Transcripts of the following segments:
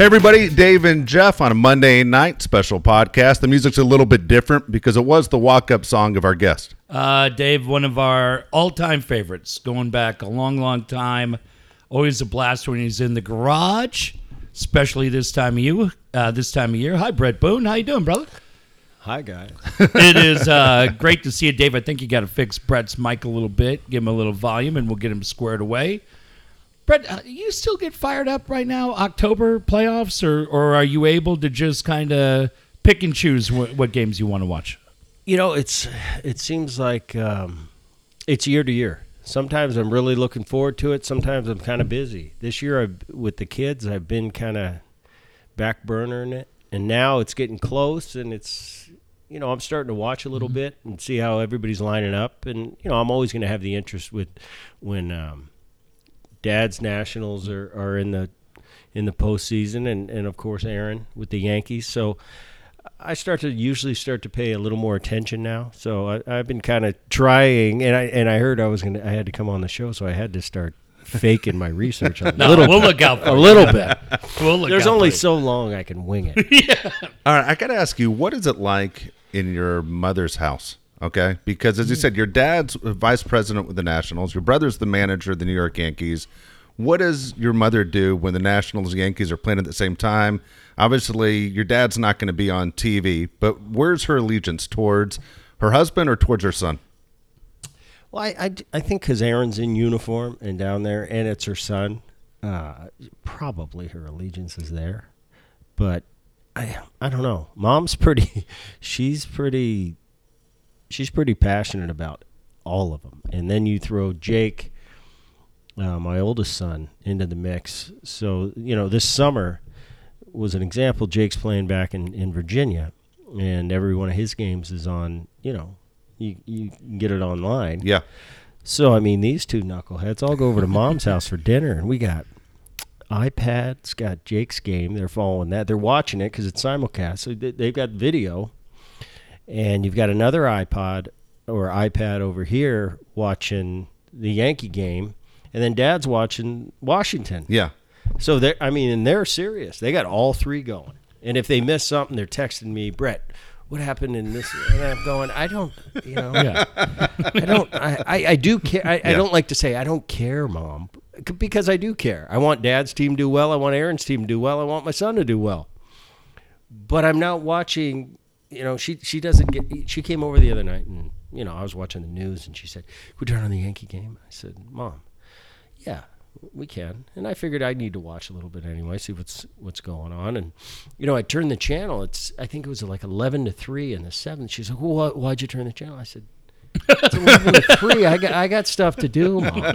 Hey, everybody, Dave and Jeff on a Monday night special podcast. The music's a little bit different because it was the walk up song of our guest. Uh, Dave, one of our all-time favorites, going back a long, long time. Always a blast when he's in the garage, especially this time of you. Uh, this time of year. Hi, Bret Boone. How you doing, brother? Hi, guys. it is uh, great to see you, Dave. I think you got to fix Bret's mic a little bit, give him a little volume, and we'll get him squared away. Bret, uh, you still get fired up right now, October playoffs, or or are you able to just kind of pick and choose wh- what games you want to watch? You know, it's it seems like um, it's year to year. Sometimes I'm really looking forward to it. Sometimes I'm kind of busy. This year, I've, with the kids, I've been kind of back burnering it, and now it's getting close, and it's you know I'm starting to watch a little Mm-hmm. bit and see how everybody's lining up, and you know I'm always going to have the interest with when um, Dad's Nationals are, are in the in the postseason, and and of course Aaron with the Yankees. So I start to usually start to pay a little more attention now. So I, I've been kind of trying, and I and I heard I was gonna I had to come on the show, so I had to start faking my research a No, little we'll look out for a little bit. We'll look There's out only so long I can wing it. All right, I got to ask you, what is it like in your mother's house? Okay, because as you said, your dad's vice president with the Nationals, your brother's the manager of the New York Yankees. What does your mother do when the Nationals and Yankees are playing at the same time? Obviously, your dad's not going to be on TV, but where's her allegiance towards her husband or towards her son? Well, I, I, I think because Aaron's in uniform and down there, and it's her son, uh, probably her allegiance is there. But I I don't know. Mom's pretty. She's pretty. She's pretty passionate about all of them. And then you throw Jake, uh, my oldest son, into the mix. So you know, this summer was an example. Jake's playing back in, in Virginia, and every one of his games is on. You know, you you can get it online. Yeah, So I mean, these two knuckleheads all go over to mom's house for dinner, and we got iPads, got Jake's game. They're following that. They're watching it because it's simulcast. So they- they've got video, and you've got another iPod or iPad over here watching the Yankee game, and then Dad's watching Washington. yeah. So they are I mean, and they're serious. They got all three going. And if they miss something, they're texting me, Bret. What happened in this? And I'm going. I don't. You know. Yeah. I don't. I, I, I do care. I, I don't like to say I don't care, mom, because I do care. I want Dad's team to do well. I want Aaron's team to do well. I want my son to do well. But I'm not watching. You know, she she doesn't get. She came over the other night, and you know, I was watching the news, and she said, "Can "We turn on the Yankee game." I said, "Mom, yeah, we can." And I figured I need to watch a little bit anyway, see what's what's going on. And you know, I turned the channel. It's I think it was like eleven to three in the seventh. She's like, "Well, why, why'd you turn the channel?" I said. It's eleven to three. I got I got stuff to do, Mom.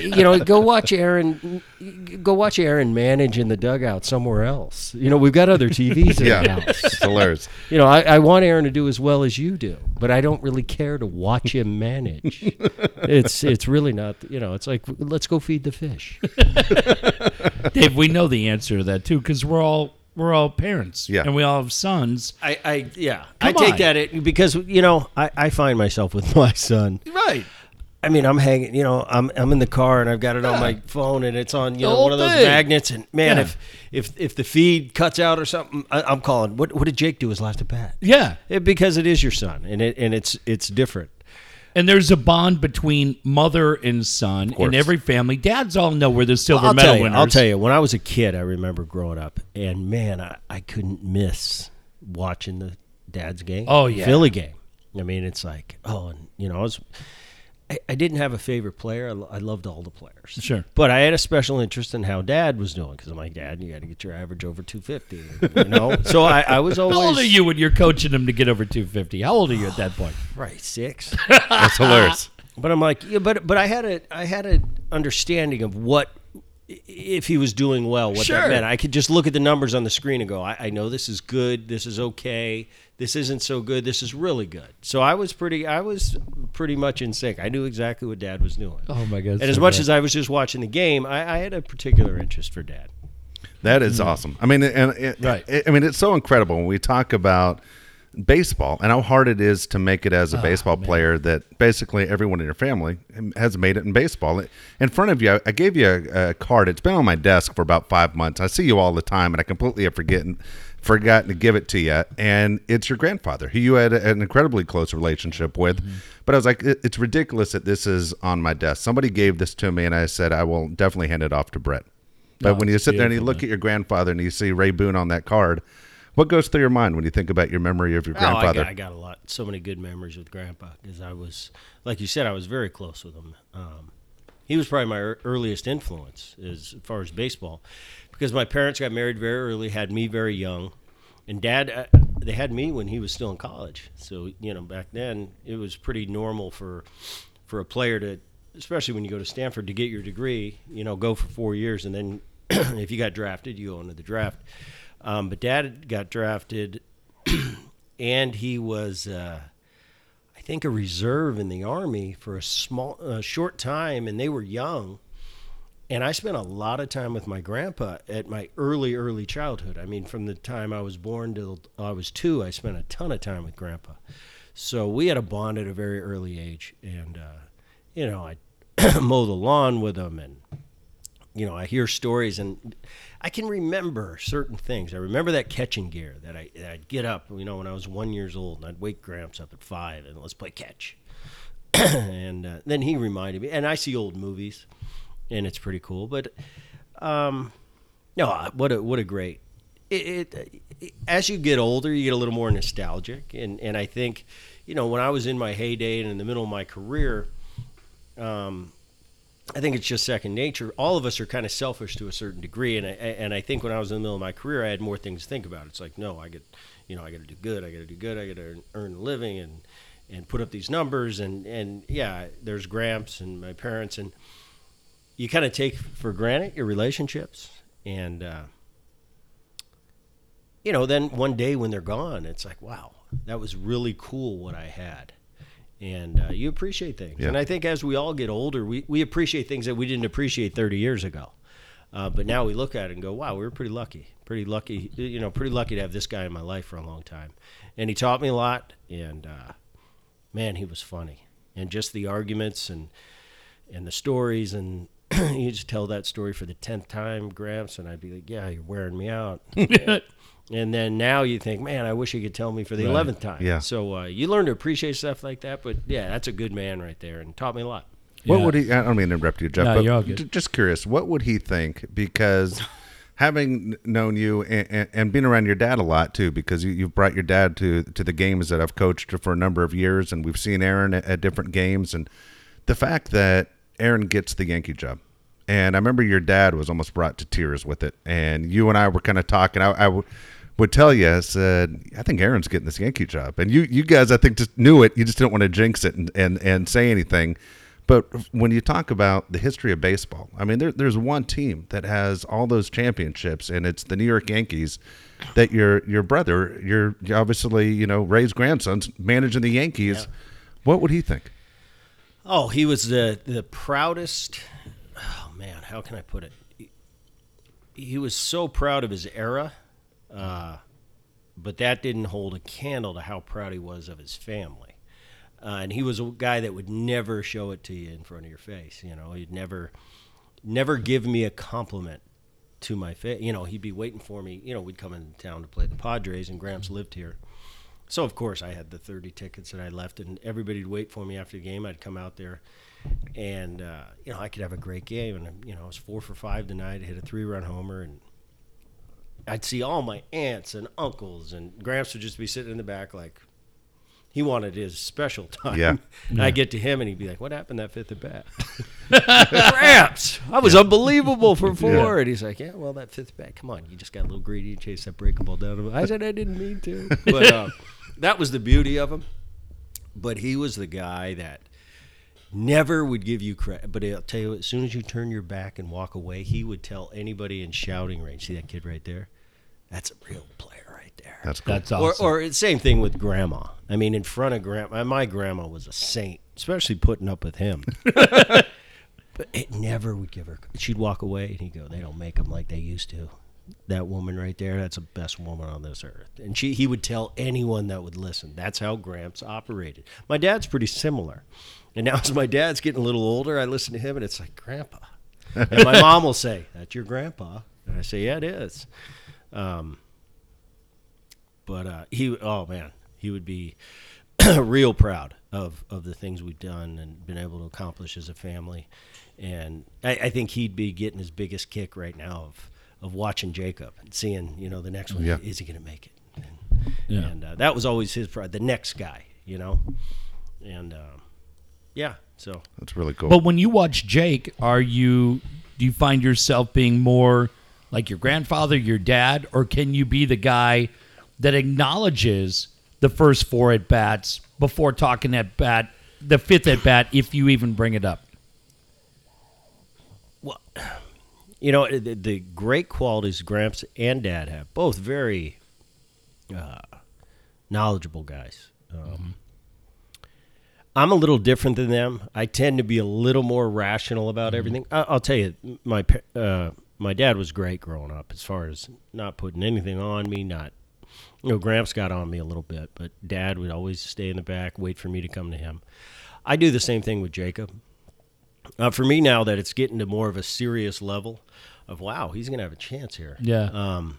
you know, go watch Aaron. Go watch Aaron manage in the dugout somewhere else. You know, we've got other TVs in the Yeah, house. it's hilarious. You know, I, I want Aaron to do as well as you do, but I don't really care to watch him manage. it's it's really not. You know, it's like let's go feed the fish. Dave, we know the answer to that too because we're all we're all parents, Yeah. and we all have sons. I, I yeah, I Come take on. that it, because you know I, I find myself with my son. Right. I mean, I'm hanging. You know, I'm I'm in the car and I've got it on my phone and it's on you The know whole one of those thing. magnets. And man, Yeah. if if if the feed cuts out or something, I, I'm calling. What what did Jake do his last at bat? Yeah. It, because it is your son, and it and it's it's different. And there's a bond between mother and son in every family. Dads all know we're the silver I'll medal tell you, winners. I'll tell you. When I was a kid, I remember growing up, and man, I, I couldn't miss watching the dad's game. Oh, yeah. Philly game. I mean, it's like oh, and you know, I was. I, I didn't have a favorite player. I, lo- I loved all the players. Sure. But I had a special interest in how Dad was doing because I'm like, Dad, you got to get your average over 250. You know, so I, I was always How old are you when you're coaching them to get over 250? How old are you at that point? right six. That's hilarious. But I'm like, yeah, but but I had a I had an understanding of what if he was doing well, what Sure. that meant. I could just look at the numbers on the screen and go, I, I know this is good, this is okay, this isn't so good, this is really good. So I was pretty I was pretty much in sync. I knew exactly what Dad was doing. Oh my God! and as much as I was just watching the game, I, I had a particular interest for Dad. That is hmm. awesome. I mean, and it, Right. it- I mean, it's so incredible when we talk about baseball and how hard it is to make it Oh, as a ah, baseball player that basically everyone in your family has made it in baseball. In front of you, I gave you a, a card. It's been on my desk for about five months. I see you all the time, and I completely have forgotten forgotten to give it to you. And it's your grandfather, who you had an incredibly close relationship with. But I was like, it, it's ridiculous that this is on my desk. Somebody gave this to me, and I said I will definitely hand it off to Bret. But Oh, when you sit there and you look at your grandfather and you see Ray Boone on that card, what goes through your mind when you think about your memory of your Oh, I grandfather? got, I got a lot, so many good memories with Grandpa because I was, like you said, I was very close with him. Um, he was probably my earliest influence as far as baseball, because my parents got married very early, had me very young, and Dad, uh, they had me when he was still in college. So you know, back then it was pretty normal for for a player to, especially when you go to Stanford to get your degree, you know, go for four years, and then if you got drafted, you go into the draft. Um, but Dad got drafted and he was uh, I think a reserve in the army for a small uh, short time and they were young and I spent a lot of time with my grandpa at my early early childhood I mean from the time I was born till I was 2 I spent a ton of time with grandpa so we had a bond at a very early age and uh, you know I mow the lawn with him and you know, I hear stories and I can remember certain things. I remember that catching gear that, I, that I'd get up, you know, when I was one years old and I'd wake Gramps up at five and let's play catch. and uh, then he reminded me, and I see old movies and it's pretty cool. But, um, no, what a, what a great, it, it, it, as you get older, you get a little more nostalgic. And, and I think, you know, when I was in my heyday and in the middle of my career, um, I think it's just second nature. All of us are kind of selfish to a certain degree, and I, and I think when I was in the middle of my career, I had more things to think about. It's like, no, I get, you know, I got to do good. I got to do good. I got to earn, a living and and put up these numbers. And and yeah, there's Gramps and my parents, and you kind of take for granted your relationships, and uh, you know, then one day when they're gone, it's like, wow, that was really cool what I had and uh, you appreciate things. Yeah. And I think as we all get older, we, we appreciate things that we didn't appreciate 30 years ago. Uh, but now we look at it and go, wow, we were pretty lucky. Pretty lucky, you know, pretty lucky to have this guy in my life for a long time. And he taught me a lot. And uh, man, he was funny. And just the arguments and and the stories and you just tell that story for the tenth time, Gramps, and I'd be like, "Yeah, you're wearing me out." and then now you think, "Man, I wish you could tell me for the Right. eleventh time." Yeah. So uh, you learn to appreciate stuff like that. But yeah, that's a good man right there, and taught me a lot. What Yeah. would he? I don't mean to interrupt you, Jeff. No, but you're all good. just curious, what would he think? Because having known you and, and, and being around your dad a lot too, because you, you've brought your dad to to the games that I've coached for a number of years, and we've seen Aaron at, at different games, and the fact that Aaron gets the Yankee job. And I remember your dad was almost brought to tears with it, and you and I were kind of talking. I, I w- would tell you, I said, I think Aaron's getting this Yankee job, and you, you guys, I think, just knew it. You just didn't want to jinx it and, and, and say anything. But when you talk about the history of baseball, I mean, there, there's one team that has all those championships, and it's the New York Yankees. That your your brother, your obviously you know Ray's grandson's managing the Yankees. What would he think? Oh, he was the the proudest. Man, how can I put it? He, he was so proud of his era, uh, but that didn't hold a candle to how proud he was of his family. Uh, and he was a guy that would never show it to you in front of your face. You know, he'd never, never give me a compliment to my face. You know, he'd be waiting for me. You know, we'd come into town to play the Padres, and Gramps lived here. So of course I had the 30 tickets that I left, and everybody'd wait for me after the game. I'd come out there, and uh, you know I could have a great game, and you know I was four for five tonight. I hit a three-run homer, and I'd see all my aunts and uncles, and Gramps would just be sitting in the back like he wanted his special time. Yeah. And I get to him, and he'd be like, "What happened that fifth at bat?" Gramps, I was unbelievable for four. Yeah. And he's like, "Yeah, well, that fifth bat. Come on, you just got a little greedy and chased that breaking ball down." I said, "I didn't mean to," but uh, that was the beauty of him. But he was the guy that never would give you credit. But I'll tell you, as soon as you turn your back and walk away, he would tell anybody in shouting range, "See that kid right there? That's a real player right there." That's cool. That's awesome. Or, or same thing with grandma. I mean, in front of grandma, uh, my grandma was a saint, especially putting up with him. but it never would give her. She'd walk away, and he'd go, "They don't make them like they used to. that woman right there, that's the best woman on this earth. And she, he would tell anyone that would listen. That's how Gramps operated. My dad's pretty similar. And now as my dad's getting a little older, I listen to him and it's like, Grandpa. And my mom will say, That's your grandpa. And I say, Yeah, it is. Um, but uh, he, oh man, he would be real proud of, of the things we've done and been able to accomplish as a family. And I, I think he'd be getting his biggest kick right now of, of watching Jacob and seeing, you know, the next one, Yeah. is he going to make it? And, Yeah. and uh, that was always his pride, the next guy, you know? And um, yeah, so That's really cool. But when you watch Jake, are you do you find yourself being more like your grandfather, your dad, or can you be the guy that acknowledges the first four at bats before talking at bat, the fifth at bat, if you even bring it up? Well, you know the, the great qualities Gramps and Dad have, both very uh, knowledgeable guys. Um, I'm a little different than them. I tend to be a little more rational about everything. I, I'll tell you, my uh, my dad was great growing up, as far as not putting anything on me, not. You know, Gramps got on me a little bit, but Dad would always stay in the back, wait for me to come to him. I do the same thing with Jacob. Uh, for me now that it's getting to more of a serious level of wow, he's going to have a chance here. Yeah. Um,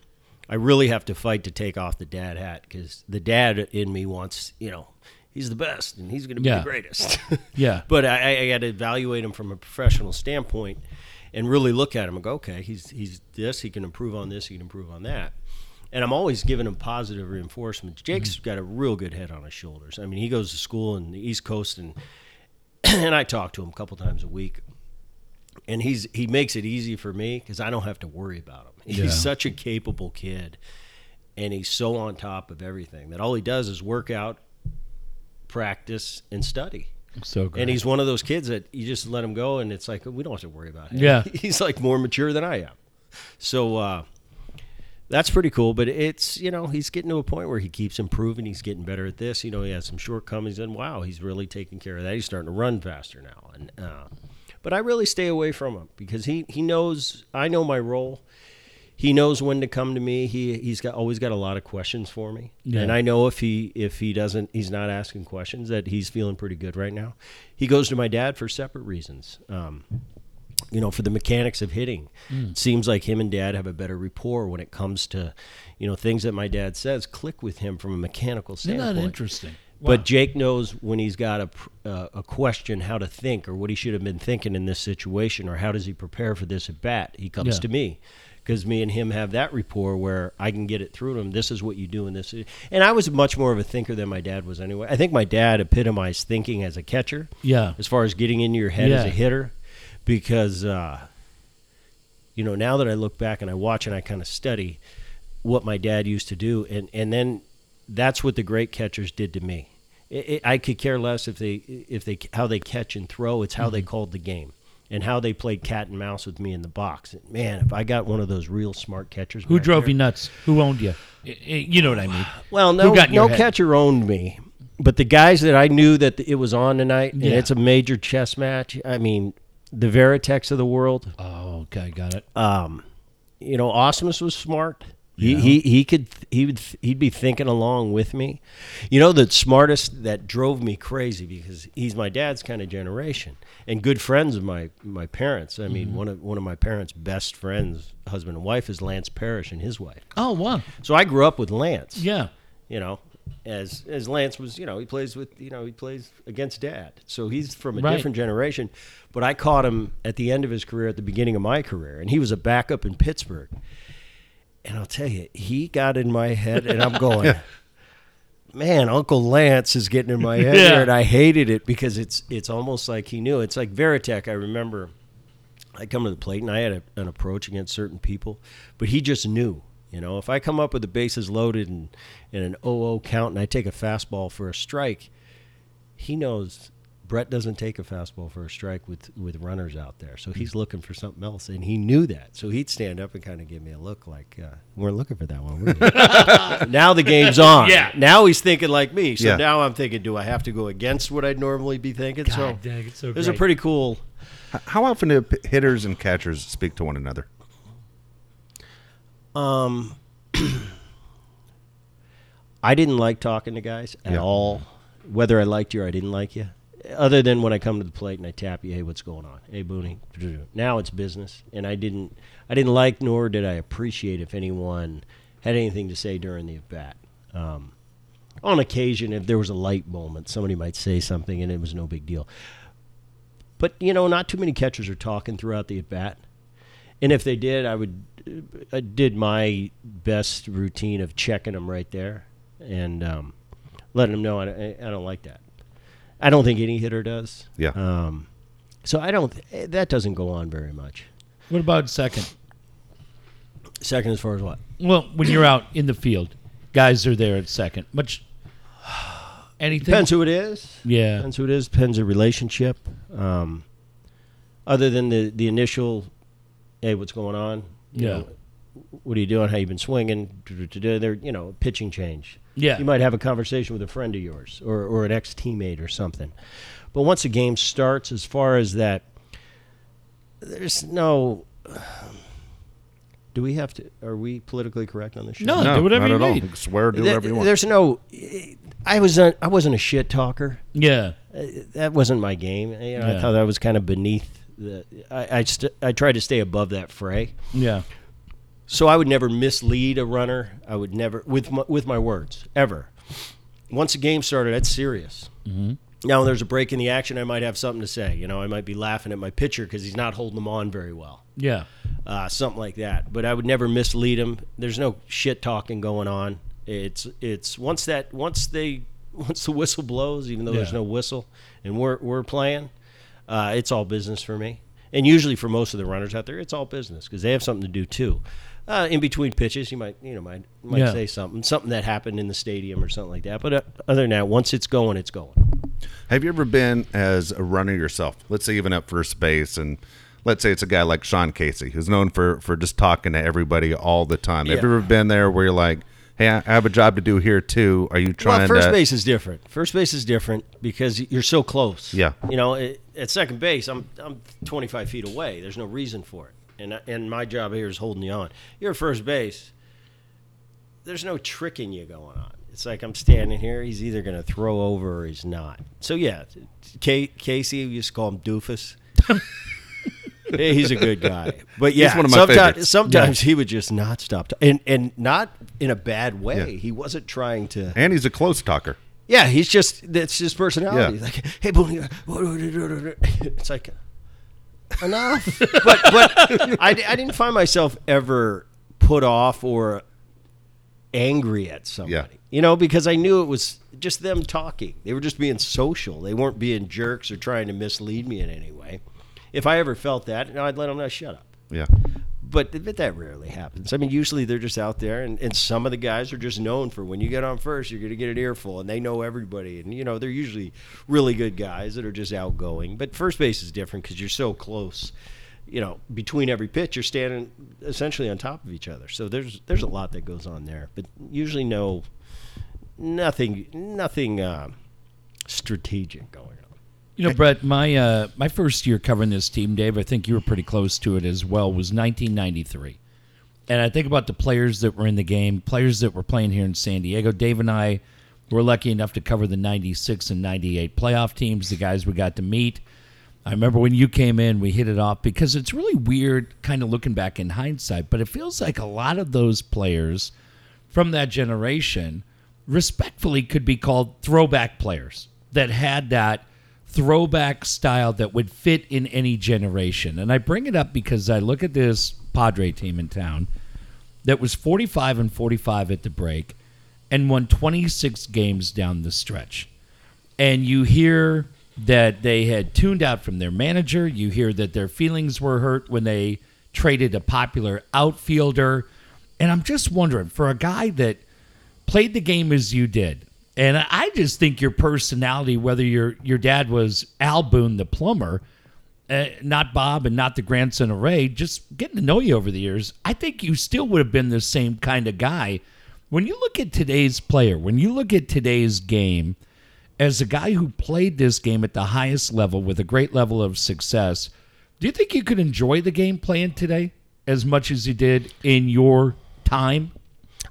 I really have to fight to take off the dad hat because the dad in me wants, you know, he's the best and he's going to be Yeah. the greatest. Yeah. but I, I got to evaluate him from a professional standpoint and really look at him and go, okay, he's he's this, he can improve on this, he can improve on that. And I'm always giving him positive reinforcements. Mm-hmm. Jake's got a real good head on his shoulders. I mean, he goes to school in the East Coast and and I talk to him a couple times a week. And he's he makes it easy for me because I don't have to worry about him. He's Yeah. such a capable kid, and he's so on top of everything that all he does is work out, practice, and study. So great. And he's one of those kids that you just let him go, and it's like we don't have to worry about him. Yeah. he's like more mature than I am. So uh, that's pretty cool. But it's you know he's getting to a point where he keeps improving. He's getting better at this. You know he has some shortcomings, and wow, he's really taking care of that. He's starting to run faster now. And uh, but I really stay away from him because he he knows I know my role. He knows when to come to me. He he's got always got a lot of questions for me, Yeah. and I know if he if he doesn't he's not asking questions that he's feeling pretty good right now. He goes to my dad for separate reasons. Um, you know, for the mechanics of hitting, it seems like him and dad have a better rapport when it comes to, you know, things that my dad says click with him from a mechanical Isn't standpoint. that interesting? But Jake knows when he's got a, uh, a question how to think or what he should have been thinking in this situation or how does he prepare for this at bat. He comes Yeah. to me because me and him have that rapport where I can get it through to him. This is what you do in this. And I was much more of a thinker than my dad was anyway. I think my dad epitomized thinking as a catcher yeah. as far as getting into your head as a hitter because uh, you know now that I look back and I watch and I kind of study what my dad used to do and and then that's what the great catchers did to me. It, it, I could care less if they if they how they catch and throw. It's how Mm-hmm. they called the game and how they played cat and mouse with me in the box. Man, if I got one of those real smart catchers, Who drove there- you nuts? Who owned you? I- I- You know what I mean? well, no, no head? catcher owned me, but the guys that I knew that it was on tonight, and it's a major chess match. I mean, the Variteks of the world. Oh, okay, got it. Um, you know, Ausmus was smart. He, he he could he would he'd be thinking along with me. You know, the smartest that drove me crazy because he's my dad's kind of generation and good friends of my my parents. I mean, mm-hmm. one of one of my parents' best friends, husband and wife, is Lance Parrish and his wife. Oh, wow. So I grew up with Lance Yeah. you know, as as Lance was, you know, he plays with, you know, he plays against dad. So he's from a Right. different generation. But I caught him at the end of his career, at the beginning of my career, and he was a backup in Pittsburgh. And I'll tell you, he got in my head, and I'm going, man, Uncle Lance is getting in my head Yeah. here, and I hated it because it's it's almost like he knew. It's like Varitek. I remember I come to the plate and I had a, an approach against certain people, but he just knew. You know, if I come up with the bases loaded and, and an 0-0 count and I take a fastball for a strike, he knows Bret doesn't take a fastball for a strike with, with runners out there. So he's looking for something else, and he knew that. So he'd stand up and kind of give me a look like, uh, we're looking for that one. we?" now the game's on. Yeah. Now he's thinking like me. So Yeah. now I'm thinking, do I have to go against what I'd normally be thinking? so God dang, it's so it was a pretty cool How often do hitters and catchers speak to one another? Um, I didn't like talking to guys at Yeah. all, whether I liked you or I didn't like you. Other than when I come to the plate and I tap you, hey, what's going on? Hey, Booney. Now it's business, and I didn't, I didn't like nor did I appreciate if anyone had anything to say during the at bat. Um, on occasion, if there was a light moment, somebody might say something, and it was no big deal. But you know, not too many catchers are talking throughout the at bat. And if they did, I would I did my best routine of checking them right there and um, letting them know I, I I don't like that. I don't think any hitter does. Yeah. Um, so I don't. That doesn't go on very much. What about second? Second, as far as what? Well, when you're out in the field, guys are there at second. Much anything? Depends who it is. Yeah. Depends who it is. Depends the relationship. Um, other than the the initial, hey, what's going on? You Yeah. know, what are you doing? How you been swinging? There, you know, pitching change. Yeah. You might have a conversation with a friend of yours or, or an ex teammate or something. But once a game starts, as far as that, there's no. Do we have to? Are we politically correct on this show? No. do whatever not you at all. need. You can Swear, do There- whatever you want. There's no. I was a, I wasn't a shit talker. Yeah. Uh, that wasn't my game. You know, Yeah. I thought that was kind of beneath. The, I I, st- I tried to stay above that fray, Yeah. So I would never mislead a runner. I would never with my, with my words ever. Once a game started, that's serious. Mm-hmm. Now, when there's a break in the action, I might have something to say. You know, I might be laughing at my pitcher because he's not holding them on very well, Yeah. uh, something like that. But I would never mislead him. There's no shit talking going on. It's it's once that once they once the whistle blows, even though there's no whistle, and we're we're playing, uh, it's all business for me. And usually for most of the runners out there, it's all business because they have something to do too. Uh, in between pitches, you might you know might might Yeah. say something, something that happened in the stadium or something like that. But uh, other than that, once it's going, it's going. Have you ever been as a runner yourself? Let's say even at first base, and let's say it's a guy like Sean Casey, who's known for for just talking to everybody all the time. Have you ever been there where you're like, "Hey, I have a job to do here too"? Are you trying Well, first to? base is different. First base is different because you're so close. Yeah. You know, it, at second base, I'm I'm 25 feet away. There's no reason for it, and I- and my job here is holding you on. You're first base. There's no tricking you going on. It's like I'm standing here. He's either going to throw over or he's not. So yeah, K- Casey, we used to call him Doofus. He's a good guy, but yeah, one of my sometimes sometimes he would just not stop, t- and and not in a bad way. Yeah. He wasn't trying to. and he's a close talker. Yeah, he's just that's his personality. Yeah. Like, hey, Booney, it's like enough. but but I, I didn't find myself ever put off or angry at somebody. Yeah. You know, because I knew it was just them talking. They were just being social. They weren't being jerks or trying to mislead me in any way. If I ever felt that, you know, I'd let them know, shut up Yeah. But, but that rarely happens. I mean, usually they're just out there, and, and some of the guys are just known for when you get on first, you're going to get an earful, and they know everybody. And, you know, they're usually really good guys that are just outgoing. But first base is different because you're so close. You know, between every pitch, you're standing essentially on top of each other. So there's there's a lot that goes on there, but usually no, nothing nothing uh, strategic going. You know, Bret, my uh, my first year covering this team, Dave, I think you were pretty close to it as well, was 1993. And I think about the players that were in the game, players that were playing here in San Diego. Dave and I were lucky enough to cover the 96 and 98 playoff teams, the guys we got to meet. I remember when you came in, we hit it off because it's really weird kind of looking back in hindsight, but it feels like a lot of those players from that generation respectfully could be called throwback players that had that throwback style that would fit in any generation. And I bring it up because I look at this Padre team in town that was 45 and 45 at the break and won 26 games down the stretch. And you hear that they had tuned out from their manager. You hear that their feelings were hurt when they traded a popular outfielder. And I'm just wondering for a guy that played the game as you did, and I just think your personality, whether your your dad was Al Boone the plumber, uh, not Bob and not the grandson of Ray, just getting to know you over the years, I think you still would have been the same kind of guy. When you look at today's player, when you look at today's game, as a guy who played this game at the highest level with a great level of success, do you think you could enjoy the game playing today as much as you did in your time?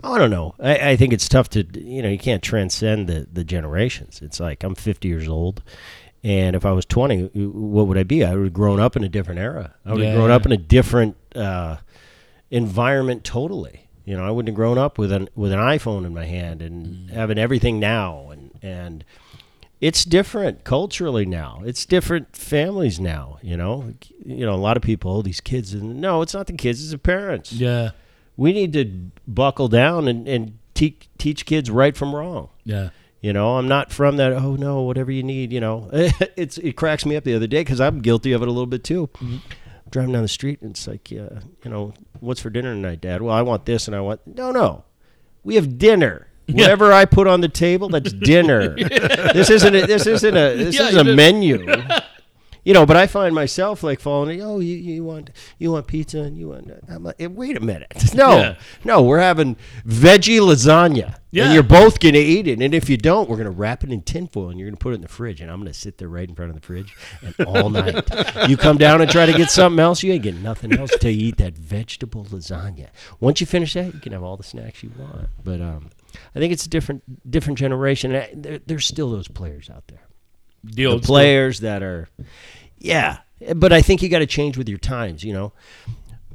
I don't know. I, I think it's tough to you know you can't transcend the the generations. It's like I'm 50 years old, and if I was 20, what would I be? I would have grown up in a different era. I would have Yeah. grown up in a different uh, environment totally. You know, I wouldn't have grown up with an with an iPhone in my hand and having everything now, and and it's different culturally now. It's different families now. You know, you know a lot of people. Oh, these kids, and no, it's not the kids. It's the parents Yeah. We need to buckle down and, and teach teach kids right from wrong. Yeah. You know, I'm not from that. Oh no, whatever you need. You know, it's it cracks me up the other day because I'm guilty of it a little bit too. Mm-hmm. Driving down the street and it's like, yeah, you know, what's for dinner tonight, Dad? Well, I want this and I want no, no. We have dinner. Whatever I put on the table, that's dinner. this isn't a, this isn't a this Yeah, isn't a menu. You know, but I find myself like falling. Oh, you, you want you want pizza and you want. I'm like, eh, wait a minute. No, Yeah. no, we're having veggie lasagna. Yeah. And you're both gonna eat it. And if you don't, we're gonna wrap it in tinfoil and you're gonna put it in the fridge. And I'm gonna sit there right in front of the fridge and all night. you come down and try to get something else, you ain't getting nothing else till you eat that vegetable lasagna. Once you finish that, you can have all the snacks you want. But um, I think it's a different different generation. There, there's still those players out there The the players that are yeah but i think you got to change with your times you know?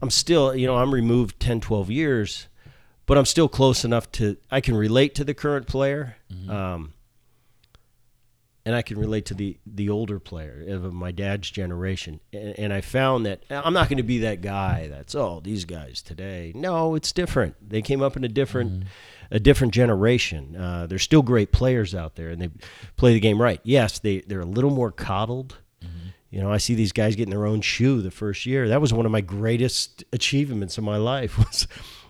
I'm still you know i'm removed 10 12 years but i'm still close enough to i can relate to the current player um, and i can relate to the the older player of my dad's generation. And, and i found that i'm not going to be that guy that's oh these guys today. No it's different. They came up in a different a different generation uh, there's still great players out there and they play the game right yes they they're a little more coddled you know, I see these guys getting their own shoe the first year. That was one of my greatest achievements in my life was,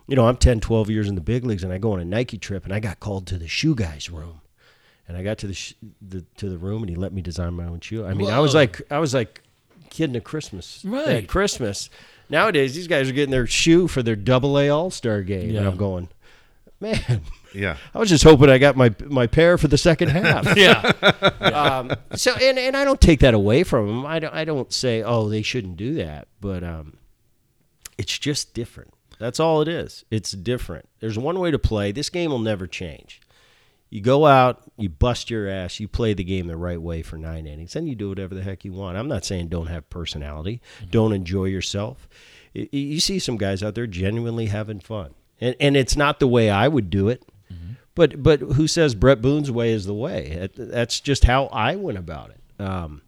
you know, I'm 10, 12 years in the big leagues and I go on a Nike trip and I got called to the shoe guy's room. And I got to the, sh- the to the room and he let me design my own shoe. I mean, I was like I was like kid at Christmas. Right. At Christmas. Nowadays these guys are getting their shoe for their double A all-star game and Yeah. I'm going, "Man, Yeah. I was just hoping I got my my pair for the second half." Yeah. um, so and, and I don't take that away from them. I don't I don't say oh they shouldn't do that, but um, it's just different. That's all it is. It's different. There's one way to play. This game will never change. You go out, you bust your ass, you play the game the right way for nine innings, then you do whatever the heck you want. I'm not saying don't have personality, don't enjoy yourself. Y- y- You see some guys out there genuinely having fun, and and it's not the way I would do it. But but who says Bret Boone's way is the way? That's just how I went about it. Um,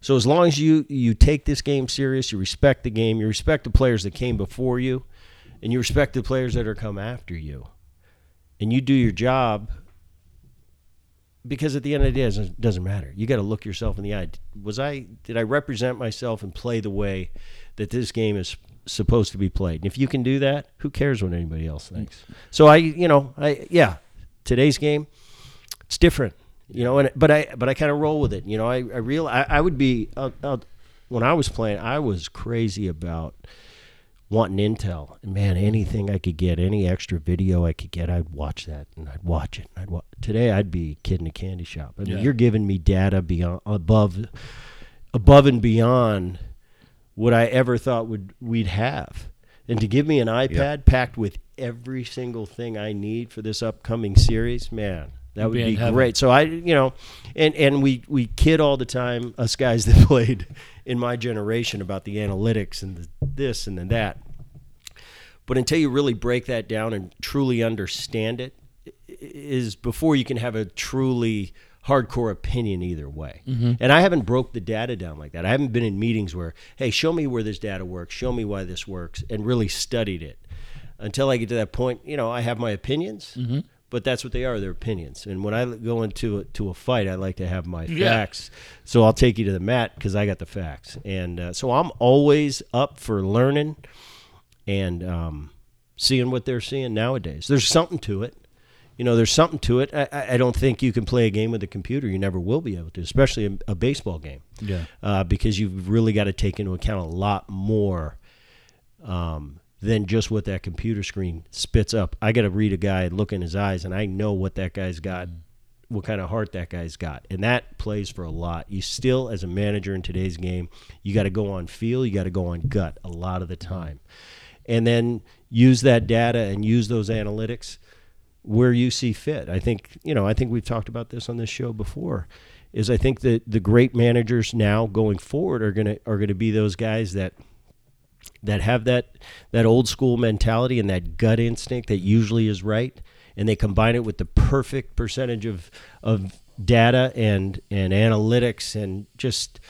so as long as you you take this game serious, you respect the game, you respect the players that came before you, and you respect the players that are come after you, and you do your job. Because at the end of the day, it doesn't matter. You got to look yourself in the eye. Was I did I represent myself and play the way that this game is supposed to be played? And if you can do that, who cares what anybody else thinks? So I, you know, I yeah, today's game, it's different, you know. And but I but I kind of roll with it. You know, I I real I, I would be uh, uh, when I was playing, I was crazy about wanting intel. And man, anything I could get, any extra video I could get, I'd watch that and I'd watch it. And I'd wa- today I'd be a kid in a candy shop. I mean, Yeah. you're giving me data beyond above above and beyond what I ever thought would we'd have. And to give me an iPad packed with every single thing I need for this upcoming series, man, that You'd be be great. So I, you know, and and we we kid all the time us guys that played in my generation about the analytics and the this and the that. But until you really break that down and truly understand it, is before you can have a truly hardcore opinion either way. And I haven't broke the data down like that. I haven't been in meetings where, hey, show me where this data works, show me why this works, and really studied it. Until I get to that point, you know, I have my opinions, but that's what they are, they're opinions. And when I go into a, to a fight, I like to have my Yeah. facts. So I'll take you to the mat because I got the facts. And uh, so I'm always up for learning and um, seeing what they're seeing nowadays. There's something to it. You know, there's something to it. I- I, don't think you can play a game with a computer. You never will be able to, especially a, a baseball game, Yeah. uh, because you've really got to take into account a lot more um, than just what that computer screen spits up. I got to read a guy and look in his eyes, and I know what that guy's got, what kind of heart that guy's got, and that plays for a lot. You still, as a manager in today's game, you got to go on feel, you got to go on gut a lot of the time, and then use that data and use those analytics where you see fit. I think you know. I think we've talked about this on this show before. Is I think that the great managers now going forward are gonna are gonna be those guys that that have that that old school mentality and that gut instinct that usually is right, and they combine it with the perfect percentage of of data and and analytics and just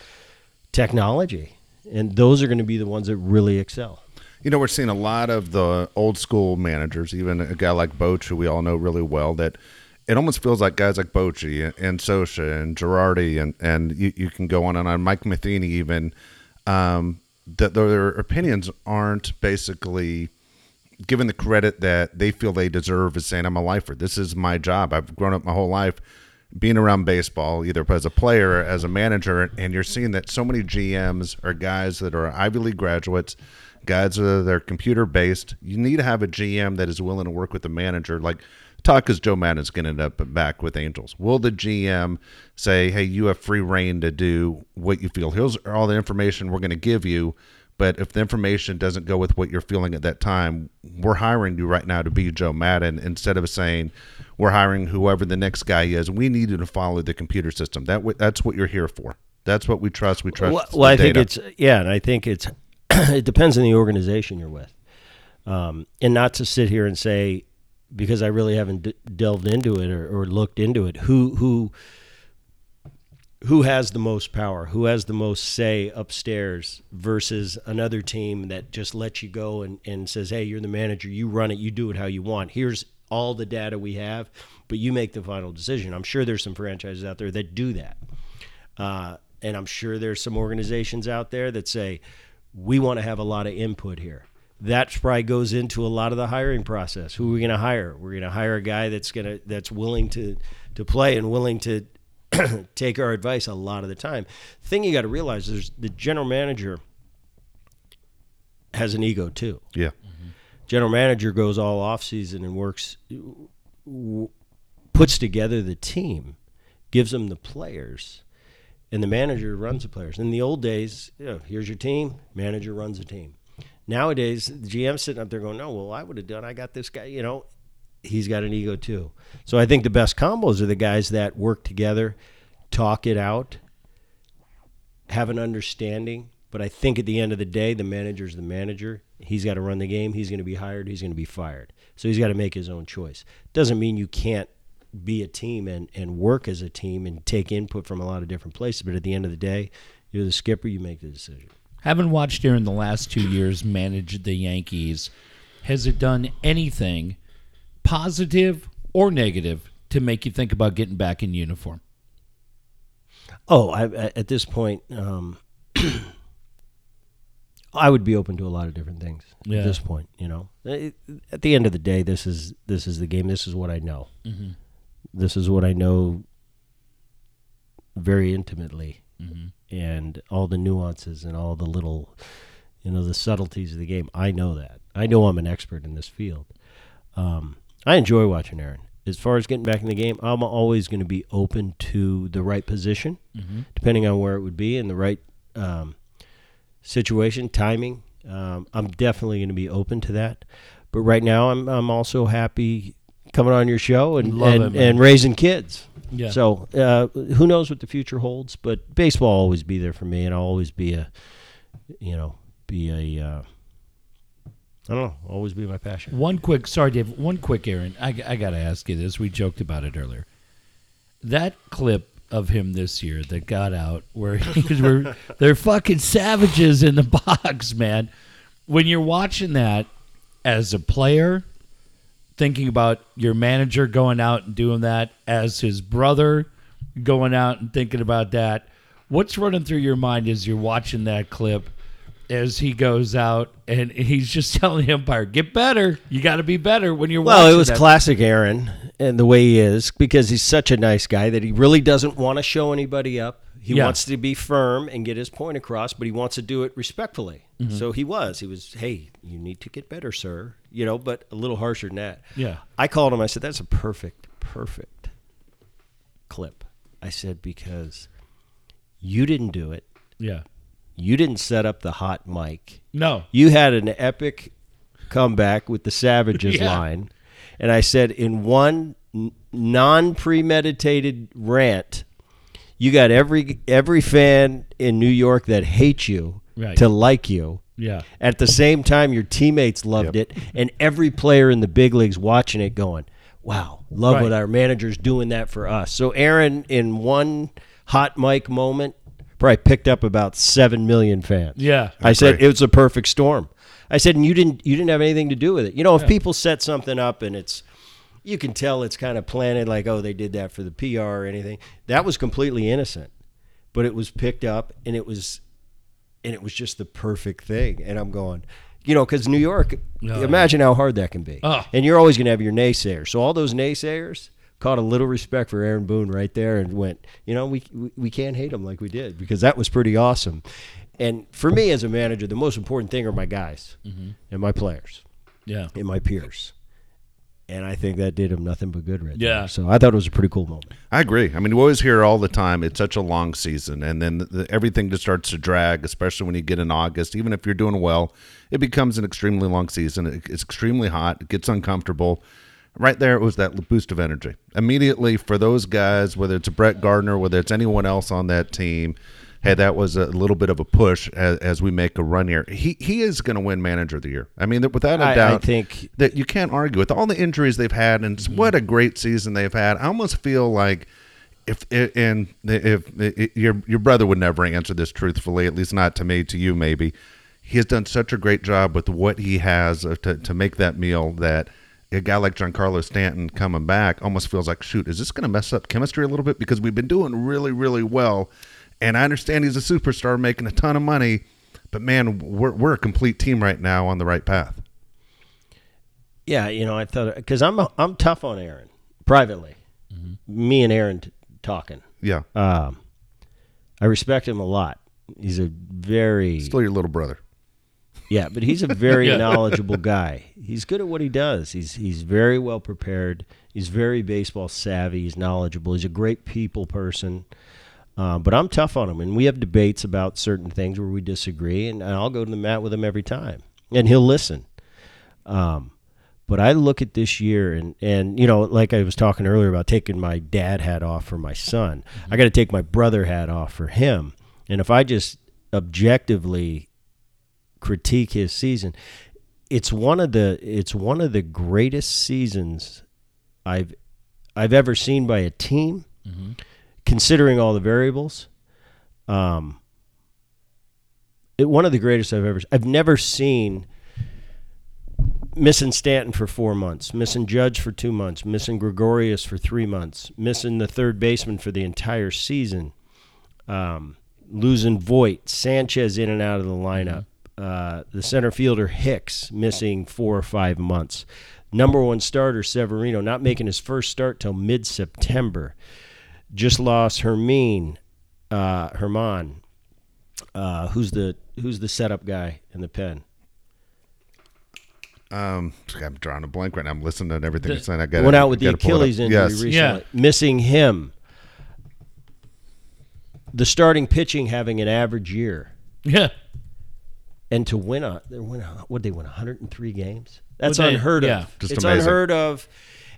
technology, and those are going to be the ones that really excel. You know, we're seeing a lot of the old school managers, even a guy like Boch, who we all know really well, that it almost feels like guys like Bochy and, and Scioscia and Girardi and, and you, you can go on and on, Mike Matheny even, um, that their opinions aren't basically given the credit that they feel they deserve as saying, I'm a lifer. This is my job. I've grown up my whole life being around baseball, either as a player, as a manager, and you're seeing that so many GMs are guys that are Ivy League graduates, guys uh, that are computer based. You need to have a GM that is willing to work with the manager. Like talk is Joe Maddon's going to end up back with Angels. Will the GM say, "Hey, you have free reign to do what you feel. Here's all the information we're going to give you." But if the information doesn't go with what you're feeling at that time, we're hiring you right now to be Joe Maddon instead of saying we're hiring whoever the next guy is. We need you to follow the computer system. That w- that's what you're here for. That's what we trust. We trust. Well, well I data. think it's yeah, and I think it's it depends on the organization you're with, um, and not to sit here and say because I really haven't d- delved into it or, or looked into it who who who has the most power, who has the most say upstairs versus another team that just lets you go and, and says, hey, you're the manager, you run it, you do it how you want. Here's all the data we have, but you make the final decision. I'm sure there's some franchises out there that do that. Uh, and I'm sure there's some organizations out there that say, we want to have a lot of input here. That probably goes into a lot of the hiring process. Who are we going to hire? We're going to hire a guy that's going to that's willing to to play and willing to take our advice a lot of the time. thing you got to realize is the general manager has an ego too. yeah. Mm-hmm. General manager goes all off season and works, w- puts together the team, gives them the players, and the manager runs the players. In the old days, you know, here's your team, manager runs the team. Nowadays, the GM's sitting up there going, "No, well, I would have done. I got this guy. You know, he's got an ego too. So I think the best combos are the guys that work together, talk it out, have an understanding. But I think at the end of the day, the manager's the manager. He's got to run the game. He's going to be hired. He's going to be fired. So he's got to make his own choice. Doesn't mean you can't be a team and, and work as a team and take input from a lot of different places. But at the end of the day, you're the skipper. You make the decision. Having watched here in the last two years manage the Yankees, has it done anything positive or negative to make you think about getting back in uniform? Oh, I, at this point, um, I would be open to a lot of different things. Yeah. At this point, you know, at the end of the day, this is this is the game. This is what I know. Mm-hmm. This is what I know very intimately, Mm-hmm. and all the nuances and all the little, you know, the subtleties of the game. I know that. I know I'm an expert in this field. Um, I enjoy watching Aaron. As far as getting back in the game, I'm always going to be open to the right position, depending on where it would be and the right um, situation, timing. Um, I'm definitely going to be open to that. But right now, I'm I'm also happy coming on your show and Love and, it, and raising kids. Yeah. So uh, who knows what the future holds? But baseball will always be there for me, and I'll always be a, you know, be a. Uh, I don't know. Always be my passion. One quick, sorry, Dave. One quick, Aaron. I, I got to ask you this. We joked about it earlier. That clip of him this year that got out, where he's, where they're fucking savages in the box, man. When you're watching that as a player, thinking about your manager going out and doing that, as his brother going out and thinking about that, what's running through your mind as you're watching that clip? As he goes out and he's just telling the umpire, "Get better. You got to be better when you're." Watching it. Well, it was that." classic Aaron and the way he is because he's such a nice guy that he really doesn't want to show anybody up. He Yeah. wants to be firm and get his point across, but he wants to do it respectfully. Mm-hmm. So he was. He was, hey, you need to get better, sir. You know, but a little harsher than that. Yeah. I called him. I said, that's a perfect, perfect clip. I said, because you didn't do it. Yeah. You didn't set up the hot mic. No. You had an epic comeback with the Savages Yeah. line, and I said in one non-premeditated rant, you got every every fan in New York that hates you Right. to like you. Yeah. At the same time, your teammates loved Yep. it, and every player in the big leagues watching it going, "Wow, love what our manager's doing that for us." So Aaron, in one hot mic moment, probably picked up about seven million fans. Yeah. I said great. it was a perfect storm. I said, and you didn't you didn't have anything to do with it. You know, if people set something up and it's you can tell it's kind of planted, like oh they did that for the PR or anything. That was completely innocent, but it was picked up and it was and it was just the perfect thing. And I'm going, you know, because New York, Oh, imagine how hard that can be. Oh. And you're always going to have your naysayers. So all those naysayers caught a little respect for Aaron Boone right there and went, you know, we we, we can't hate him like we did because that was pretty awesome. And for me as a manager, the most important thing are my guys Mm-hmm. and my players Yeah. and my peers. And I think that did him nothing but good right Yeah. there. So I thought it was a pretty cool moment. I agree. I mean, we always hear all the time it's such a long season, and then the, the, everything just starts to drag, especially when you get in August. Even if you're doing well, it becomes an extremely long season. It, it's extremely hot. It gets uncomfortable. Right there, it was that boost of energy immediately for those guys. Whether it's Brett Gardner, whether it's anyone else on that team, hey, that was a little bit of a push as, as we make a run here. He he is going to win Manager of the Year. I mean, without a I- doubt, I think- that you can't argue with all the injuries they've had and what a great season they've had. I almost feel like if and if, if your your brother would never answer this truthfully, at least not to me, to you maybe. He has done such a great job with what he has uh, to to make that meal that a guy like Giancarlo Stanton coming back almost feels like shoot, is this going to mess up chemistry a little bit because we've been doing really really well, and I understand he's a superstar making a ton of money, but man, we're we're a complete team right now on the right path. Yeah, you know, I thought because I'm I'm tough on Aaron privately. Me and Aaron t- talking. Yeah, Um, I respect him a lot. He's a very still your little brother. yeah, but he's a very Yeah. knowledgeable guy. He's good at what he does. He's he's very well prepared. He's very baseball savvy. He's knowledgeable. He's a great people person. Um, but I'm tough on him, and we have debates about certain things where we disagree, and I'll go to the mat with him every time, and he'll listen. Um, but I look at this year, and and you know, like I was talking earlier about taking my dad hat off for my son, I got to take my brother hat off for him. And if I just objectively critique his season, it's one of the it's one of the greatest seasons I've I've ever seen by a team, considering all the variables. Um, it, one of the greatest I've ever. I've never seen missing Stanton for four months, missing Judge for two months, missing Gregorius for three months, missing the third baseman for the entire season, um, losing Voit, Sanchez in and out of the lineup, uh, the center fielder Hicks missing four or five months, number one starter Severino not making his first start till mid September, just lost Hermine, uh, Herman, uh, who's the who's the setup guy in the pen. Um, I'm drawing a blank right now. I'm listening to everything The- you're saying. I got went out with the gotta pull it up. Achilles injury Yes. recently, Yeah. missing him. The starting pitching having an average year, Yeah. and to win a they win a, what they win 103 games. That's Well, they- unheard yeah. of. Just it's amazing. unheard of,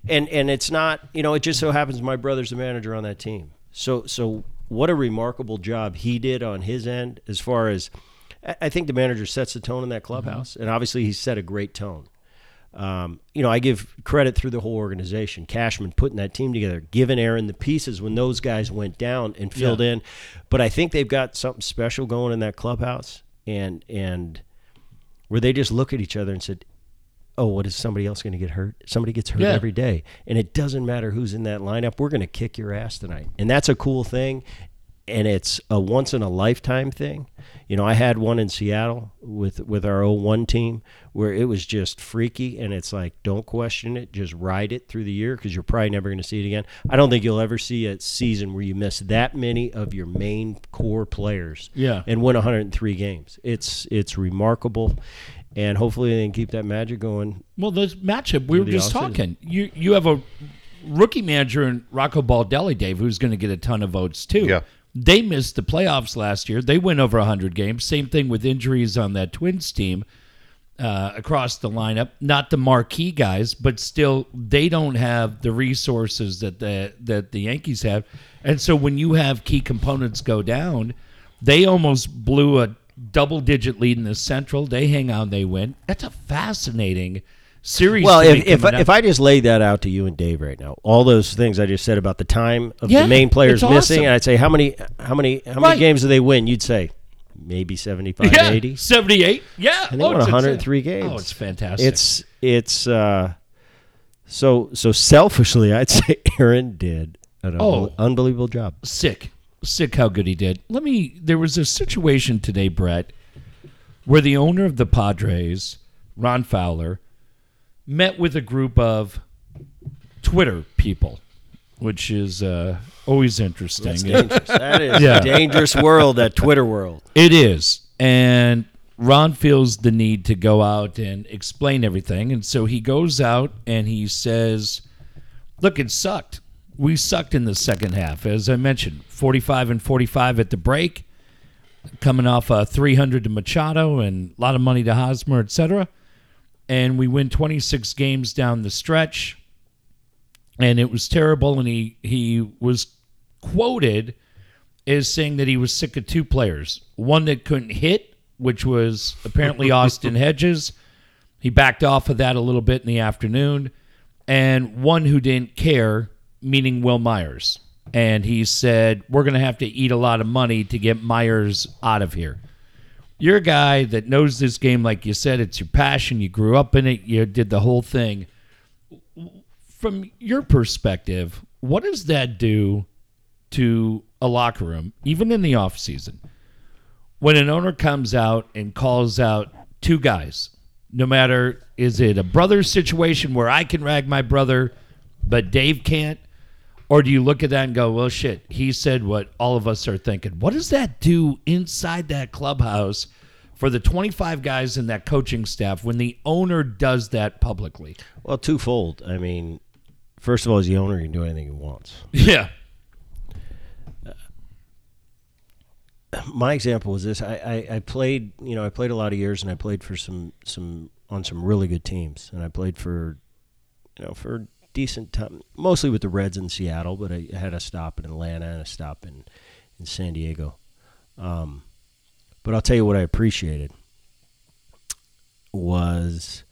and and it's not. You know, it just so happens my brother's the manager on that team. So so what a remarkable job he did on his end as far as. I- think the manager sets the tone in that clubhouse, and obviously he set a great tone. Um, you know, I give credit through the whole organization. Cashman putting that team together, giving Aaron the pieces when those guys went down and filled Yeah. in. But I think they've got something special going in that clubhouse, and and where they just look at each other and said, "Oh, what is somebody else going to get hurt? Somebody gets hurt Yeah. every day, and it doesn't matter who's in that lineup. We're going to kick your ass tonight." And that's a cool thing, and it's a once in a lifetime thing. You know, I had one in Seattle with with our 01 team where it was just freaky, and it's like, don't question it, just ride it through the year because you're probably never going to see it again. I don't think you'll ever see a season where you miss that many of your main core players Yeah. and win 103 games. It's it's remarkable, and hopefully they can keep that magic going. Well, this matchup we were just offseason. talking. You you have a rookie manager in Rocco Baldelli, Dave, who's going to get a ton of votes too. Yeah. They missed the playoffs last year. They went over 100 games. Same thing with injuries on that Twins team. uh, across the lineup. Not the marquee guys, but still, they don't have the resources that the that the Yankees have. And so when you have key components go down, they almost blew a double digit lead in the Central. They hang on, they win. That's a fascinating series. Well, if if I, if. I just laid that out to you and Dave right now, all those things I just said about the time of Yeah, the main players it's missing, awesome. and I'd say how many how many how Right. many games do they win? You'd say maybe 75, yeah, 80. 78. Yeah. And they Oh, won it's 103 games. Oh, it's fantastic. It's it's uh so so selfishly I'd say Aaron did an Oh. unbel- unbelievable job. sick, sick how good he did. Let me. There was a situation today, Bret, where the owner of the Padres, Ron Fowler, met with a group of Twitter people, which is uh, always interesting. Dangerous. that is Yeah. a dangerous world, that Twitter world. It is. And Ron feels the need to go out and explain everything. And so he goes out and he says, Look, it sucked. We sucked in the second half. As I mentioned, 45 and 45 at the break, coming off uh, a 300 to Machado and a lot of money to Hosmer, et cetera. And we win 26 games down the stretch. And it was terrible. And he, he was quoted as saying that he was sick of two players. One that couldn't hit, which was apparently Austin Hedges. He backed off of that a little bit in the afternoon. And one who didn't care, meaning Wil Myers. And he said, We're going to have to eat a lot of money to get Myers out of here. You're a guy that knows this game, like you said, it's your passion. You grew up in it, you did the whole thing. From your perspective, what does that do to a locker room, even in the off season, when an owner comes out and calls out two guys, no matter is it a brother situation where I can rag my brother, but Dave can't, or do you look at that and go, well, shit, he said what all of us are thinking. What does that do inside that clubhouse for the 25 guys in that coaching staff when the owner does that publicly? Well, twofold. I mean, first of all, as the owner, you can do anything he wants. Yeah. my example was this: I, I, I played, you know, I played a lot of years, and I played for some some on some really good teams, and I played for, you know, for decent time, mostly with the Reds in Seattle, but I had a stop in Atlanta and a stop in in San Diego. Um, but I'll tell you what I appreciated was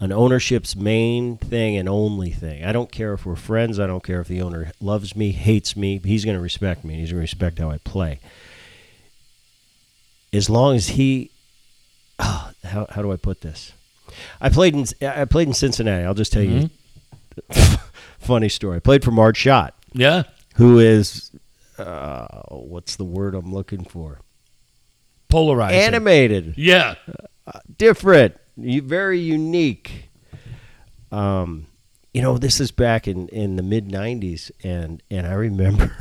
an ownership's main thing and only thing. I don't care if we're friends. I don't care if the owner loves me, hates me. He's going to respect me. He's going to respect how I play as long as he oh, how, how do I put this? I played in I played in Cincinnati. I'll just tell you funny story. I played for Marge Schott, Yeah. who is uh, what's the word I'm looking for? Polarized. Animated, Yeah. different, u- very unique. Um, you know, this is back in, in the mid '90s, and and I remember,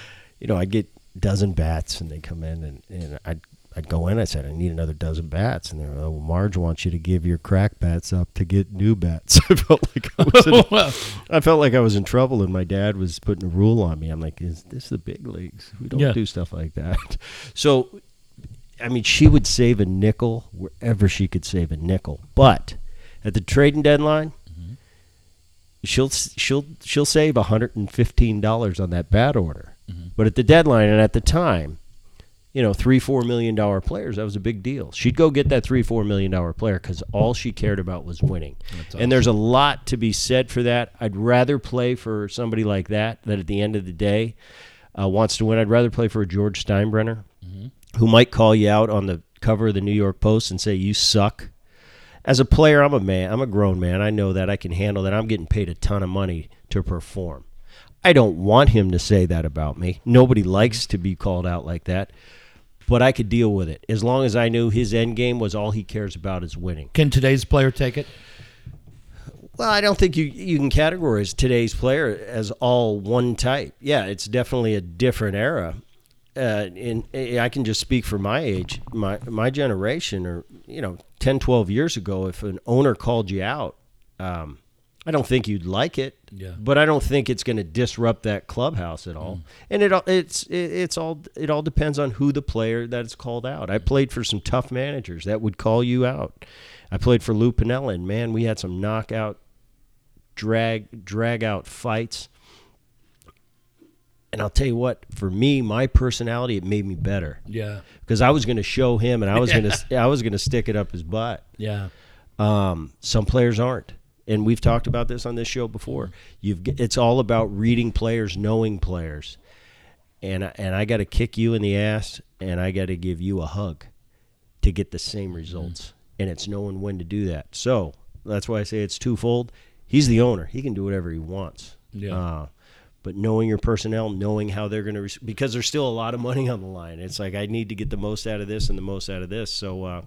you know, I'd get dozen bats, and they come in, and, and I'd I'd go in. I said, I need another dozen bats, and they're like, well, Marge wants you to give your crack bats up to get new bats. I felt like I was in, I felt like I was in trouble, and my dad was putting a rule on me. I'm like, is this the big leagues? We don't Yeah. do stuff like that. So, I mean, she would save a nickel wherever she could save a nickel. But at the trading deadline, mm-hmm. she'll she'll she'll save hundred and fifteen dollars on that bat order. Mm-hmm. But at the deadline and at the time, you know, three four million dollar players that was a big deal. She'd go get that three four million dollar player because all she cared about was winning. And there's a lot to be said for that. I'd rather play for somebody like that that at the end of the day uh, wants to win. I'd rather play for a George Steinbrenner who might call you out on the cover of the New York Post and say you suck. As a player, I'm a man. I'm a grown man. I know that I can handle that. I'm getting paid a ton of money to perform. I don't want him to say that about me. Nobody likes to be called out like that. But I could deal with it as long as I knew his end game was all he cares about is winning. Can today's player take it? Well, I don't think you you can categorize today's player as all one type. Yeah, it's definitely a different era. Uh, and I can just speak for my age, my my generation, or you know, 10, 12 years ago, if an owner called you out, um, I don't think you'd like it. Yeah. But I don't think it's going to disrupt that clubhouse at all. And it all- it's it, it's all it all depends on who the player that is called out. I played for some tough managers that would call you out. I played for Lou Piniella, and man, we had some knockout, drag, drag out fights. And I'll tell you what, for me, my personality, it made me better Yeah. because I was going to show him, and I was going to, I was going to stick it up his butt. Yeah. Um, some players aren't, and we've talked about this on this show before. You've it's all about reading players, knowing players, and I- and I got to kick you in the ass, and I got to give you a hug to get the same results, and it's knowing when to do that. So that's why I say it's twofold. He's the owner; he can do whatever he wants. Yeah. Uh, but knowing your personnel, knowing how they're going to, res- because there's still a lot of money on the line. It's like I need to get the most out of this and the most out of this. So uh,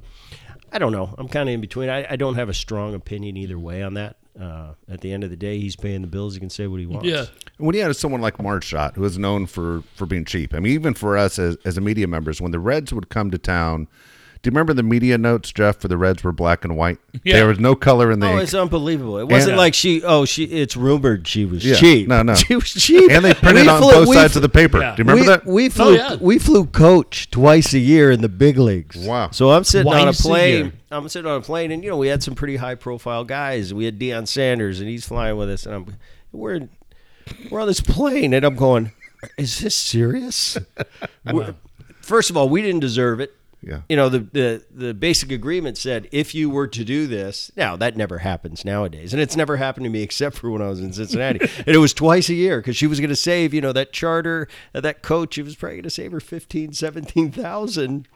I don't know. I'm kind of in between. I, I don't have a strong opinion either way on that. Uh, at the end of the day, he's paying the bills. He can say what he wants. Yeah. When you had someone like Marge Schott, who is known for for being cheap, I mean, even for us as as a media members, when the Reds would come to town, do you remember the media notes, Jeff, for the Reds were black and white? Yeah. There was no color in the Oh, ink. it's unbelievable. It wasn't And- uh, like she. Oh, she. It's rumored she was Yeah. cheap. No, no. she was cheap. and they printed We on flew- both sides flew- of the paper. Yeah. Do you remember we, that? We oh, flew. yeah. We flew coach twice a year in the big leagues. Wow. So I'm sitting on a plane. year. I'm sitting on a plane, and you know we had some pretty high profile guys. We had Deion Sanders, and he's flying with us, and I'm we're we're on this plane, and I'm going, is this serious? First of all, we didn't deserve it. Yeah. You know, the, the the basic agreement said if you were to do this, now that never happens nowadays, and it's never happened to me except for when I was in Cincinnati, and it was twice a year because she was going to save, you know, that charter, uh, that coach, she was probably going to save her 15, 17,000.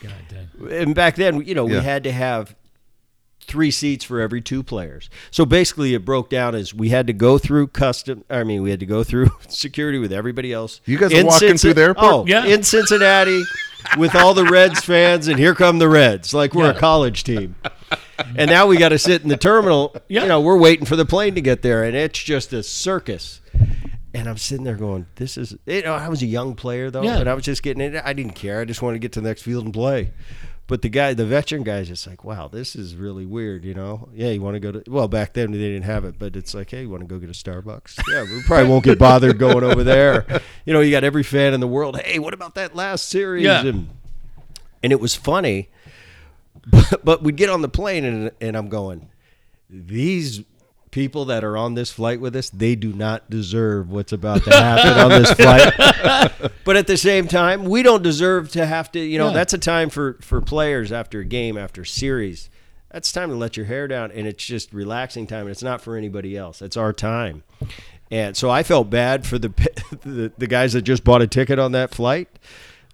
God damn. And back then, you know, we had to have three seats for every two players. So basically, it broke down as we had to go through custom. I mean, we had to go through security with everybody else. You guys are walking Cinci- through the airport? Oh, Yeah. in Cincinnati with all the Reds fans, and here come the Reds, like we're a college team. And now we got to sit in the terminal. Yeah. You know, we're waiting for the plane to get there, and it's just a circus. And I'm sitting there going, "This is." You know, I was a young player though, Yeah. and I was just getting it. I didn't care. I just wanted to get to the next field and play. But the guy, the veteran guy, is just like, "Wow, this is really weird." You know? Yeah, you want to go to? Well, back then they didn't have it, but it's like, "Hey, you want to go get a Starbucks?" Yeah, we probably won't get bothered going over there. You know, you got every fan in the world. Hey, what about that last series? Yeah. And and it was funny, but, but we'd get on the plane and and I'm going, these people that are on this flight with us, they do not deserve what's about to happen on this flight. but at the same time, we don't deserve to have to, you know, Yeah. that's a time for for players after a game, after a series. That's time to let your hair down and it's just relaxing time and it's not for anybody else. It's our time. And so I felt bad for the the, the guys that just bought a ticket on that flight.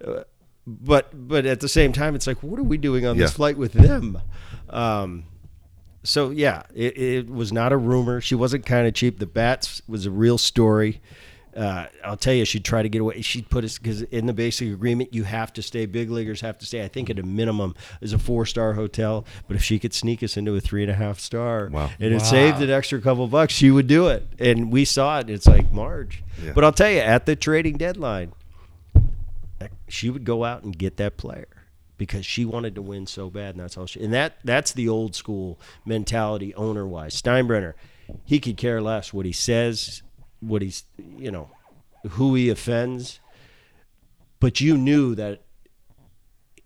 Uh, but but at the same time, it's like, what are we doing on this flight with them? Um, so yeah, it, it was not a rumor. She wasn't kind of cheap. The bats was a real story. Uh, I'll tell you, she'd try to get away. She'd put us because in the basic agreement, you have to stay. Big leaguers have to stay. I think at a minimum is a four star hotel. But if she could sneak us into a three and a half star, Wow. and it saved an extra couple bucks, she would do it. And we saw it. It's like Marge. Yeah. But I'll tell you, at the trading deadline, she would go out and get that player because she wanted to win so bad, and that's all she. And that that's the old school mentality, owner wise. Steinbrenner, he could care less what he says, what he's, you know, who he offends, but you knew that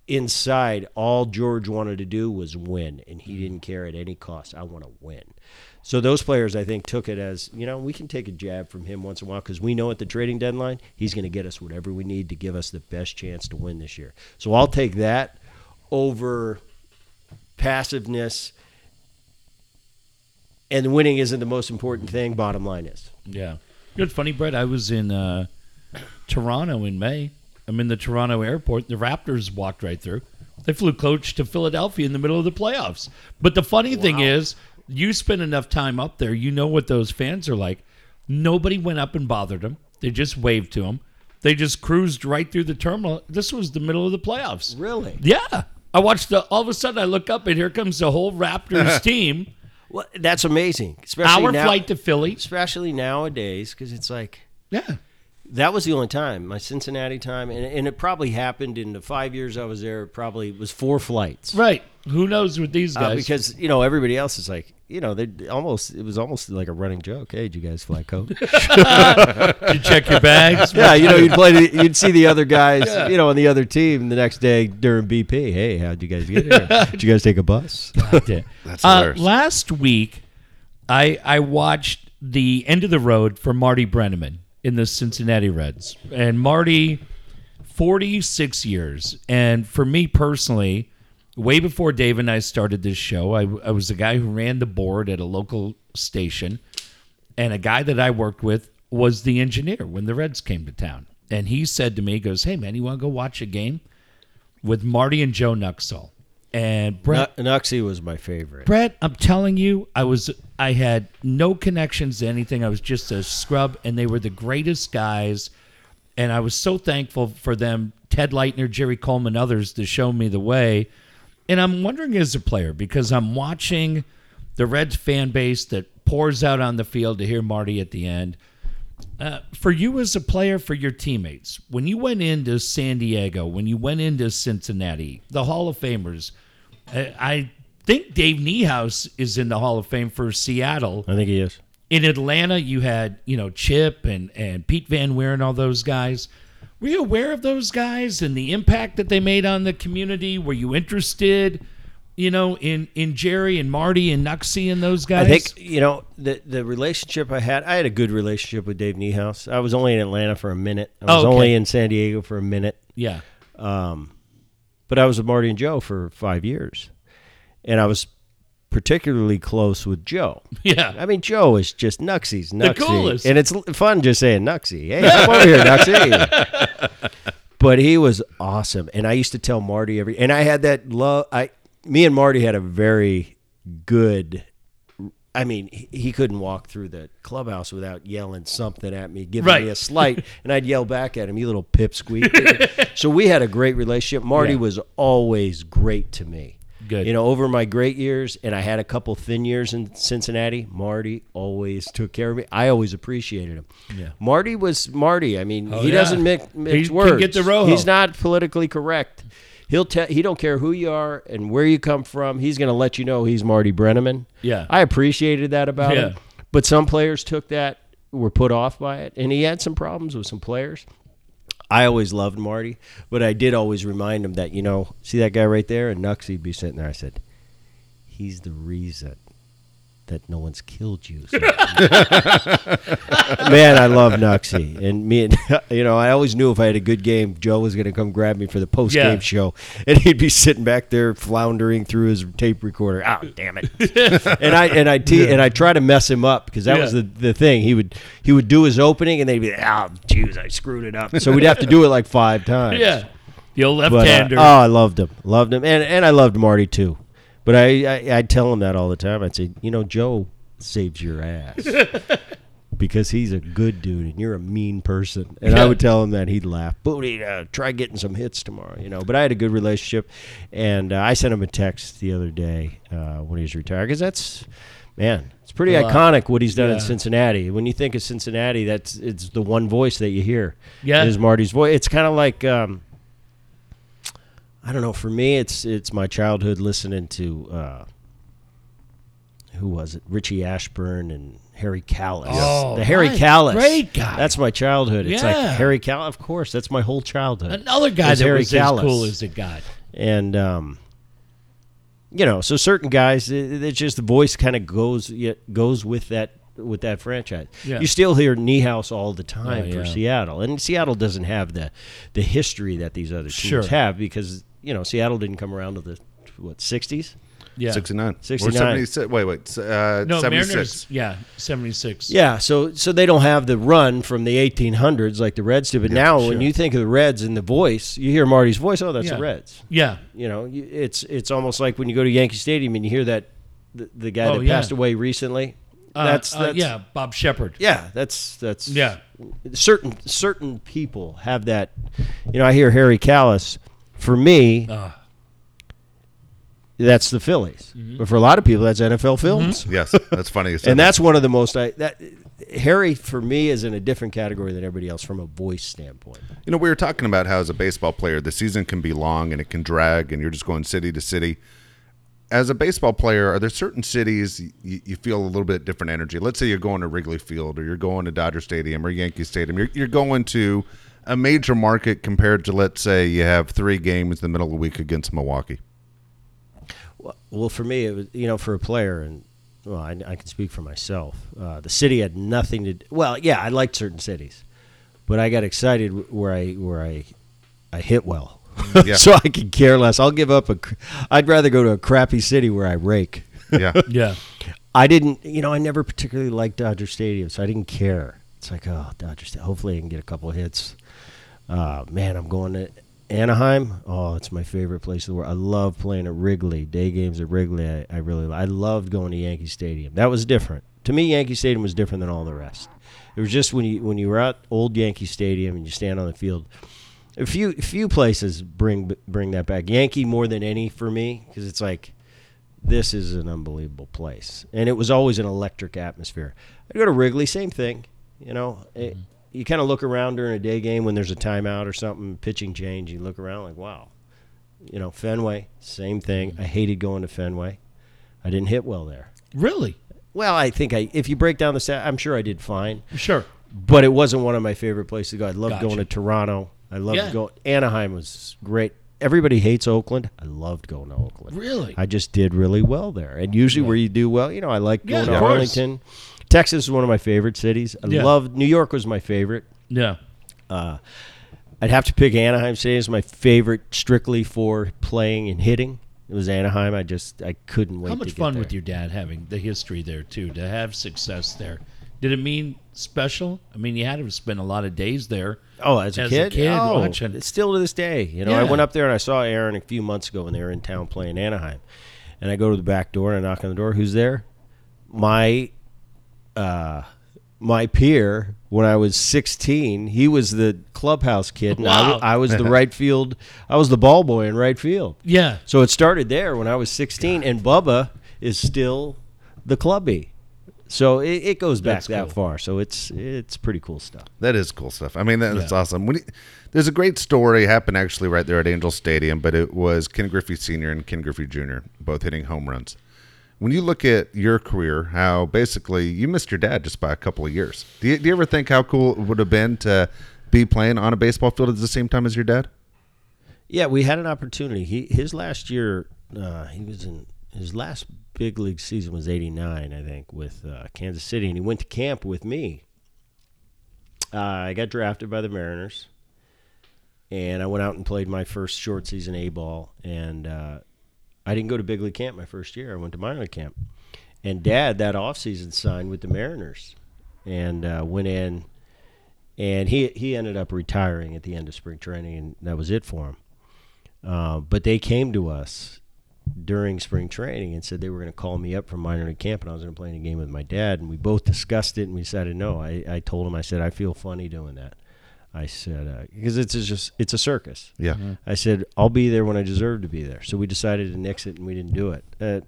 inside all George wanted to do was win, and he mm-hmm. didn't care at any cost. I want to win. So those players, I think, took it as you know we can take a jab from him once in a while because we know at the trading deadline he's going to get us whatever we need to give us the best chance to win this year. So I'll take that over passiveness. And winning isn't the most important thing. Bottom line is, Yeah. You know, it's funny, Bret. I was in uh, Toronto in May. I'm in the Toronto airport. The Raptors walked right through. They flew coach to Philadelphia in the middle of the playoffs. But the funny thing is, you spend enough time up there, you know what those fans are like. Nobody went up and bothered them. They just waved to them. They just cruised right through the terminal. This was the middle of the playoffs. really. Yeah. I watched the. All of a sudden, I look up and here comes the whole Raptors team. Well, that's amazing. Especially Hour now, flight to Philly. especially nowadays, because it's like Yeah. that was the only time my Cincinnati time, and, and it probably happened in the five years I was there. It probably was four flights. Right. Who knows with these guys? Uh, guys? because you know everybody else is like, you know, they almost it was almost like a running joke. Hey, did you guys fly coach? Did you check your bags? yeah, you know, you'd play, the, you'd see the other guys, you know, on the other team the next day during BP. Hey, how'd you guys get here? Did you guys take a bus? That's Uh, last week, I I watched the end of the road for Marty Brennaman in the Cincinnati Reds, and Marty, forty six years, and for me personally, way before Dave and I started this show, I, I was the guy who ran the board at a local station, and a guy that I worked with was the engineer when the Reds came to town, and he said to me, he "Goes, hey man, you want to go watch a game with Marty and Joe Nuxhall?" And Bret, Nuxie was my favorite. Bret, I'm telling you, I was I had no connections to anything. I was just a scrub, and they were the greatest guys. And I was so thankful for them, Ted Leitner, Jerry Coleman, others, to show me the way. And I'm wondering as a player because I'm watching the Reds fan base that pours out on the field to hear Marty at the end. Uh, for you as a player, for your teammates, when you went into San Diego, when you went into Cincinnati, the Hall of Famers, I, I think Dave Niehaus is in the Hall of Fame for Seattle. I think he is. In Atlanta, you had you know Chip and and Pete Van Wieren and all those guys. Were you aware of those guys and the impact that they made on the community? Were you interested, you know, in in Jerry and Marty and Nuxie and those guys? I think you know the the relationship I had. I had a good relationship with Dave Niehaus. I was only in Atlanta for a minute. I was Oh, okay. only in San Diego for a minute. yeah, Um, but I was with Marty and Joe for five years, and I was particularly close with Joe. yeah. I mean, Joe is just Nuxie's Nuxie, coolest. and it's fun just saying Nuxie. Hey, come over here, Nuxie. But he was awesome, and I used to tell Marty every. And I had that love. I, me and Marty had a very good. I mean, he, he couldn't walk through the clubhouse without yelling something at me, giving Right. me a slight, and I'd yell back at him, "You little pipsqueak." so we had a great relationship. Marty Yeah. was always great to me. Good. You know, over my great years, and I had a couple thin years in Cincinnati. Marty always took care of me. I always appreciated him. Yeah. Marty was Marty. I mean, Oh, he yeah. doesn't mix, mix He can words. get the rojo. He's not politically correct. He'll tell. He don't care who you are and where you come from. He's going to let you know he's Marty Brennaman. Yeah. I appreciated that about Yeah. him. But some players took that, were put off by it, and he had some problems with some players. I always loved Marty, but I did always remind him that you know, see that guy right there, and Nuxie'd be sitting there. I said, he's the reason that no one's killed you. So- Man, I love Nuxie, and me and you know, I always knew if I had a good game, Joe was going to come grab me for the post game Yeah. show, and he'd be sitting back there floundering through his tape recorder. Oh, damn it! and I and I te- and I try to mess him up because that was the, the thing. He would he would do his opening, and they'd be, oh, jeez, I screwed it up. So we'd have to do it like five times. yeah. The old uh, left-hander. oh, I loved him, loved him, and and I loved Marty too. But I, I I'd tell him that all the time. I'd say, you know, Joe saves your ass because he's a good dude and you're a mean person. And I would tell him that he'd laugh. Booty, uh, try getting some hits tomorrow, you know. But I had a good relationship, and uh, I sent him a text the other day uh, when he was retired because that's man. It's pretty lot. iconic what he's done in Cincinnati. When you think of Cincinnati, that's it's the one voice that you hear. Yeah. is Marty's voice. It's kind of like um, I don't know. For me, it's it's my childhood listening to uh, who was it? Richie Ashburn and Harry Kalas. Oh, the Harry right. Kalas, Great guy. That's my childhood. It's like Harry Kalas. Of course, that's my whole childhood. Another guy that Harry was Kalas. as cool as it got. and um, you know, so certain guys, it, it's just the voice kind of goes it goes with that with that franchise. Yeah. You still hear Niehaus all the time Oh, for yeah. Seattle, and Seattle doesn't have the the history that these other teams Sure. have because you know Seattle didn't come around to the what sixties. Yeah. 69. 69. Or 76. Wait, wait. Uh, No, 76. Mariners. Yeah, seventy-six. Yeah, so so they don't have the run from the 1800s like the Reds do. But now, when you think of the Reds and the voice, you hear Marty's voice. Oh, that's Yeah. the Reds. Yeah. You know, it's it's almost like when you go to Yankee Stadium and you hear that the, the guy Oh, that yeah. passed away recently. Uh, that's, uh, that's yeah, Bob Sheppard. yeah. That's that's Yeah. Certain certain people have that. You know, I hear Harry Kalas. For me, Uh, that's the Phillies. Mm-hmm. But for a lot of people, that's NFL Films. Yes, that's funny. you said and that. that's one of the most I that Harry for me is in a different category than everybody else from a voice standpoint. You know, we were talking about how as a baseball player, the season can be long and it can drag, and you're just going city to city. as a baseball player, are there certain cities you, you feel a little bit different energy? Let's say you're going to Wrigley Field or you're going to Dodger Stadium or Yankee Stadium. You're, you're going to a major market compared to, let's say, you have three games in the middle of the week against Milwaukee. Well, for me, it was you know for a player, and well, I, I can speak for myself. Uh, the city had nothing to. Well, yeah, I liked certain cities, but I got excited where I where I I hit well. Yeah. so I could care less. I'll give up a. cr- I'd rather go to a crappy city where I rake. Yeah. Yeah. I didn't, you know, I never particularly liked Dodger Stadium, so I didn't care. It's like, oh, Dodger Stadium. Hopefully, I can get a couple of hits. Uh, man, I'm going to Anaheim. Oh, it's my favorite place in the world. I love playing at Wrigley. Day games at Wrigley. I, I really, I loved going to Yankee Stadium. That was different to me. Yankee Stadium was different than all the rest. It was just when you when you were at old Yankee Stadium and you stand on the field. A few few places bring bring that back. Yankee more than any for me because it's like this is an unbelievable place. And it was always an electric atmosphere. I go to Wrigley, same thing. You know, it, you kind of look around during a day game when there's a timeout or something, pitching change. You look around like, wow. You know, Fenway, same thing. Mm-hmm. I hated going to Fenway. I didn't hit well there. Really? Well, I think I, if you break down the stat, I'm sure I did fine, Sure. but it wasn't one of my favorite places to go. I loved Gotcha. going to Toronto. I loved Yeah. going. Anaheim was great. Everybody hates Oakland. I loved going to Oakland. Really? I just did really well there. And usually where you do well, you know, I like going of to course. Texas is one of my favorite cities. I Yeah. loved New York was my favorite. yeah. Uh, I'd have to pick Anaheim City as my favorite strictly for playing and hitting. It was Anaheim. I just I couldn't wait How to much get fun there. with your dad having the history there too, to have success there. Did it mean special? I mean, you had to spend a lot of days there. Oh, as a As a kid, kid, oh, watching. it's still to this day. You know, I went up there and I saw Aaron a few months ago when they were in town playing Anaheim, and I go to the back door and I knock on the door. Who's there? My, uh, my peer when I was 16. He was the clubhouse kid, and I, Wow. w- I was the right field. I was the ball boy in right field. Yeah. So it started there when I was 16, and Bubba is still the clubby. So it, it goes back That's that cool. far. So it's it's pretty cool stuff. That is cool stuff. I mean, that, that's Yeah. awesome. When you, there's a great story happened actually right there at Angel Stadium, but it was Ken Griffey Sr. and Ken Griffey Jr. both hitting home runs. When you look at your career, how basically you missed your dad just by a couple of years. Do you, do you ever think how cool it would have been to be playing on a baseball field at the same time as your dad? Yeah, we had an opportunity. He his last year, uh, he was in his last big league season was '89, I think, with uh, Kansas City, and he went to camp with me. Uh, I got drafted by the Mariners, and I went out and played my first short season A ball, and uh, I didn't go to big league camp my first year. I went to minor league camp, and Dad that offseason signed with the Mariners, and uh, went in, and he he ended up retiring at the end of spring training, and that was it for him. Uh, but they came to us during spring training and said they were going to call me up from minor league camp and I was going to play in a game with my dad. And we both discussed it and we decided no. I, I told him, I said, I feel funny doing that. I said, uh, because it's just, it's a circus. Yeah. I said, I'll be there when I deserve to be there. So we decided to nix it and we didn't do it. Uh,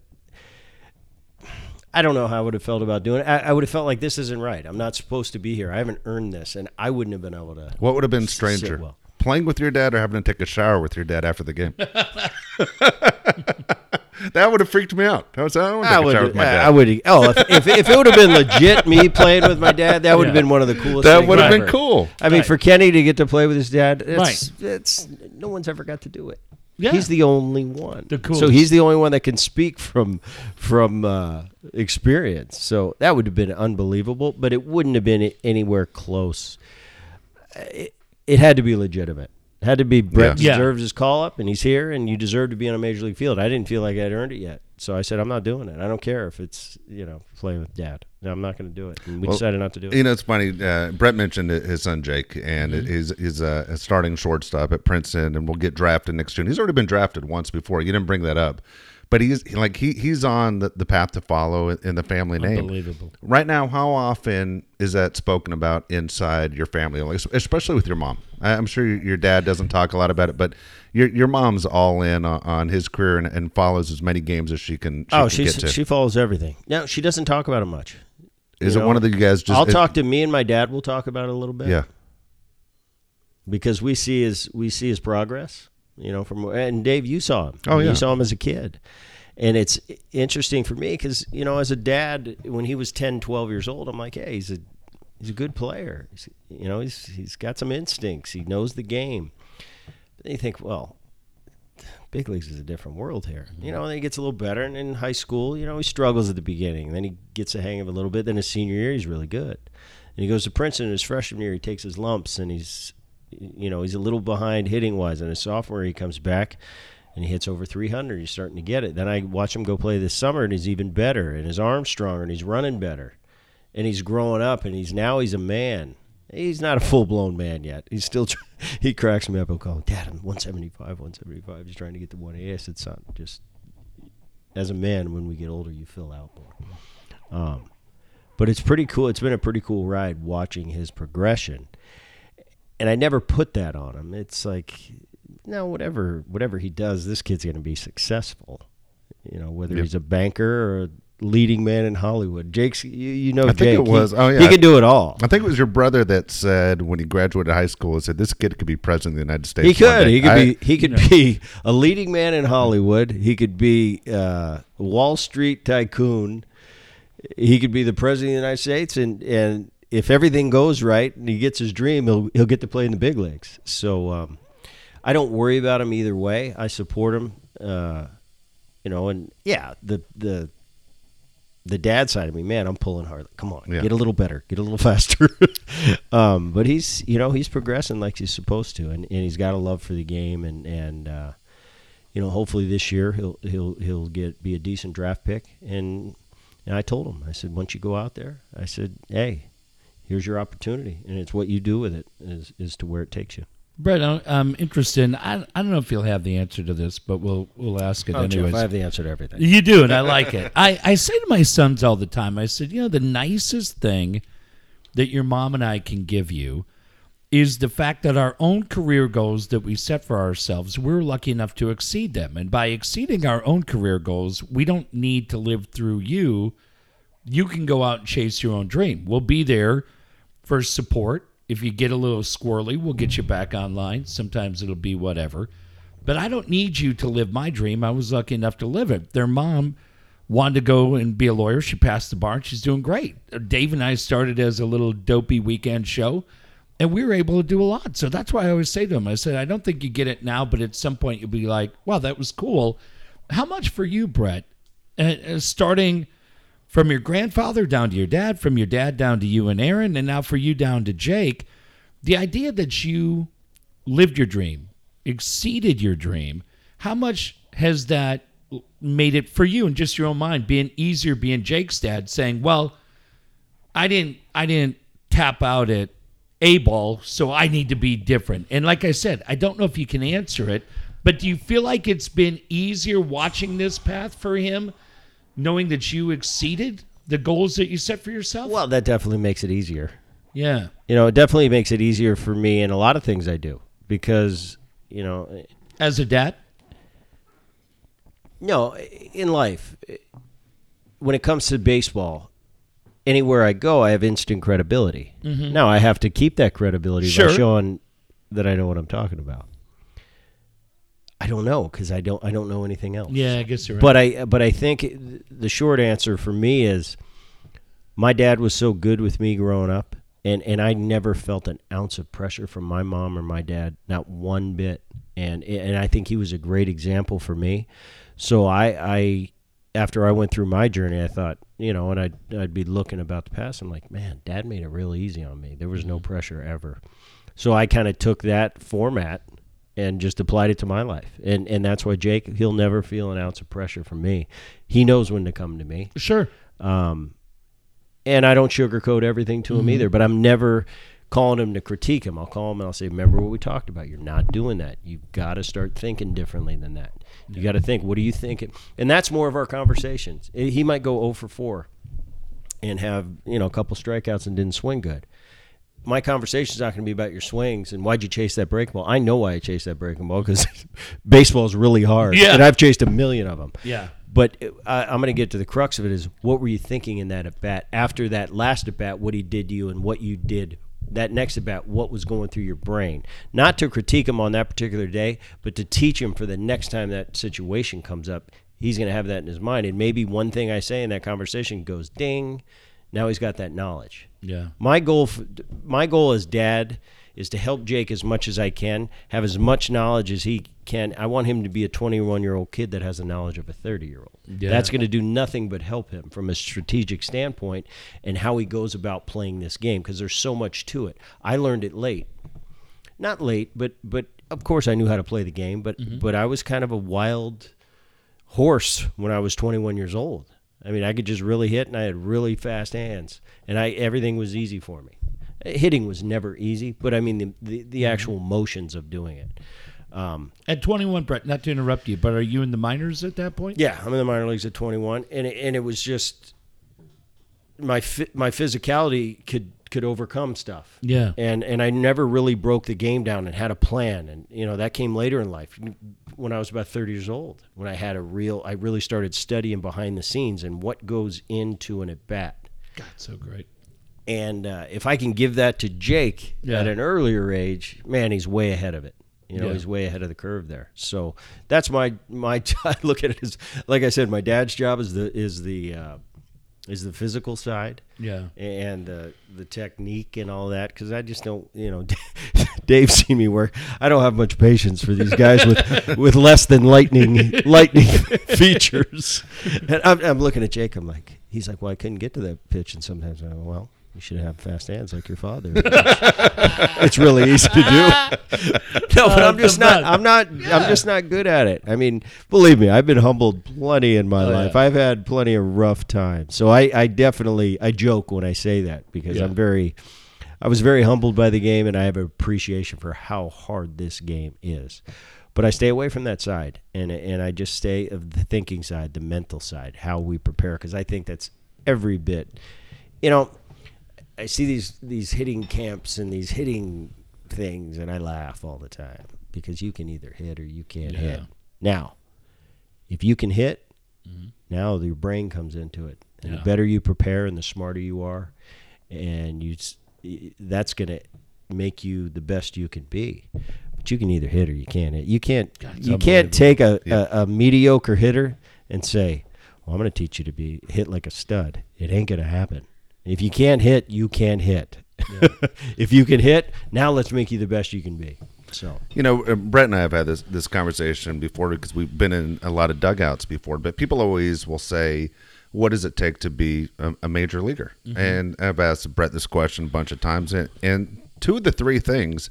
I don't know how I would have felt about doing it. I, I would have felt like this isn't right. I'm not supposed to be here. I haven't earned this. And I wouldn't have been able to. What would have been stranger? well. Playing with your dad or having to take a shower with your dad after the game? that would have freaked me out. I was I don't want to I would, with my dad. I would. Oh, if, if, if it would have been legit, me playing with my dad, that would have Yeah. been one of the coolest. that would have been cool. I mean, Right. for Kenny to get to play with his dad, it's, Right. it's no one's ever got to do it. Yeah. He's the only one. The So he's the only one that can speak from from uh, experience. So that would have been unbelievable, but it wouldn't have been anywhere close. It, it had to be legitimate. It had to be Bret Yeah. deserves his call up, and he's here, and you deserve to be on a major league field. I didn't feel like I'd earned it yet, so I said I'm not doing it. I don't care if it's you know playing with dad. No, I'm not going to do it, and we Well, decided not to do it. You know, it's funny. Uh, Bret mentioned his son Jake, and Mm-hmm. he's he's a, a starting shortstop at Princeton, and will get drafted next June. He's already been drafted once before. You didn't bring that up, but he's like he he's on the, the path to follow in the family name. Unbelievable. Right now, how often is that spoken about inside your family, like, especially with your mom? I- I'm sure your dad doesn't talk a lot about it, but your your mom's all in on, on his career and, and follows as many games as she can. She oh, can she's, get to. she follows everything. No, she doesn't talk about it much. is you it know, one of the guys just? I'll it- talk to me and my dad. We'll talk about it a little bit. Yeah, because we see his we see his progress. You know, from and Dave, you saw him. Oh, yeah. you saw him as a kid, And it's interesting for me because you know, as a dad, when he was 10, 12 years old, I'm like, hey, he's a he's a good player. He's, you know, he's he's got some instincts. He knows the game. Then you think, well, big leagues is a different world here. You mm-hmm. know, and then he gets a little better. And in high school, you know, he struggles at the beginning. Then he gets a hang of it a little bit. Then his senior year, he's really good. And he goes to Princeton his freshman year. He takes his lumps, and he's, you know, he's a little behind hitting wise. And his sophomore, year, he comes back. And he hits over 300. He's starting to get it. Then I watch him go play this summer, and he's even better. And his arm's stronger, and he's running better. And he's growing up, and he's now he's a man. He's not a full blown man yet. He's still tr- he cracks me up. Call, Dad, I'm 175, 175. He's trying to get to 180. I said, son, just as a man, when we get older, you fill out more. Um, but it's pretty cool. It's been a pretty cool ride watching his progression. And I never put that on him. It's like, no, whatever, whatever he does, this kid's going to be successful. You know, whether Yep. he's a banker or a leading man in Hollywood. Jake's, you, you know, I think Jake. it was- He, oh, yeah. he can do it all. I think it was your brother that said when he graduated high school, he said this kid could be president of the United States. He could. day." He could I- be. He could be a leading man in Hollywood. He could be uh, Wall Street tycoon. He could be the president of the United States, and and if everything goes right and he gets his dream, he'll he'll get to play in the big leagues. So um, I don't worry about him either way. I support him. Uh, you know, and yeah, the the the dad side of me, man, I'm pulling hard. Come on, Yeah. get a little better, get a little faster. um, but he's, you know, he's progressing like he's supposed to, and, and he's got a love for the game, and and uh, you know, hopefully this year he'll he'll he'll get be a decent draft pick. And and I told him, I said, once you go out there, I said, hey, here's your opportunity, and it's what you do with it is is to where it takes you. Bret, I'm- interested. in- I, I don't know if you'll have the answer to this, but we'll we'll ask it Oh, Jeff. I have the answer to everything. You do, and I like it. I, I say to my sons all the time, I said, you know, the nicest thing that your mom and I can give you is the fact that our own career goals that we set for ourselves, we're lucky enough to exceed them. And by exceeding our own career goals, we don't need to live through you. You can go out and chase your own dream. We'll be there for support. If you get a little squirrely, we'll get you back online. Sometimes it'll be whatever. But I don't need you to live my dream. I was lucky enough to live it. Their mom wanted to go and be a lawyer. She passed the bar and she's doing great. Dave and I started as a little dopey weekend show and we were able to do a lot. So that's why I always say to them, I said, I don't think you get it now, but at some point you'll be like, wow, that was cool. How much for you, Bret? Uh, uh, starting from your grandfather down to your dad, from your dad down to you and Aaron, and now for you down to Jake, the idea that you lived your dream, exceeded your dream, how much has that made it for you in just your own mind being easier being Jake's dad saying, "Well, I didn't I didn't tap out at A ball, so I need to be different." And like I said, I don't know if you can answer it, but do you feel like it's been easier watching this path for him knowing that you exceeded the goals that you set for yourself? Well, that definitely makes it easier. yeah. You know, it definitely makes it easier for me in a lot of things I do because, you know, As a dad? no, in life, when it comes to baseball, anywhere I go, I have instant credibility. Mm-hmm. Now I have to keep that credibility Sure. by showing that I know what I'm talking about. I don't know because I don't I don't know anything else. Yeah, I guess you're right. But I but I think the short answer for me is my dad was so good with me growing up and and I never felt an ounce of pressure from my mom or my dad not one bit. And and I think he was a great example for me. So I I after I went through my journey I thought you know and I'd I'd be looking about the past I'm like man dad made it real easy on me. There was no mm-hmm. pressure ever. So I kind of took that format and just applied it to my life. And and that's why Jake he'll never feel an ounce of pressure from me. He knows when to come to me. sure. Um, and I don't sugarcoat everything to him either. But I'm never calling him to critique him. I'll call him and I'll say, "Remember what we talked about? You're not doing that. You've got to start thinking differently than that. You got to think. What are you thinking?" And that's more of our conversations. He might go 0 for 4 and have you know a couple strikeouts and didn't swing good. My conversation's not going to be about your swings and why'd you chase that breaking ball. I know why I chased that breaking ball because baseball's really hard, Yeah. and I've chased a million of them. Yeah. But uh, I, I'm going to get to the crux of it is what were you thinking in that at bat after that last at bat? What he did to you and what you did that next at bat? What was going through your brain? Not to critique him on that particular day, but to teach him for the next time that situation comes up. he's going to have that in his mind. And maybe one thing I say in that conversation goes ding. Now he's got that knowledge. Yeah. My goal, my goal as dad is to help Jake as much as I can, have as much knowledge as he can. I want him to be a 21 year old kid that has the knowledge of a 30 year old. Yeah. That's going to do nothing but help him from a strategic standpoint and how he goes about playing this game because there's so much to it. I learned it late, not late, but but of course I knew how to play the game, but mm-hmm. but I was kind of a wild horse when I was 21 years old. I mean, I could just really hit, and I had really fast hands, and I everything was easy for me. Hitting was never easy, but I mean the the, the actual motions of doing it. Um, At 21, Bret, not to interrupt you, but are you in the minors at that point? yeah, I'm in the minor leagues at 21, and it, and it was just my my physicality could could overcome stuff. Yeah. and and I never really broke the game down and had a plan, and you know that came later in life when I was about 30 years old when I had a real I really started studying behind the scenes and what goes into an at bat. God, so great. And uh, if I can give that to Jake Yeah. at an earlier age, man, he's way ahead of it. You know, Yeah. he's way ahead of the curve there. So that's my my. I look at it as like I said, my dad's job is the is the uh, is the physical side. Yeah. and the the technique and all that because I just don't you know Dave's seen me work. I don't have much patience for these guys with with less than lightning lightning features. And I'm, I'm looking at Jake. I'm like he's like well I couldn't get to that pitch and sometimes I go well you should have fast hands like your father it's really easy to do no but I'm uh, just not I'm not I'm just not good at it I mean believe me I've been humbled plenty in my Oh, life yeah. I've had plenty of rough times so I I definitely I joke when I say that because Yeah. I'm very I was very humbled by the game and I have appreciation for how hard this game is. But I stay away from that side and and I just stay of the thinking side, the mental side, how we prepare because I think that's every bit. You know, I see these these hitting camps and these hitting things and I laugh all the time because you can either hit or you can't hit. Now, if you can hit, now your brain comes into it. And Yeah. the better you prepare and the smarter you are, and you that's going to make you the best you can be. But you can either hit or you can't hit. You can't it's you can't take a, Yeah. a, a mediocre hitter and say, "Well, I'm going to teach you to be hit like a stud." It ain't going to happen. If you can't hit, you can't hit. if you can hit, now let's make you the best you can be. So You know, uh, Bret and I have had this this conversation before because we've been in a lot of dugouts before. But people always will say, "What does it take to be a, a major leaguer?" And I've asked Bret this question a bunch of times, and, and two of the three things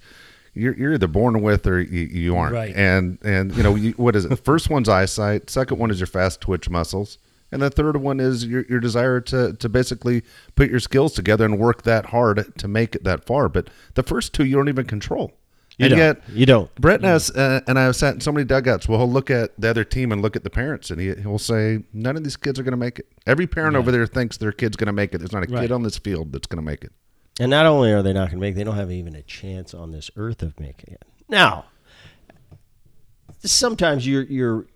you're, you're either born with or you, you aren't. Right. And and you know you, what is it? First one's eyesight. Second one is your fast twitch muscles. And the third one is your, your desire to, to basically put your skills together and work that hard to make it that far. But the first two you don't even control. you and don't. yet you don't. Bret and, uh, and I have sat in so many dugouts. Well, he'll look at the other team and look at the parents, and he, he'll say, "None of these kids are going to make it." Every parent over there thinks their kid's going to make it. There's not a Right. kid on this field that's going to make it. And not only are they not going to make, it, they don't have even a chance on this earth of making it. Now, sometimes you're you're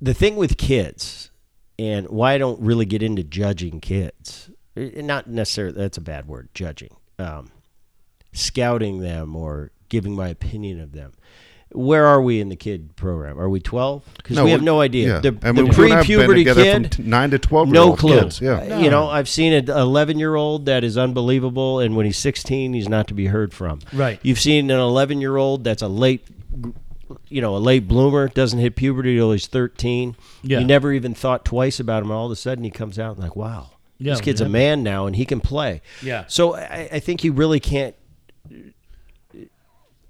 the thing with kids, and why I don't really get into judging kids. eh, Not necessarily that's a bad word, judging, um, scouting them or giving my opinion of them. Where are we in the kid program? Are we twelve? Because we have no idea. Yeah. The, and the we, you and I have been pre-puberty kid, from t- nine to twelve. no old clue. Kids. Yeah. Uh, You know, I've seen an 11 year old that is unbelievable, and when he's 16, he's not to be heard from. Right. You've seen an 11 year old that's a late, you know, a late bloomer, doesn't hit puberty till he's 13. Yeah. You never even thought twice about him, and all of a sudden he comes out and like, wow, Yeah, this kid's yeah. a man now, and he can play. Yeah. So I, I think you really can't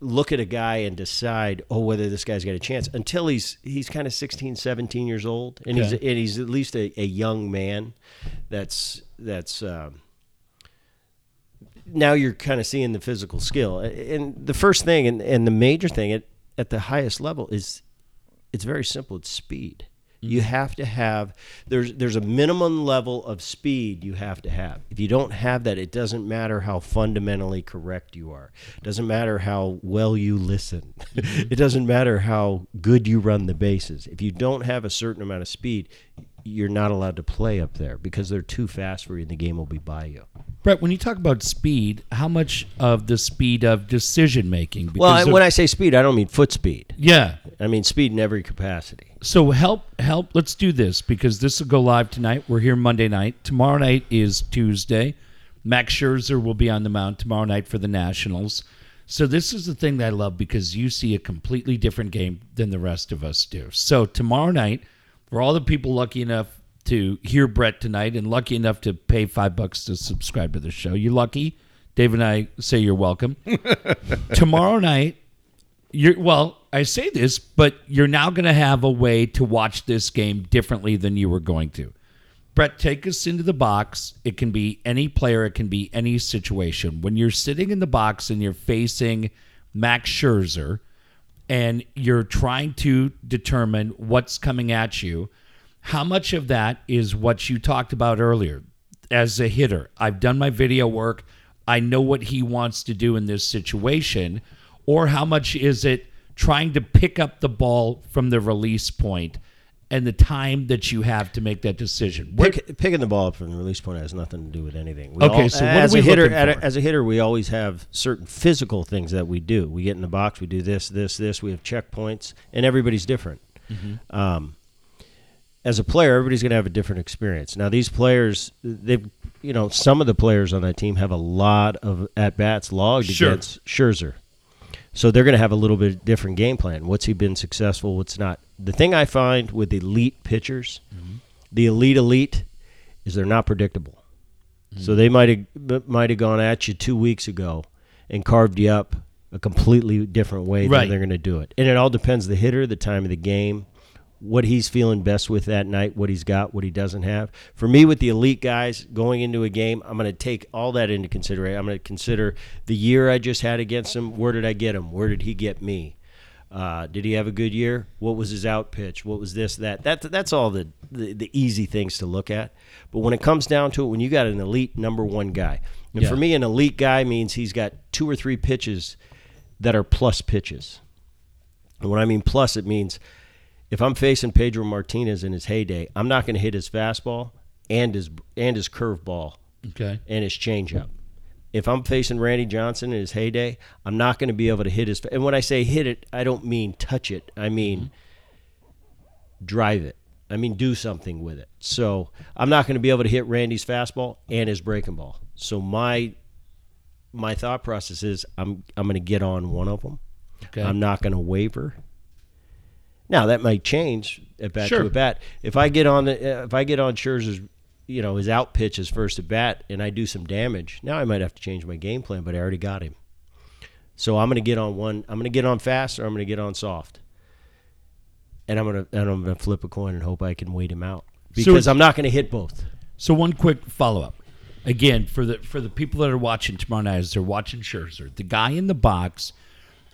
look at a guy and decide oh whether this guy's got a chance until he's he's kind of 16 17 years old and he's and he's at least a, a young man that's that's um, now you're kind of seeing the physical skill and the first thing and, and the major thing at, at the highest level is it's very simple it's speed. You mm-hmm. have to have there's there's a minimum level of speed you have to have. If you don't have that it doesn't matter how fundamentally correct you are. It doesn't matter how well you listen. Mm-hmm. It doesn't matter how good you run the bases. If you don't have a certain amount of speed you're not allowed to play up there because they're too fast for you and the game will be by you Bret, when you talk about speed, how much of the speed of decision making? well I, when i say speed i don't mean foot speed yeah, I mean speed in every capacity. So help, help. Let's do this because this will go live tonight. We're here Monday night. Tomorrow night is Tuesday. Max Scherzer will be on the mound tomorrow night for the Nationals. So this is the thing that I love because you see a completely different game than the rest of us do. So tomorrow night, for all the people lucky enough to hear Bret tonight and lucky enough to pay five bucks to subscribe to the show, You're lucky. Dave and I say you're welcome. tomorrow night, you're well. I say this, but you're now going to have a way to watch this game differently than you were going to. Bret, take us into the box. It can be any player, it can be any situation. When you're sitting in the box and you're facing Max Scherzer and you're trying to determine what's coming at you, how much of that is what you talked about earlier? As a hitter, I've done my video work. I know what he wants to do in this situation. Or how much is it trying to pick up the ball from the release point and the time that you have to make that decision? Pick, picking the ball up from the release point has nothing to do with anything. We Okay, so what are as we a hitter, looking at a- for? as a hitter, we always have certain physical things that we do. We get in the box, we do this, this, this. We have checkpoints, and everybody's different. Mm-hmm. Um, as a player, everybody's going to have a different experience. Now, these players, they've, you know, some of the players on that team have a lot of at bats logged Sure. against Scherzer. So they're going to have a little bit different game plan. What's he been successful? What's not? The thing I find with elite pitchers, mm-hmm. the elite elite, is they're not predictable. Mm-hmm. So they might have might have gone at you two weeks ago and carved you up a completely different way Right. than they're going to do it. And it all depends the hitter, the time of the game, what he's feeling best with that night, what he's got, what he doesn't have. For me, with the elite guys going into a game, I'm going to take all that into consideration. I'm going to consider the year I just had against him. Where did I get him? Where did he get me? Uh, did he have a good year? What was his out pitch? What was this, that? That that's all the, the the easy things to look at. But when it comes down to it, when you got an elite number one guy, and Yeah. for me, an elite guy means he's got two or three pitches that are plus pitches. And when I mean plus, it means if I'm facing Pedro Martinez in his heyday, I'm not going to hit his fastball and his and his curveball okay. and his changeup. If I'm facing Randy Johnson in his heyday, I'm not going to be able to hit his. And when I say hit it, I don't mean touch it. I mean mm-hmm. drive it. I mean do something with it. So I'm not going to be able to hit Randy's fastball and his breaking ball. So my my thought process is I'm I'm going to get on one of them. Okay. I'm not going to waver. Now that might change at bat Sure. to at bat. If I get on the if I get on Scherzer's, you know, his out pitch his first at bat, and I do some damage, now I might have to change my game plan. But I already got him, so I'm going to get on one. I'm going to get on fast, or I'm going to get on soft, and I'm going to and I'm going to flip a coin and hope I can wait him out because it's- I'm not going to hit both. So one quick follow up. Again, for the for the people that are watching tomorrow night, as they're watching Scherzer, the guy in the box,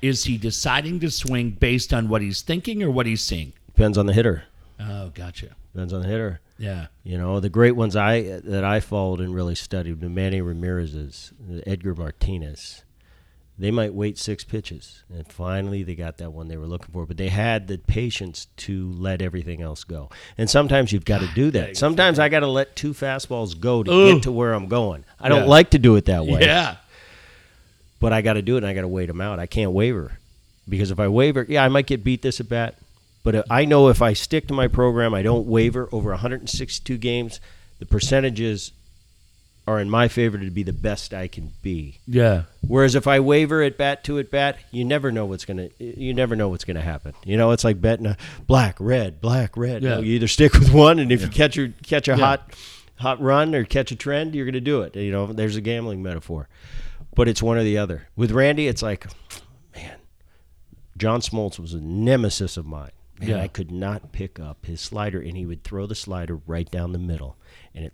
is he deciding to swing based on what he's thinking or what he's seeing? Depends on the hitter. Oh, gotcha. Depends on the hitter. Yeah. You know, the great ones I that I followed and really studied, the Manny Ramirez's, the Edgar Martinez. They might wait six pitches, and finally they got that one they were looking for. But they had the patience to let everything else go. And sometimes you've got to do that. Sometimes I got to let two fastballs go to Ugh. get to where I'm going. I don't Yeah. like to do it that way, Yeah. But I got to do it, and I got to wait them out. I can't waver because if I waver, yeah, I might get beat this at bat. But I know if I stick to my program, I don't waver over 162 games, the percentages are in my favor to be the best I can be. Yeah. Whereas if I waver at bat to at bat, you never know what's gonna you never know what's gonna happen. You know, it's like betting a black, red, black, red. Yeah. No, you either stick with one, and if you catch your catch a hot hot run or catch a trend, you're gonna do it. You know, there's a gambling metaphor, but it's one or the other. With Randy, it's like, man, John Smoltz was a nemesis of mine. Man, Yeah. I could not pick up his slider, and he would throw the slider right down the middle, and it,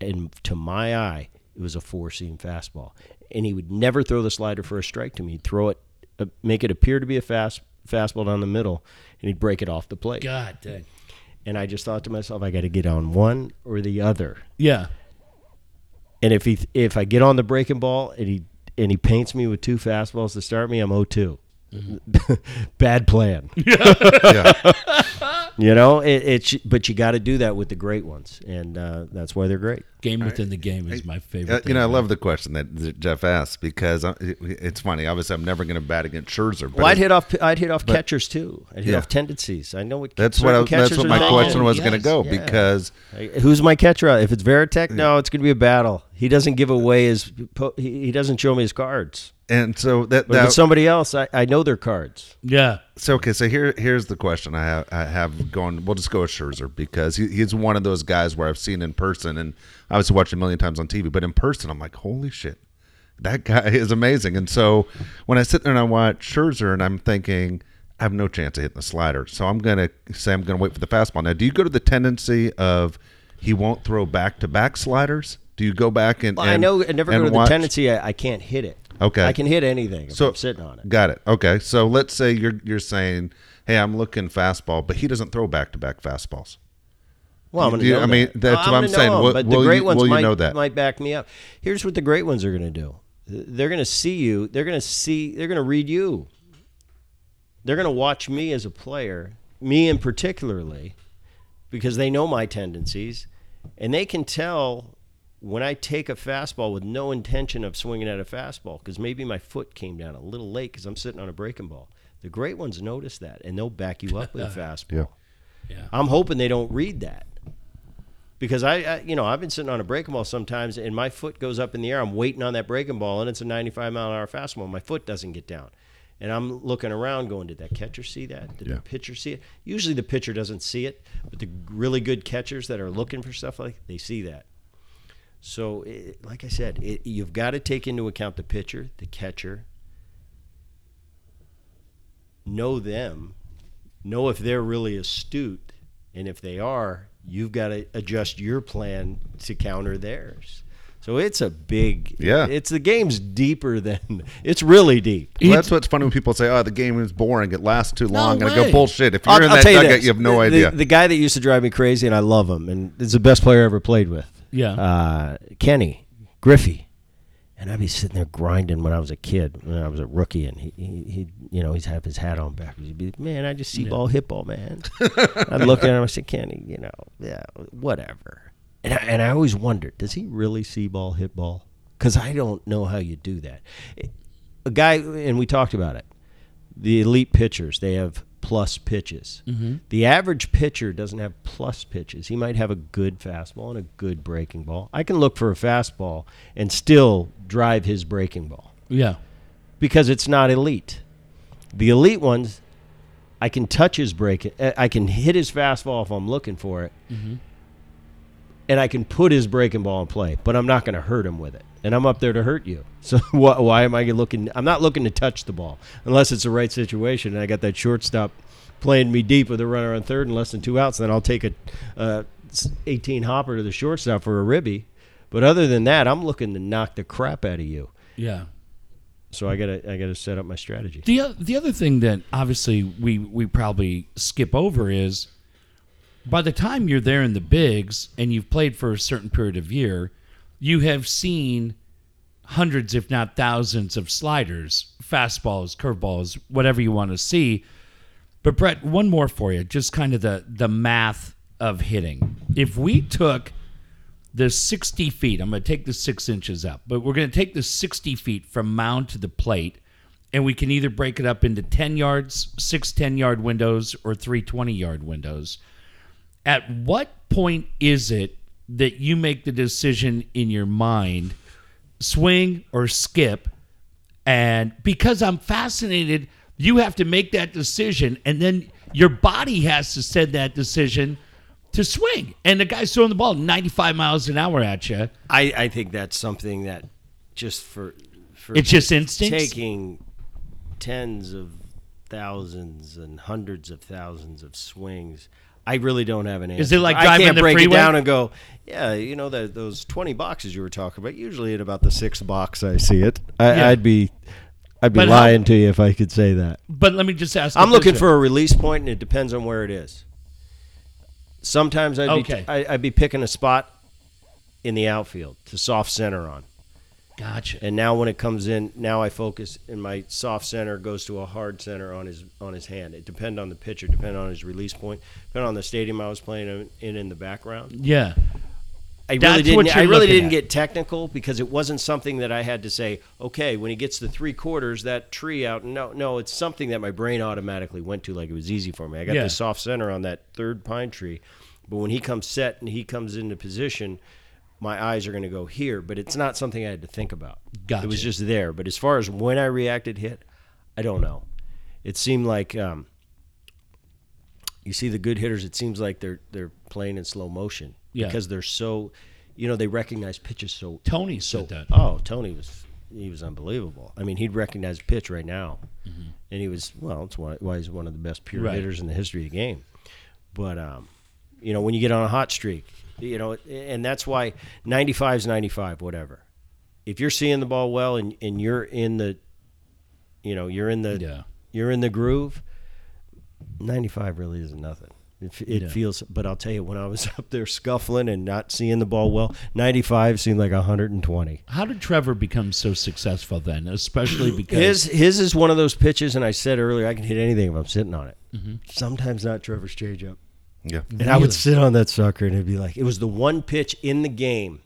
and to my eye, it was a four seam fastball. And he would never throw the slider for a strike to me. He'd throw it, uh, make it appear to be a fast fastball down the middle, and he'd break it off the plate. God dang. And I just thought to myself, I got to get on one or the other. Yeah. And if he if I get on the breaking ball and he and he paints me with two fastballs to start me, I'm 0-2. Bad plan. Yeah. You know, it, it's but you got to do that with the great ones, and uh, that's why they're great. Game within the game is my favorite. Uh, thing you know, I about love the question that that Jeff asked because uh, it's funny. Obviously, I'm never going to bat against Scherzer. But Well, I'd hit off. I'd hit off catchers too. I'd hit Yeah. off tendencies. I know what. that's what I, certain that's what my thinking. question was going to go yeah. because Who's my catcher? If it's Varitek, no, it's going to be a battle. He doesn't give away his. He he doesn't show me his cards. and so that, But if that it's somebody else, I, I know their cards. Yeah. So okay, so here here's the question I have I have going. We'll just go with Scherzer because he, he's one of those guys where I've seen in person and I obviously watched a million times on TV, but in person I'm like, holy shit, that guy is amazing. And so when I sit there and I watch Scherzer and I'm thinking. I have no chance of hitting the slider, so I'm gonna say I'm gonna wait for the fastball. Now, do you go to the tendency of he won't throw back to back sliders? Do you go back and, Well, I know. I never go to the tendency. I, I can't hit it. Okay. I can hit anything So I'm sitting on it. Got it. Okay. So let's say you're you're saying, "Hey, I'm looking fastball," but he doesn't throw back to back fastballs. Well, I'm gonna you- know I mean, that. that's No, what I'm gonna saying. know 'em, Will- but will the great you- ones will you might, know that? might back me up. Here's what the great ones are going to do. They're going to see you. They're going to see. They're going to read you. They're going to watch me as a player, me in particularly, because they know my tendencies, and they can tell when I take a fastball with no intention of swinging at a fastball because maybe my foot came down a little late because I'm sitting on a breaking ball. The great ones notice that, and they'll back you up with a fastball. Yeah. I'm hoping they don't read that because I, I, you know, I've been sitting on a breaking ball sometimes, and my foot goes up in the air. I'm waiting on that breaking ball, and it's a 95 mile an hour fastball. My foot doesn't get down, and I'm looking around, going, "Did that catcher see that? Did Yeah. the pitcher see it?" Usually, the pitcher doesn't see it, but the really good catchers that are looking for stuff like they see that. So, it, like I said, it, you've got to take into account the pitcher, the catcher, know them, know if they're really astute, and if they are, you've got to adjust your plan to counter theirs. So it's a big Yeah. It's the game's deeper than it's really deep. Well, that's what's funny when people say, "Oh, the game is boring. It lasts too long." and I go, "Bullshit! If you're I'll, in that tell you dugout, you have no the, idea." The, the guy that used to drive me crazy, and I love him, and is the best player I ever played with. Yeah. uh, Kenny Griffey, and I'd be sitting there grinding when I was a kid, when I was a rookie, and he, he, he you know, he's have his hat on backwards. He'd be, man, I just see ball, hit ball, man. I'd look at him, I said, Kenny, you know, yeah, whatever. And I, and I always wondered, does he really see ball, hit ball? Because I don't know how you do that. A guy, and we talked about it. The elite pitchers, they have plus pitches. The average pitcher doesn't have plus pitches. He might have a good fastball and a good breaking ball. I can look for a fastball and still drive his breaking ball Yeah. because it's not elite. The elite ones, I can touch his break. uh, I can hit his fastball if I'm looking for it, and I can put his breaking ball in play. But I'm not going to hurt him with it, and I'm up there to hurt you. So why, why am I looking? I'm not looking to touch the ball unless it's the right situation. And I got that shortstop playing me deep with a runner on third and less than two outs. Then I'll take a uh, 18 hopper to the shortstop for a ribby. But other than that, I'm looking to knock the crap out of you. Yeah. So I gotta I gotta set up my strategy. The the other thing that obviously we we probably skip over is by the time you're there in the bigs and you've played for a certain period of year, you have seen hundreds, if not thousands, of sliders, fastballs, curveballs, whatever you want to see. But Bret, one more for you, just kind of the the math of hitting. If we took the 60 feet, I'm going to take the six inches up, but we're going to take the 60 feet from mound to the plate, and we can either break it up into 10 yards, six 10 yard windows, or three 20 yard windows. At what point is it that you make the decision in your mind, swing or skip? And because I'm fascinated, you have to make that decision, and then your body has to send that decision to swing. And the guy's throwing the ball 95 miles an hour at you. I, I think that's something that just for for It's just instincts. taking tens of thousands and hundreds of thousands of swings. I really don't have an answer. Is it like I driving can't the break freeway? it down and go, yeah, you know that those twenty boxes you were talking about. Usually at about the sixth box, I see it. I, Yeah. I'd be, I'd be But how- lying to you if I could say that. But let me just ask. I'm it looking this for a release point, and it depends on where it is. Sometimes I'd Okay. be I, I'd be picking a spot in the outfield to soft center on. Gotcha. And now when it comes in, now I focus and my soft center goes to a hard center on his on his hand. It depend on the pitcher, depend on his release point, depend on the stadium I was playing in in, the background. Yeah. I That's really didn't. I really didn't at. get technical because it wasn't something that I had to say. Okay, when he gets the three quarters, that tree out. No, no, it's something that my brain automatically went to. Like it was easy for me. I got Yeah. the soft center on that third pine tree, but when he comes set and he comes into position, my eyes are going to go here. But it's not something I had to think about. Gotcha. It was just there. But as far as when I reacted, hit, I don't know. It seemed like. Um, you see the good hitters. It seems like they're they're playing in slow motion Yeah. because they're so, you know, they recognize pitches so. Tony so said that. oh, Tony was he was unbelievable. I mean, he'd recognize a pitch right now, and he was well. That's why, why he's one of the best pure Mm-hmm. Right. hitters in the history of the game. But um, you know, when you get on a hot streak, you know, and that's why 95 is 95, whatever. If you're seeing the ball well and and you're in the, you know, you're in the Yeah. you're in the groove. 95 really isn't nothing. It, it Yeah. feels, but I'll tell you, when I was up there scuffling and not seeing the ball well, 95 seemed like 120. How did Trevor become so successful then? Especially because His his is one of those pitches, and I said earlier, I can hit anything if I'm sitting on it. Mm-hmm. Sometimes not Trevor's changeup. Yeah. And I would sit on that sucker and it'd be like, it was the one pitch in the game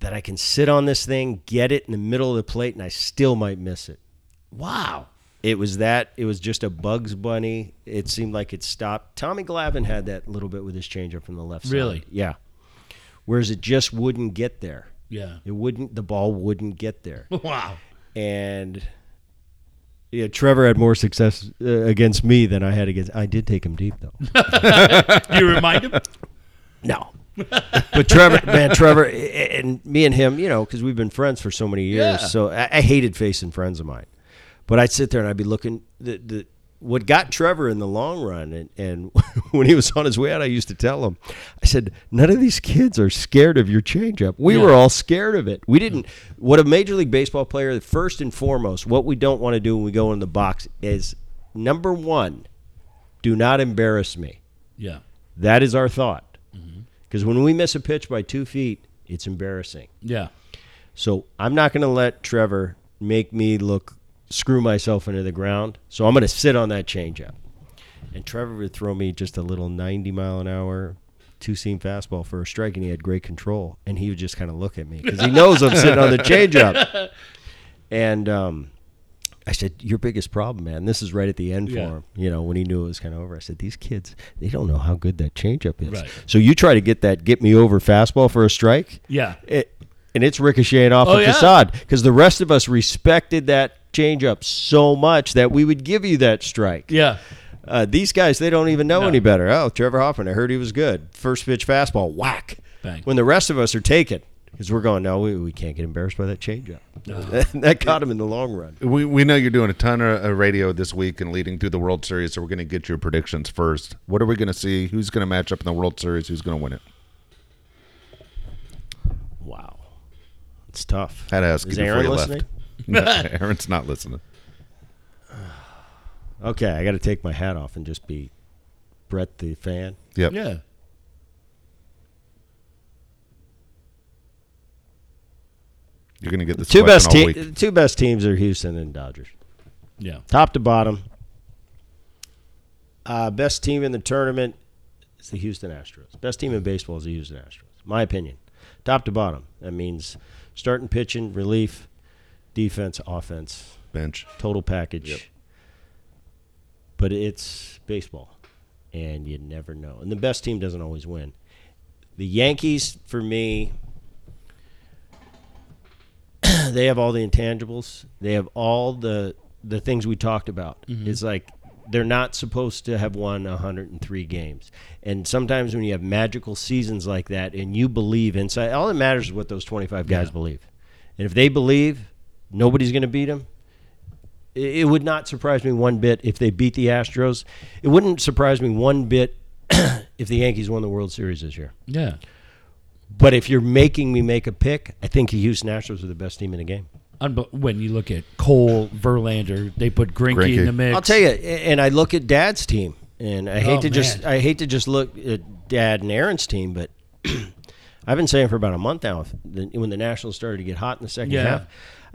that I can sit on this thing, get it in the middle of the plate, and I still might miss it. wow. It was that. It was just a Bugs Bunny. It seemed like it stopped. Tommy Glavine had that little bit with his changeup from the left side. Really? Yeah. Whereas it just wouldn't get there. Yeah. It wouldn't. The ball wouldn't get there. Wow. and yeah, Trevor had more success uh, against me than I had against. I did take him deep though. you remind him? no. but Trevor, man, Trevor, and me and him, you know, because we've been friends for so many years. Yeah. So I, I hated facing friends of mine. But I'd sit there and I'd be looking. The, the what got Trevor in the long run, and, and when he was on his way out, I used to tell him, I said, none of these kids are scared of your changeup. We Yeah. were all scared of it. We didn't. What a major league baseball player, first and foremost, what we don't want to do when we go in the box is number one, do not embarrass me. Yeah. That is our thought. Mm-hmm. Because when we miss a pitch by two feet, it's embarrassing. Yeah. So I'm not going to let Trevor make me look screw myself into the ground. So I'm going to sit on that changeup. And Trevor would throw me just a little 90 mile an hour two seam fastball for a strike, and he had great control. And he would just kind of look at me because he knows I'm sitting on the changeup. And um, I said, "Your biggest problem, man. This is right at the end for Yeah. him. You know, when he knew it was kind of over. I said, these kids, they don't know how good that changeup is. Right. So you try to get that get me over fastball for a strike, Yeah. it, and it's ricocheting off Oh, the yeah. facade because the rest of us respected that changeup so much that we would give you that strike. Yeah. Uh, these guys, they don't even know No. any better. Oh, Trevor Hoffman, I heard he was good. First pitch fastball, whack. Bang. When the rest of us are taken because we're going, no, we, we can't get embarrassed by that changeup. No. that caught him in the long run. We, we know you're doing a ton of uh, radio this week and leading through the World Series, so we're going to get your predictions first. What are we going to see? Who's going to match up in the World Series? Who's going to win it? Wow, it's tough. Had to ask Is you before Aaron you listening? left. No, Aaron's not listening. Okay, I got to take my hat off and just be Bret the fan. Yep. Yeah. You're going to get this Two question best all te- week. two best teams are Houston and Dodgers. Yeah. top to bottom. Uh, best team in the tournament is the Houston Astros. Best team in baseball is the Houston Astros. My opinion. Top to bottom. That means starting pitching, relief, defense, offense, Bench. total package. Yep. But it's baseball, and you never know. And the best team doesn't always win. The Yankees, for me, they have all the intangibles. They have all the the things we talked about. Mm-hmm. It's like they're not supposed to have won 103 games. And sometimes when you have magical seasons like that and you believe inside, all that matters is what those 25 guys Yeah. believe. And if they believe nobody's going to beat them, it it would not surprise me one bit if they beat the Astros. It wouldn't surprise me one bit if the Yankees won the World Series this year. Yeah. But if you're making me make a pick, I think the Houston Astros are the best team in the game. When you look at Cole, Verlander, they put Grinky, Greinke. in the mix. I'll tell you, and I look at Dad's team, and I hate Oh, to just I hate to just look at Dad and Aaron's team, but I've been saying for about a month now, when the Nationals started to get hot in the second Yeah. half,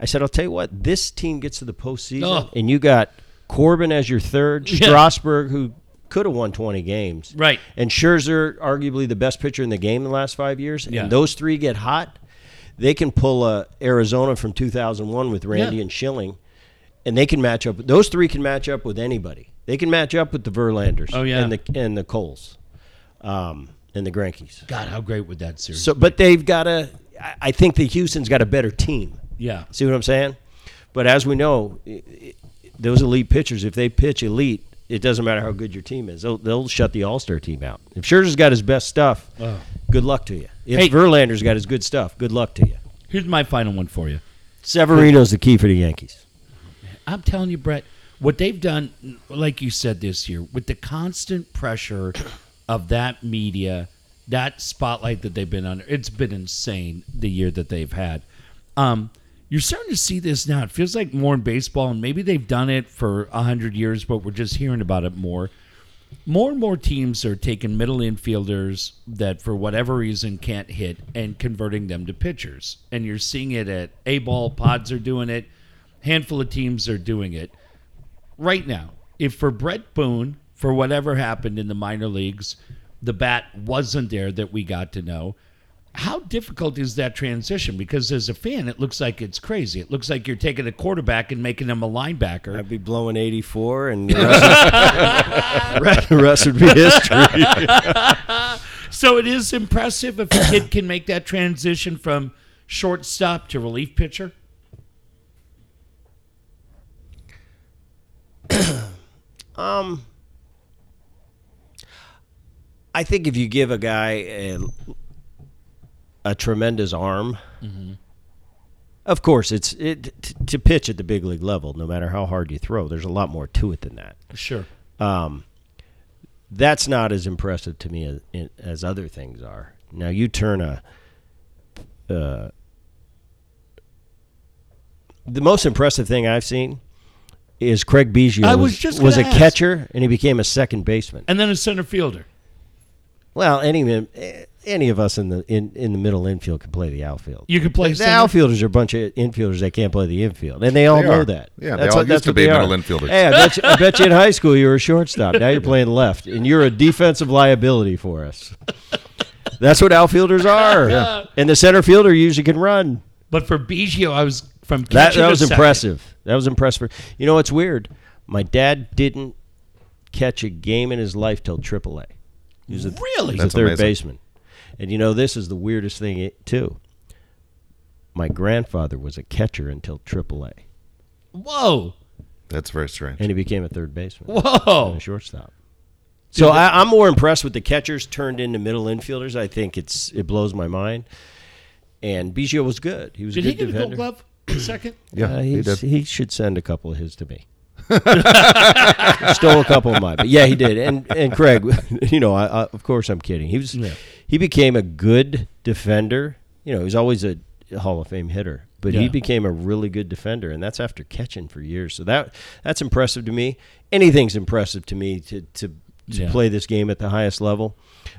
I said, I'll tell you what, this team gets to the postseason, Oh. and you got Corbin as your third, Yeah. Strasburg who could have won 20 games. Right. And Scherzer, arguably the best pitcher in the game in the last five years. Yeah. And those three get hot. They can pull uh, Arizona from 2001 with Randy Yeah. and Schilling, and they can match up. Those three can match up with anybody. They can match up with the Verlanders. Oh, yeah. And the and the Coles, um, and the Greinkes. God, how great would that series? So, but they've got a. I think the Houston's got a better team. Yeah. See what I'm saying? But as we know, those elite pitchers, if they pitch elite, it doesn't matter how good your team is. They'll, they'll shut the All Star team out. If Scherzer's got his best stuff, good luck to you. If Hey. Verlander's got his good stuff, good luck to you. Here's my final one for you. Severino's the key for the Yankees. I'm telling you, Bret, what they've done, like you said this year, with the constant pressure of that media, that spotlight that they've been under, it's been insane the year that they've had. Um, you're starting to see this now. It feels like more in baseball, and maybe they've done it for a hundred years, but we're just hearing about it more. More and more teams are taking middle infielders that, for whatever reason, can't hit and converting them to pitchers. And you're seeing it at A ball pods are doing it. Handful of teams are doing it right now. If for Bret Boone, for whatever happened in the minor leagues, the bat wasn't there that we got to know. How difficult is that transition? Because as a fan, it looks like it's crazy. It looks like you're taking a quarterback and making him a linebacker. I'd be blowing 84, and the rest, the rest would be history. So it is impressive if a kid can make that transition from shortstop to relief pitcher. um, I think if you give a guy a, a tremendous arm, of course, it's it t- to pitch at the big league level. No matter how hard you throw, there's a lot more to it than that. Sure. Um, that's not as impressive to me as, as other things are. Now you turn a. Uh, the most impressive thing I've seen is Craig Biggio I was, was just was a ask. catcher and he became a second baseman. And then a center fielder. Well, any any of us in the in, in the middle infield can play the outfield. You could play the center. outfielders are a bunch of infielders that can't play the infield, and they all They know are. that. Yeah, they all used to what be they middle are. infielders. Hey, I bet, you, I bet you in high school you were a shortstop. Now you're playing left, and you're a defensive liability for us. That's what outfielders are. And the center fielder usually can run. But for Biggio, I was from That, that was second. impressive. That was impressive. You know what's weird? My dad didn't catch a game in his life till AAA. He was a, Really? he was a third amazing. baseman. And you know, this is the weirdest thing too. My grandfather was a catcher until AAA, Whoa. That's very strange. and he became a third baseman, Whoa. and a shortstop. So I, I'm more impressed with the catchers turned into middle infielders. I think it's it blows my mind. And Biggio was good. He was Did a he good get a gold glove in second? Yeah, Uh, he he's- did. he should send a couple of his to me. Stole a couple of mine, but yeah, he did. And and Craig, you know, I, I, of course I'm kidding. He was Yeah. He became a good defender. You know, he was always a Hall of Fame hitter, but Yeah. he became a really good defender, and that's after catching for years. So that that's impressive to me. Anything's impressive to me to to, to Yeah. play this game at the highest level.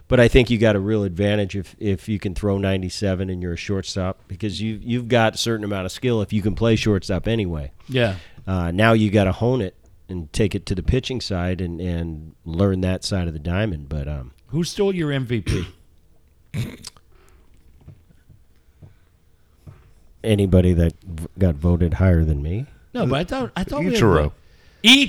But I think you got a real advantage if, if you can throw 97 and you're a shortstop because you you've got a certain amount of skill if you can play shortstop anyway. Yeah. Uh, now you got to hone it and take it to the pitching side and, and learn that side of the diamond. But um, Who stole your MVP? Anybody that v- got voted higher than me, No, but I thought I thought we Ichiro. had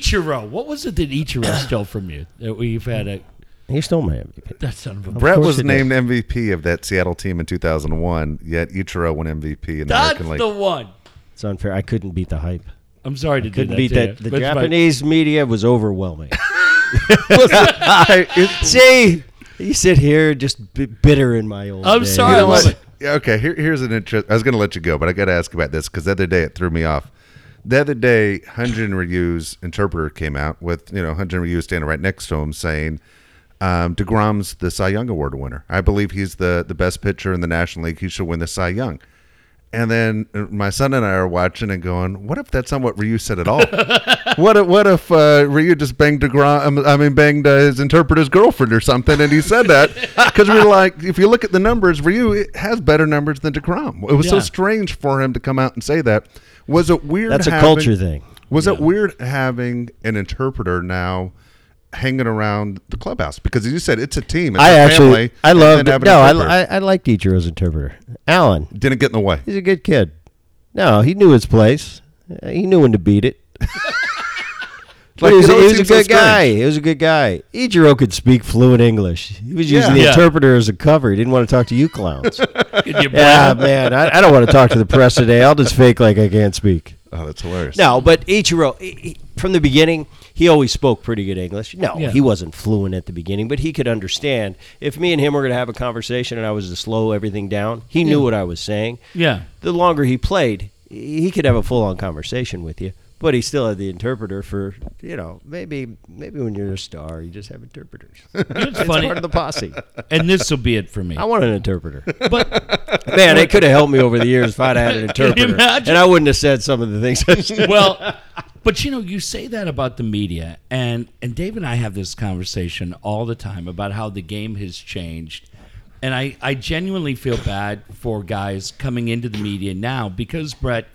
Ichiro. What was it that Ichiro stole from you? That we've had a he stole my MVP. that son of a. Bret was he did. named MVP of that Seattle team in 2001, yet Ichiro won MVP in the That's American League. the one. It's unfair. I couldn't beat the hype. I'm sorry to do Couldn't that. beat to that. you. The That's my- Japanese media was overwhelming. See, you sit here just b- bitter in my old. I'm days. sorry, You I know what? Yeah, okay, here, here's an interest. I was going to let you go, but I got to ask about this because the other day it threw me off. The other day, Hyun-jin Ryu's interpreter came out with, you know, Hyun-jin Ryu standing right next to him saying, um, DeGrom's the Cy Young Award winner. I believe he's the, the best pitcher in the National League. He should win the Cy Young. And then uh, my son and I are watching and going, "What if that's not what Ryu said at all? what if what if uh, Ryu just banged Degrom? um, I mean, banged uh, his interpreter's girlfriend or something?" And he said that because we were like, if you look at the numbers, Ryu has better numbers than Degrom. It was so strange for him to come out and say that. Was it weird? That's a culture thing. Was Yeah. it weird having an interpreter now hanging around the clubhouse because as you said it's a team. It's I a actually, family, I and love. then No. I, I, I liked Ichiro's interpreter, Alan. didn't get in the way. He's a good kid. No, he knew his place. He knew when to beat it. Like, he was, it he was a seems so good guy. He was a good guy. Ichiro could speak fluent English. He was using Yeah. the Yeah. interpreter as a cover. He didn't want to talk to you clowns. You yeah, man. I, I don't want to talk to the press today. I'll just fake like I can't speak. Oh, that's hilarious. No, but Ichiro, he- he- from the beginning, he always spoke pretty good English. No, Yeah. he wasn't fluent at the beginning, but he could understand. If me and him were going to have a conversation and I was to slow everything down, he knew what I was saying. Yeah. The longer he played, he could have a full on conversation with you. But he still had the interpreter for, you know, maybe maybe when you're a star, you just have interpreters. It's It's funny. part of the posse. and this will be it for me. I want an interpreter. But Man, it could have helped me over the years if I'd had an interpreter. And I wouldn't have said some of the things I said. well, but you know, you say that about the media, and and Dave and I have this conversation all the time about how the game has changed, and I I genuinely feel bad for guys coming into the media now because Bret.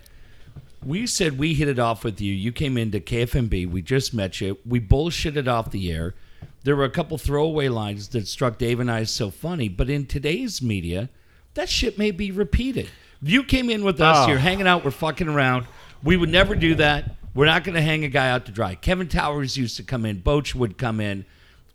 We said we hit it off with you. You came into KFMB. We just met you. We bullshitted off the air. There were a couple throwaway lines that struck Dave and I as so funny. But in today's media, that shit may be repeated. You came in with us. Oh. You're hanging out. We're fucking around. We would never do that. We're not going to hang a guy out to dry. Kevin Towers used to come in. Boch would come in.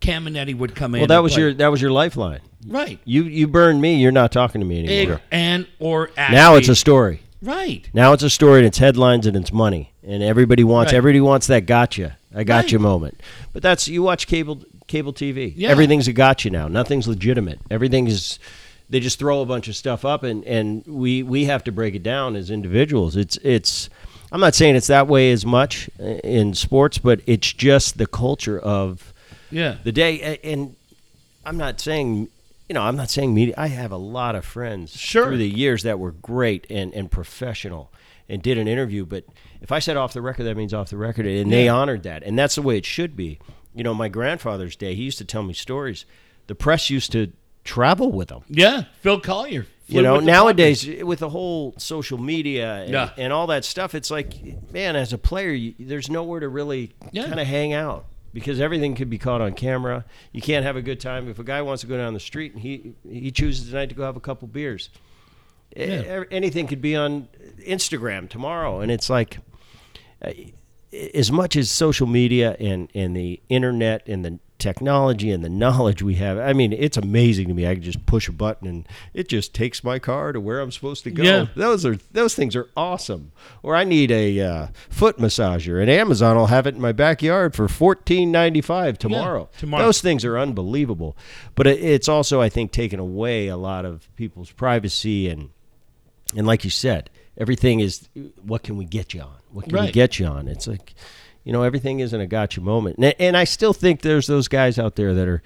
Caminiti would come in. Well, that was play. your that was your lifeline. right. You you burned me. You're not talking to me anymore. Egg and or now it's a story. right. Now it's a story and it's headlines and it's money and everybody wants Right. everybody wants that gotcha. I gotcha Right. moment. But that's you watch cable cable TV. Yeah. Everything's a gotcha now. Nothing's legitimate. Everything is they just throw a bunch of stuff up and and we we have to break it down as individuals. It's it's I'm not saying it's that way as much uh, in sports, but it's just the culture of Yeah. the day and i'm not saying you know i'm not saying media i have a lot of friends Sure. through the years that were great and, and professional and did an interview but if i said off the record that means off the record and they honored that and that's the way it should be you know my grandfather's day he used to tell me stories the press used to travel with them Yeah. Phil Collier. You know nowadays with the whole social media and, Yeah. and all that stuff it's like man as a player you, there's nowhere to really Yeah. kind of hang out because everything could be caught on camera you can't have a good time if a guy wants to go down the street and he he chooses tonight to go have a couple beers Yeah. anything could be on instagram tomorrow and it's like uh, as much as social media and, and the internet and the technology and the knowledge we have, I mean, it's amazing to me. I can just push a button and it just takes my car to where I'm supposed to go. Yeah. Those are those things are awesome. Or I need a uh, foot massager, and Amazon will have it in my backyard for fourteen ninety five tomorrow. tomorrow. Those things are unbelievable. But it's also, I think, taken away a lot of people's privacy and and like you said, everything is what can we get you on? What can we get you on? It's like, you know, everything isn't a gotcha moment. And, and I still think there's those guys out there that are,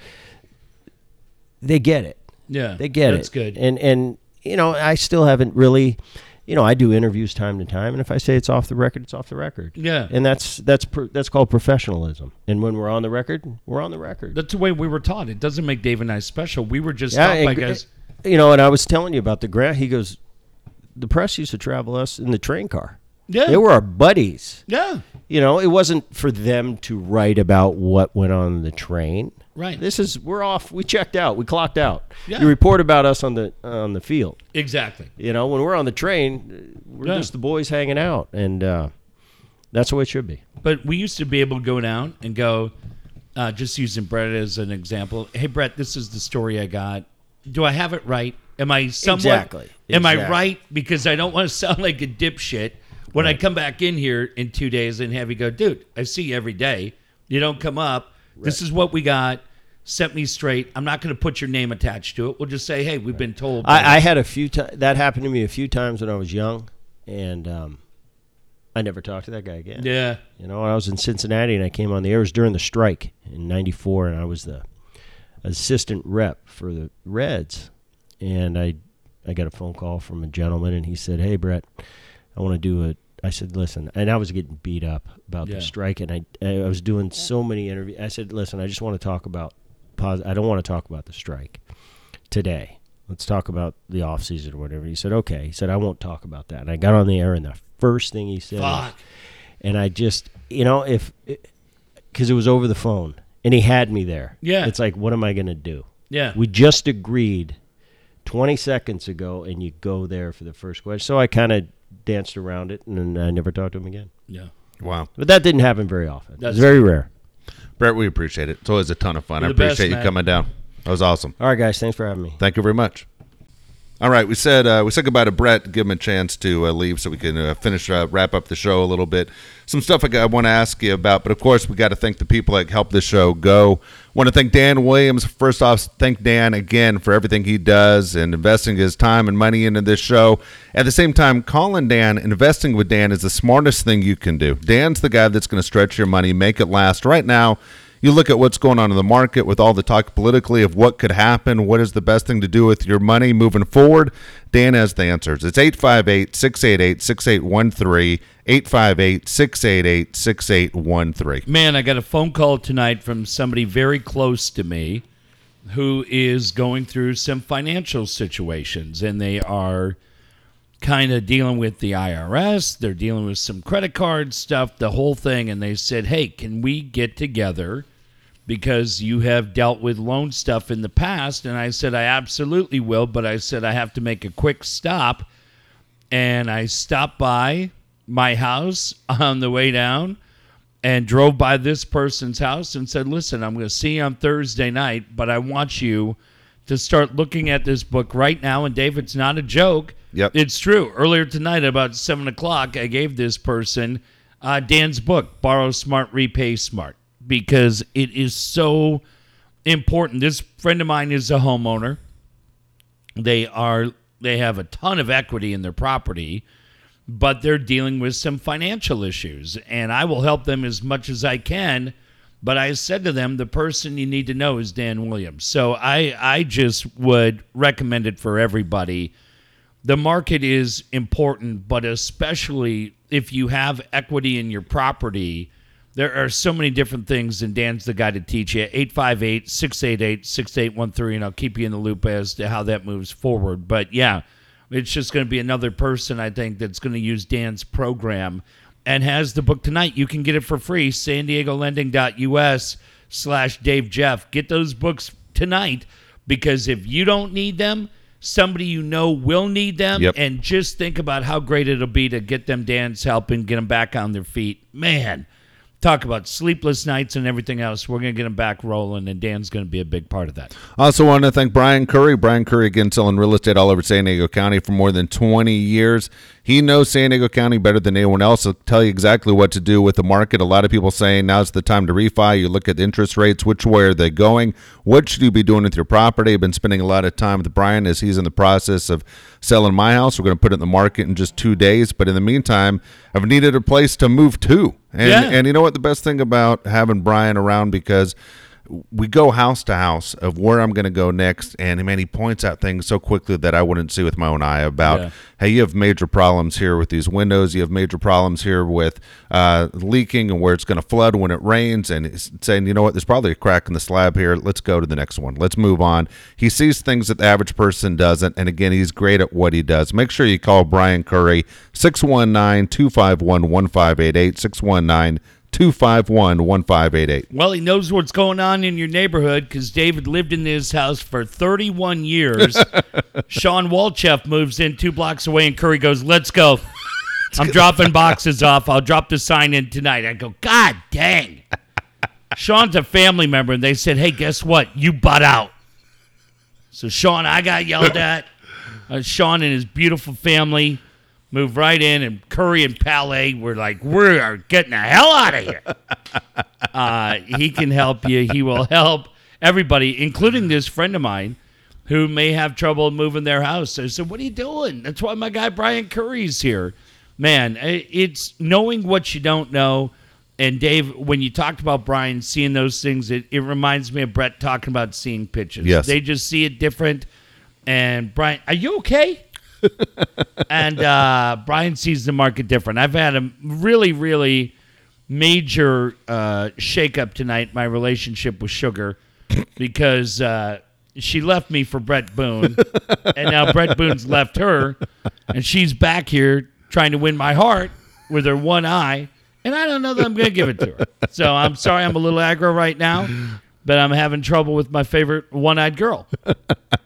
they get it. Yeah. They get That's it. good. And, and, you know, I still haven't really, you know, I do interviews time to time. And if I say it's off the record, it's off the record. Yeah. And that's, that's, pro- that's called professionalism. And when we're on the record, we're on the record. That's the way we were taught. It doesn't make Dave and I special. We were just Yeah, and- guys. you know, and I was telling you about the grant. He goes, the press used to travel us in the train car. Yeah. They were our buddies. Yeah. You know, it wasn't for them to write about what went on the train. Right. This is we're off. We checked out. We clocked out. Yeah. You report about us on the on the field. Exactly. You know, when we're on the train, uh, we're Yeah. just the boys hanging out, and uh, that's the way it should be. But we used to be able to go down and go, uh, just using Bret as an example. Hey, Bret, this is the story I got. Do I have it right? Am I somewhat? Exactly. Am I right? Because I don't want to sound like a dipshit when I come back in here in two days and have you go, dude, I see you every day. You don't come up. This is what we got. Set me straight. I'm not going to put your name attached to it. We'll just say, hey, we've been told. I, I had a few times that happened to me a few times when I was young, and um, I never talked to that guy again. yeah. You know, I was in Cincinnati and I came on the air, it was during the strike in '94, and I was the assistant rep for the Reds, and I I got a phone call from a gentleman, and he said, "Hey, Bret, I want to do a." I said, "Listen," and I was getting beat up about Yeah. the strike, and I I was doing so many interviews. I said, "Listen, I just want to talk about pos- I don't want to talk about the strike today. Let's talk about the off season or whatever." He said, "Okay." He said, "I won't talk about that." And I got on the air, and the first thing he said, was, Fuck. and I just, you know, if because it was over the phone, and he had me there. Yeah. It's like, what am I going to do? Yeah. We just agreed 20 seconds ago, and you go there for the first question. So I kind of danced around it, and then I never talked to him again. yeah. Wow. But that didn't happen very often. That's- it's very rare. Bret, we appreciate it. It's always a ton of fun. You're I the best, appreciate you man. coming down. That was awesome. All right, guys. Thanks for having me. Thank you very much. All right, we said uh, we said goodbye to Bret. Give him a chance to uh, leave so we can uh, finish uh, wrap up the show a little bit. Some stuff I, want to ask you about, but of course we got to thank the people that helped this show go. Want to thank Dan Williams. First off, thank Dan again for everything he does and investing his time and money into this show. At the same time, calling Dan, investing with Dan is the smartest thing you can do. Dan's the guy that's going to stretch your money, make it last. Right now, you look at what's going on in the market with all the talk politically of what could happen, what is the best thing to do with your money moving forward. Dan has the answers. It's 858 688 6813. 858 688 6813. Man, I got a phone call tonight from somebody very close to me who is going through some financial situations and they are kind of dealing with the IRS, they're dealing with some credit card stuff, the whole thing and they said, "Hey, can we get together because you have dealt with loan stuff in the past?" And I said, "I absolutely will, but I said I have to make a quick stop." And I stopped by my house on the way down and drove by this person's house and said, Listen, I'm going to see you on Thursday night, but I want you to start looking at this book right now. And Dave, it's not a joke. Yep. It's true. Earlier tonight, about seven o'clock, I gave this person uh, Dan's book, Borrow Smart, Repay Smart, because it is so important. This friend of mine is a homeowner. They are they have a ton of equity in their property but they're dealing with some financial issues and I will help them as much as I can but I said to them the person you need to know is Dan Williams. So I I just would recommend it for everybody. The market is important but especially if you have equity in your property there are so many different things and Dan's the guy to teach you. 858-688-6813 and I'll keep you in the loop as to how that moves forward. But yeah it's just going to be another person, I think, that's going to use Dan's program and has the book tonight. You can get it for free, san diego lending.us slash Dave Jeff. Get those books tonight because if you don't need them, somebody you know will need them. Yep. And just think about how great it'll be to get them Dan's help and get them back on their feet. Man, talk about sleepless nights and everything else. We're going to get them back rolling, and Dan's going to be a big part of that. Also, want to thank Brian Curry. Brian Curry, again, selling real estate all over San Diego County for more than 20 years. He knows San Diego County better than anyone else. He'll tell you exactly what to do with the market. A lot of people saying now's the time to refi. You look at the interest rates, which way are they going? What should you be doing with your property? I've been spending a lot of time with Brian as he's in the process of selling my house. We're going to put it in the market in just two days. But in the meantime, I've needed a place to move to. And, Yeah. and you know what? The best thing about having Brian around because we go house to house of where I'm going to go next, and man, he points out things so quickly that I wouldn't see with my own eye about, Yeah. hey, you have major problems here with these windows, you have major problems here with uh, leaking and where it's going to flood when it rains, and he's saying, you know what, there's probably a crack in the slab here. Let's go to the next one. Let's move on. He sees things that the average person doesn't, and again, he's great at what he does. Make sure you call Brian Curry 619 251 1588 619 251 1588. Well, he knows what's going on in your neighborhood because David lived in his house for 31 years. Sean Walchef moves in two blocks away, and Curry goes, Let's go. I'm dropping boxes off. I'll drop the sign in tonight. I go, God dang. Sean's a family member, and they said, Hey, guess what? You butt out. So, Sean, I got yelled at. Uh, Sean and his beautiful family moved right in, and Curry and Palais were like, We are getting the hell out of here uh, he can help you. He will help everybody, including this friend of mine who may have trouble moving their house. I said, "What are you doing?" That's why my guy Brian Curry's here. Man, it's knowing what you don't know. And Dave, when you talked about Brian seeing those things, it, it reminds me of Bret talking about seeing pitches. Yes. They just see it different. And Brian, are you okay? and uh, Brian sees the market different. I've had a really, really major uh, shakeup tonight. My relationship with Sugar, because uh, she left me for Bret Boone, and now Bret Boone's left her, and she's back here trying to win my heart with her one eye, and I don't know that I'm going to give it to her. So I'm sorry, I'm a little aggro right now, but I'm having trouble with my favorite one-eyed girl.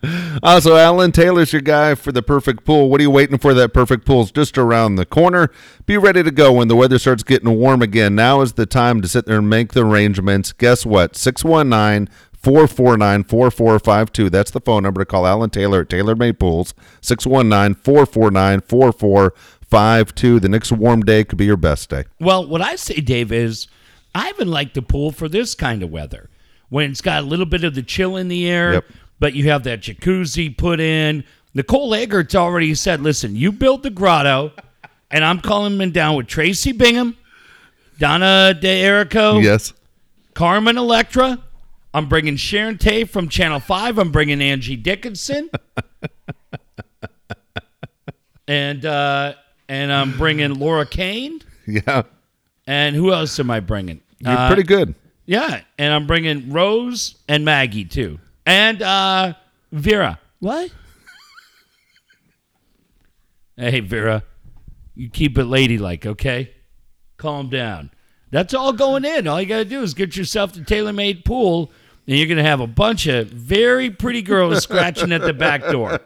Uh, also, Alan Taylor's your guy for the perfect pool. What are you waiting for? That perfect pool's just around the corner. Be ready to go when the weather starts getting warm again. Now is the time to sit there and make the arrangements. Guess what? 619 449 4452. That's the phone number to call Alan Taylor at Taylor Made Pools. 619 449 4452. The next warm day could be your best day. Well, what I say, Dave, is I even like the pool for this kind of weather when it's got a little bit of the chill in the air, Yep. but you have that jacuzzi put in. Nicole Eggert's already said, listen, you build the grotto, and I'm calling him down with Tracy Bingham, Donna D'Errico, Yes. Carmen Electra. I'm bringing Sharon Tay from Channel 5. I'm bringing Angie Dickinson. and uh, and I'm bringing Laura Kane. Yeah. And who else am I bringing? You're Uh, pretty good. Yeah, and I'm bringing Rose and Maggie too, and uh, Vera. What? hey, Vera, you keep it ladylike, okay? Calm down. That's all going in. All you got to do is get yourself the tailor-made pool, and you're gonna have a bunch of very pretty girls scratching at the back door.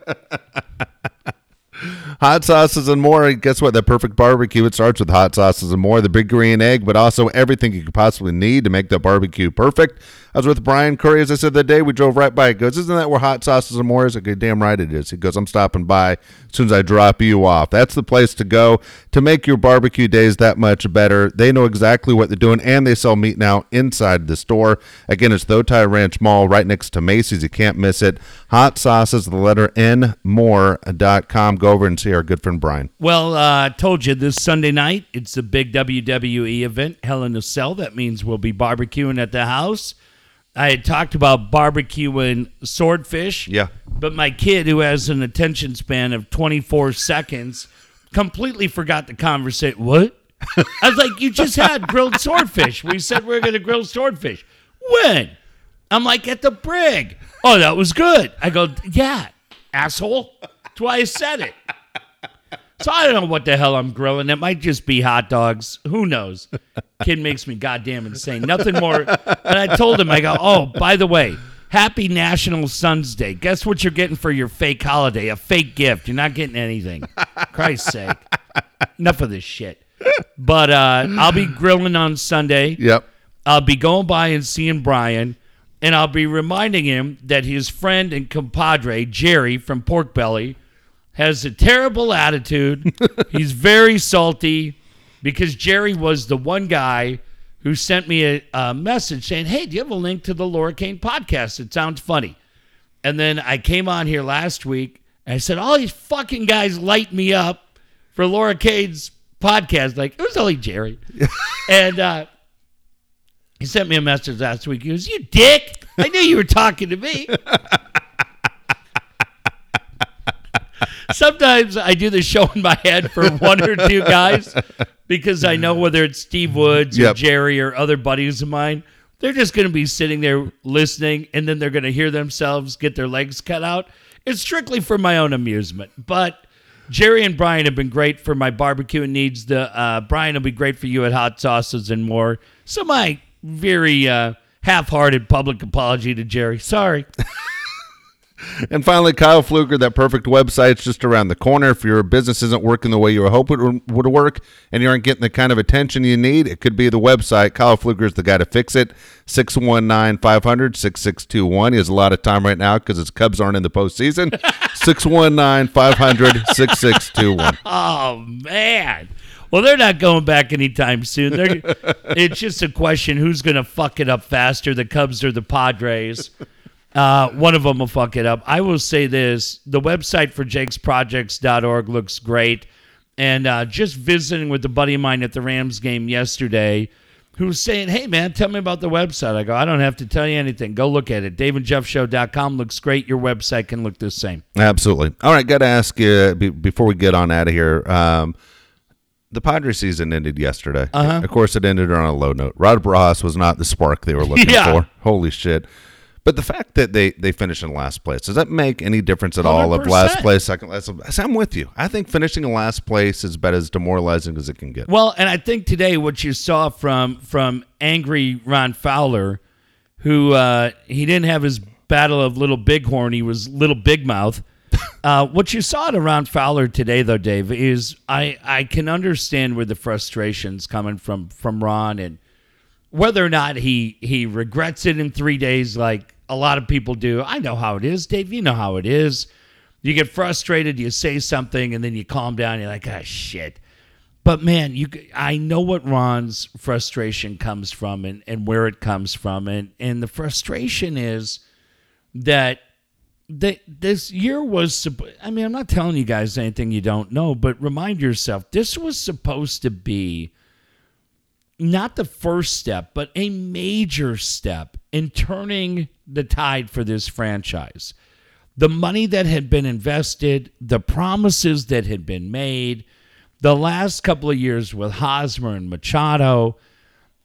Hot sauces and more. Guess what? That perfect barbecue. It starts with hot sauces and more. The big green egg, but also everything you could possibly need to make that barbecue perfect. I was with Brian Curry, as I said the day we drove right by. He goes, "Isn't that where hot sauces and more is?" I go, "Damn right it is." He goes, "I'm stopping by as soon as I drop you off." That's the place to go to make your barbecue days that much better. They know exactly what they're doing, and they sell meat now inside the store. Again, it's the Otay Ranch Mall right next to Macy's. You can't miss it. Hot sauces, the letter N more.com. Go over and see our good friend Brian. Well, uh, I told you this Sunday night, it's the big WWE event, Hell in a Cell. That means we'll be barbecuing at the house. I had talked about barbecuing swordfish. Yeah. But my kid, who has an attention span of 24 seconds, completely forgot the conversation. What? I was like, you just had grilled swordfish. We said we are going to grill swordfish. When? I'm like, at the brig. Oh, that was good. I go, yeah, asshole. That's why I said it. So I don't know what the hell I'm grilling. It might just be hot dogs. Who knows? Kid makes me goddamn insane. Nothing more. And I told him, I go, oh, by the way, happy National Sons Day. Guess what you're getting for your fake holiday? A fake gift. You're not getting anything. Christ's sake. Enough of this shit. But uh, I'll be grilling on Sunday. Yep. I'll be going by and seeing Brian, and I'll be reminding him that his friend and compadre, Jerry from Pork Belly, has a terrible attitude. He's very salty because Jerry was the one guy who sent me a, a message saying, Hey, do you have a link to the Laura Kane podcast? It sounds funny. And then I came on here last week and I said, All these fucking guys light me up for Laura Kane's podcast. Like, it was only Jerry. and uh, he sent me a message last week. He goes, You dick. I knew you were talking to me. Sometimes I do the show in my head for one or two guys because I know whether it's Steve Woods or Yep. Jerry or other buddies of mine, they're just going to be sitting there listening and then they're going to hear themselves get their legs cut out. It's strictly for my own amusement. But Jerry and Brian have been great for my barbecue needs. The uh, Brian will be great for you at hot sauces and more. So my very uh, half-hearted public apology to Jerry. Sorry. And finally, Kyle Fluker, that perfect website's just around the corner. If your business isn't working the way you were hoping it would work and you aren't getting the kind of attention you need, it could be the website. Kyle Fluker is the guy to fix it. 619 500 6621. He has a lot of time right now because his Cubs aren't in the postseason. 619 500 6621. Oh man. Well, they're not going back anytime soon. They're, it's just a question who's going to fuck it up faster, the Cubs or the Padres. Uh, one of them will fuck it up. I will say this the website for jakesprojects.org looks great. And uh, just visiting with a buddy of mine at the Rams game yesterday who was saying, Hey, man, tell me about the website. I go, I don't have to tell you anything. Go look at it. DaveandJeffShow.com looks great. Your website can look the same. Absolutely. All right, got to ask you be, before we get on out of here. Um, the Padres season ended yesterday. Uh-huh. Of course, it ended on a low note. Rod Barajas was not the spark they were looking Yeah. for. Holy shit. But the fact that they they finish in last place does that make any difference at all? Of last place, second last. So I'm with you. I think finishing in last place is about as demoralizing as it can get. Well, and I think today what you saw from from angry Ron Fowler, who uh, he didn't have his battle of Little Bighorn, he was Little Big Mouth. Uh, what you saw to Ron Fowler today, though, Dave, is I I can understand where the frustrations coming from from Ron and whether or not he he regrets it in three days, like a lot of people do. I know how it is, Dave. You know how it is. You get frustrated, you say something, and then you calm down. You're like, ah, shit. But man, you I know what Ron's frustration comes from and, and where it comes from. And and the frustration is that that this year was I mean, I'm not telling you guys anything you don't know, but remind yourself this was supposed to be not the first step, but a major step in turning the tide for this franchise. The money that had been invested, the promises that had been made, the last couple of years with Hosmer and Machado,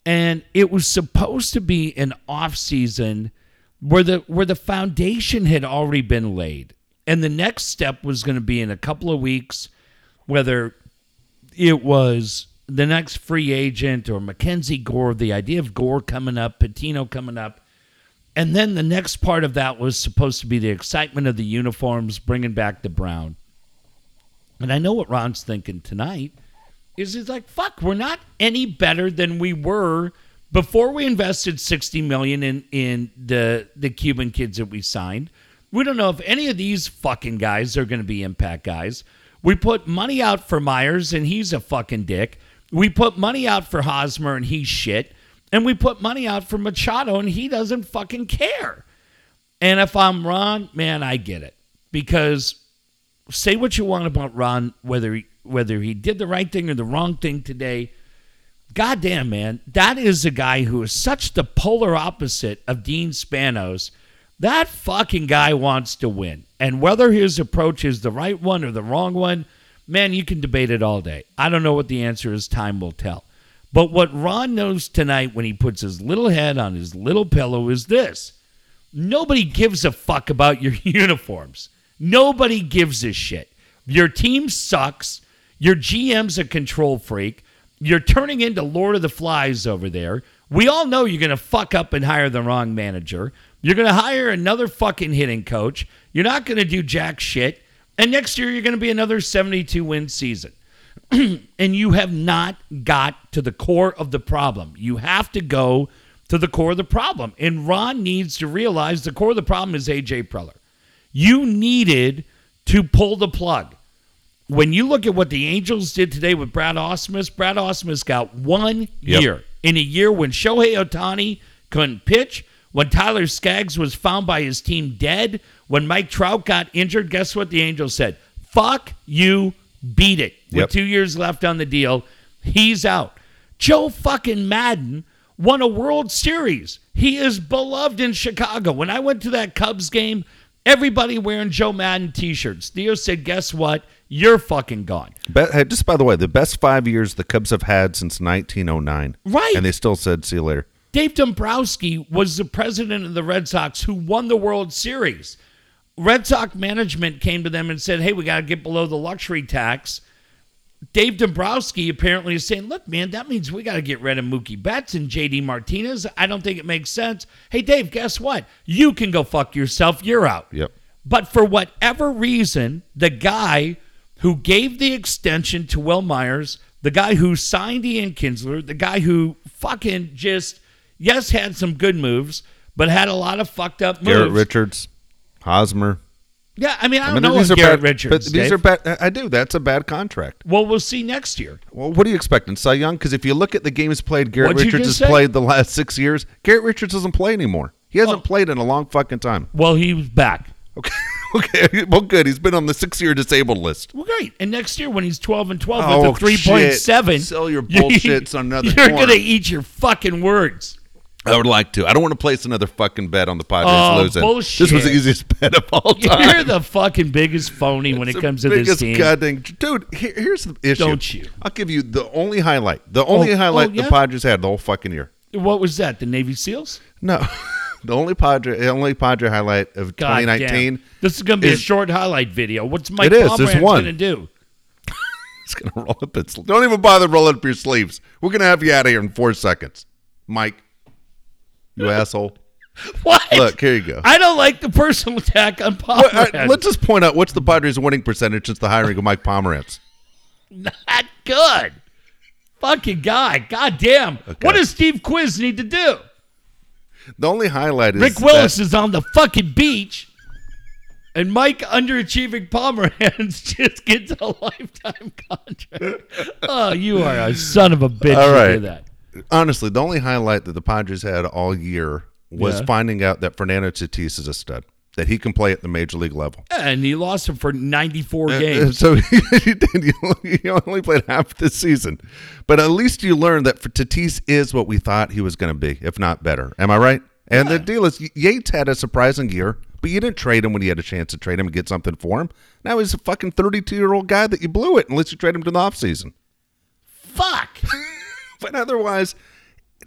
and it was supposed to be an off season where the where the foundation had already been laid. And the next step was going to be in a couple of weeks, whether it was the next free agent or Mackenzie Gore, the idea of Gore coming up, Patino coming up. And then the next part of that was supposed to be the excitement of the uniforms, bringing back the brown. And I know what Ron's thinking tonight is he's like, fuck, we're not any better than we were before we invested 60 million in, in the, the Cuban kids that we signed. We don't know if any of these fucking guys are going to be impact guys. We put money out for Myers and he's a fucking dick. We put money out for Hosmer and he's shit. And we put money out for Machado and he doesn't fucking care. And if I'm Ron, man, I get it. Because say what you want about Ron, whether he, whether he did the right thing or the wrong thing today. Goddamn, man, that is a guy who is such the polar opposite of Dean Spanos. That fucking guy wants to win. And whether his approach is the right one or the wrong one, man, you can debate it all day. I don't know what the answer is. Time will tell. But what Ron knows tonight when he puts his little head on his little pillow is this nobody gives a fuck about your uniforms. Nobody gives a shit. Your team sucks. Your GM's a control freak. You're turning into Lord of the Flies over there. We all know you're going to fuck up and hire the wrong manager. You're going to hire another fucking hitting coach. You're not going to do jack shit. And next year, you're going to be another 72 win season. and you have not got to the core of the problem. You have to go to the core of the problem. And Ron needs to realize the core of the problem is AJ Preller. You needed to pull the plug. When you look at what the Angels did today with Brad Ausmus, Brad Ausmus got one Yep. year. In a year when Shohei Ohtani couldn't pitch, when Tyler Skaggs was found by his team dead, when Mike Trout got injured, guess what the Angels said? Fuck you, beat it. Yep. With two years left on the deal, he's out. Joe fucking Maddon won a World Series. He is beloved in Chicago. When I went to that Cubs game, everybody wearing Joe Maddon t-shirts. Theo said, "Guess what? You're fucking gone." Be- hey, just by the way, the best five years the Cubs have had since 1909. Right. And they still said, see you later. Dave Dombrowski was the president of the Red Sox who won the World Series. Red Sox management came to them and said, "Hey, we got to get below the luxury tax." Dave Dombrowski apparently is saying, "Look, man, that means we got to get rid of Mookie Betts and JD Martinez. I don't think it makes sense." Hey, Dave, guess what? You can go fuck yourself. You're out. Yep. But for whatever reason, the guy who gave the extension to Wil Myers, the guy who signed Ian Kinsler, the guy who fucking just, yes, had some good moves, but had a lot of fucked up moves. Garrett Richards, Hosmer. Yeah, I mean, I I don't mean, know these if are Garrett bad, Richards. But these Dave. are bad. I do. That's a bad contract. well, we'll see next year. Well, what are you expecting, Cy Young? Because if you look at the games played, Garrett What'd Richards has say? played the last six years. Garrett Richards doesn't play anymore. He hasn't Oh. played in a long fucking time. Well, he was back. Okay. okay. Well, good. He's been on the six-year disabled list. Well, great. And next year, when he's 12 and 12 Oh, with a 3.7. Sell your you, on another. You're corner. to eat your fucking words. I would like to. I don't want to place another fucking bet on the Padres Oh, losing. bullshit. This was the easiest bet of all time. You're the fucking biggest phony when it comes to this biggest team. goddamn dude. Here, here's the issue. Don't you? I'll give you the only highlight. The only Oh, oh highlight oh, yeah? the Padres had the whole fucking year. What was that? The Navy SEALs? No, The only Padre, the only Padre highlight of God 2019 damn. This is going to be a short highlight video. What's Mike is. Pomeranz one. going to do? He's gonna roll up his. Don't even bother rolling up your sleeves. We're gonna have you out of here in four seconds, Mike. You asshole. What? Look, here you go. I don't like the personal attack on Well, uh, Pomeranz. let's just point out what's the Padres' winning percentage since the hiring of Mike Pomeranz. Not good. Fucking guy. God damn. What does Steve Quis need to do? The only highlight is Rick Willis that- is on the fucking beach, and Mike, underachieving Pomeranz, just gets a lifetime contract. Oh, you are a son of a bitch All to do that. Honestly, the only highlight that the Padres had all year was Yeah. finding out that Fernando Tatis is a stud, that he can play at the major league level. And he lost him for 94 Uh, games. So he, he only played half this season, but at least you learned that for Tatis is what we thought he was going to be, if not better. Am I right? And the deal is, Yates had a surprising year, but you didn't trade him when you had a chance to trade him and get something for him. Now he's a fucking thirty-two-year-old guy that you blew it unless you trade him to the offseason. Fuck. But otherwise,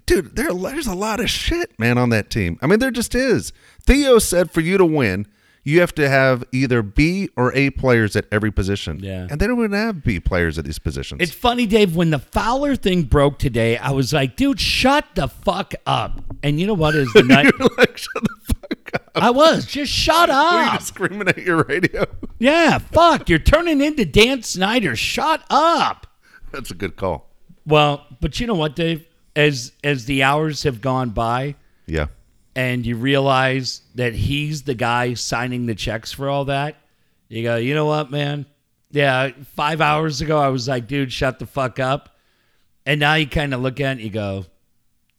dude, there, there's a lot of shit, man, on that team. I mean, there just is. Theo said for you to win, you have to have either B or A players at every position. Yeah. And they don't even have B players at these positions. It's funny, Dave. When the Fowler thing broke today, I was like, "Dude, shut the fuck up." And you know what is the night? Like, shut the fuck up. I was just shut Were you up. screaming at your radio? Yeah, fuck. You're turning into Dan Snyder. Shut up. That's a good call. Well, but you know what, Dave? As as the hours have gone by, Yeah. and you realize that he's the guy signing the checks for all that, you go, you know what, man? Yeah, five hours ago, I was like, dude, shut the fuck up. And now you kind of look at it and you go,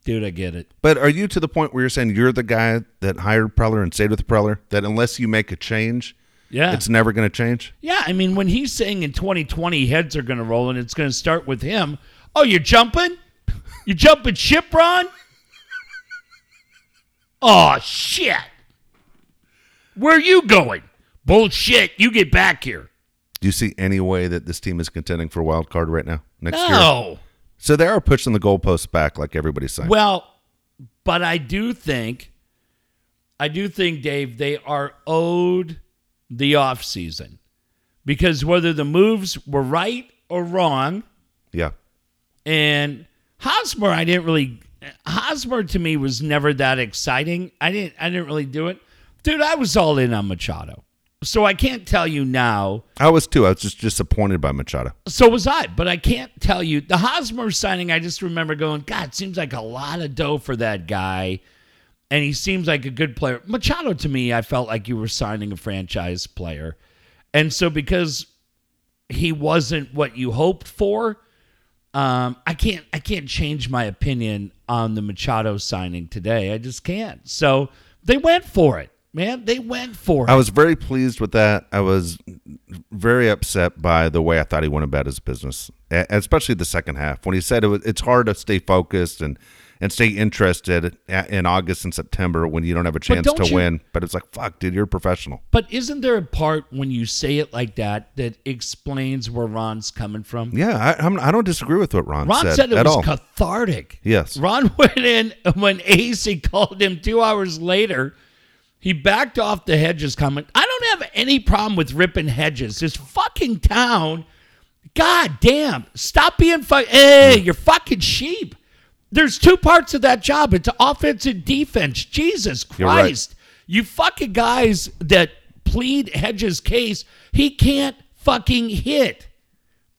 dude, I get it. But are you to the point where you're saying you're the guy that hired Preller and stayed with Preller? That unless you make a change, Yeah. it's never going to change? yeah, I mean, when he's saying in 2020 heads are going to roll and it's going to start with him, oh, you're jumping? You're jumping ship, Ron? Oh, shit. Where are you going? Bullshit. You get back here. Do you see any way that this team is contending for a wild card right now next year? No. So they are pushing the goalposts back, like everybody's saying. Well, but I do think, I do think, Dave, they are owed the offseason because whether the moves were right or wrong, yeah, and Hosmer, I didn't really. Hosmer to me was never that exciting. I didn't. I didn't really do it, dude. I was all in on Machado, so I can't tell you now. I was too. I was just disappointed by Machado. So was I, but I can't tell you the Hosmer signing. I just remember going, God, seems like a lot of dough for that guy, and he seems like a good player. Machado to me, I felt like you were signing a franchise player, and so because he wasn't what you hoped for, um, I can't I can't change my opinion on the Machado signing today. I just can't. So they went for it, man. They went for it. I was very pleased with that. I was very upset by the way I thought he went about his business, especially the second half when he said it was, it's hard to stay focused and and stay interested in August and September when you don't have a chance to you- win. But it's like, fuck, dude, you're a professional. But isn't there a part when you say it like that that explains where Ron's coming from? Yeah, I, I'm, I don't disagree with what Ron, Ron said, said, it at was all. cathartic. Yes. Ron went in when AC called him two hours later. He backed off the Hedges comment. I don't have any problem with ripping Hedges. This fucking town, god damn, stop being fuck. Hey, you're fucking sheep. There's two parts of that job. It's offense and defense. Jesus You're right. Christ. You fucking guys that plead Hedges' case, he can't fucking hit.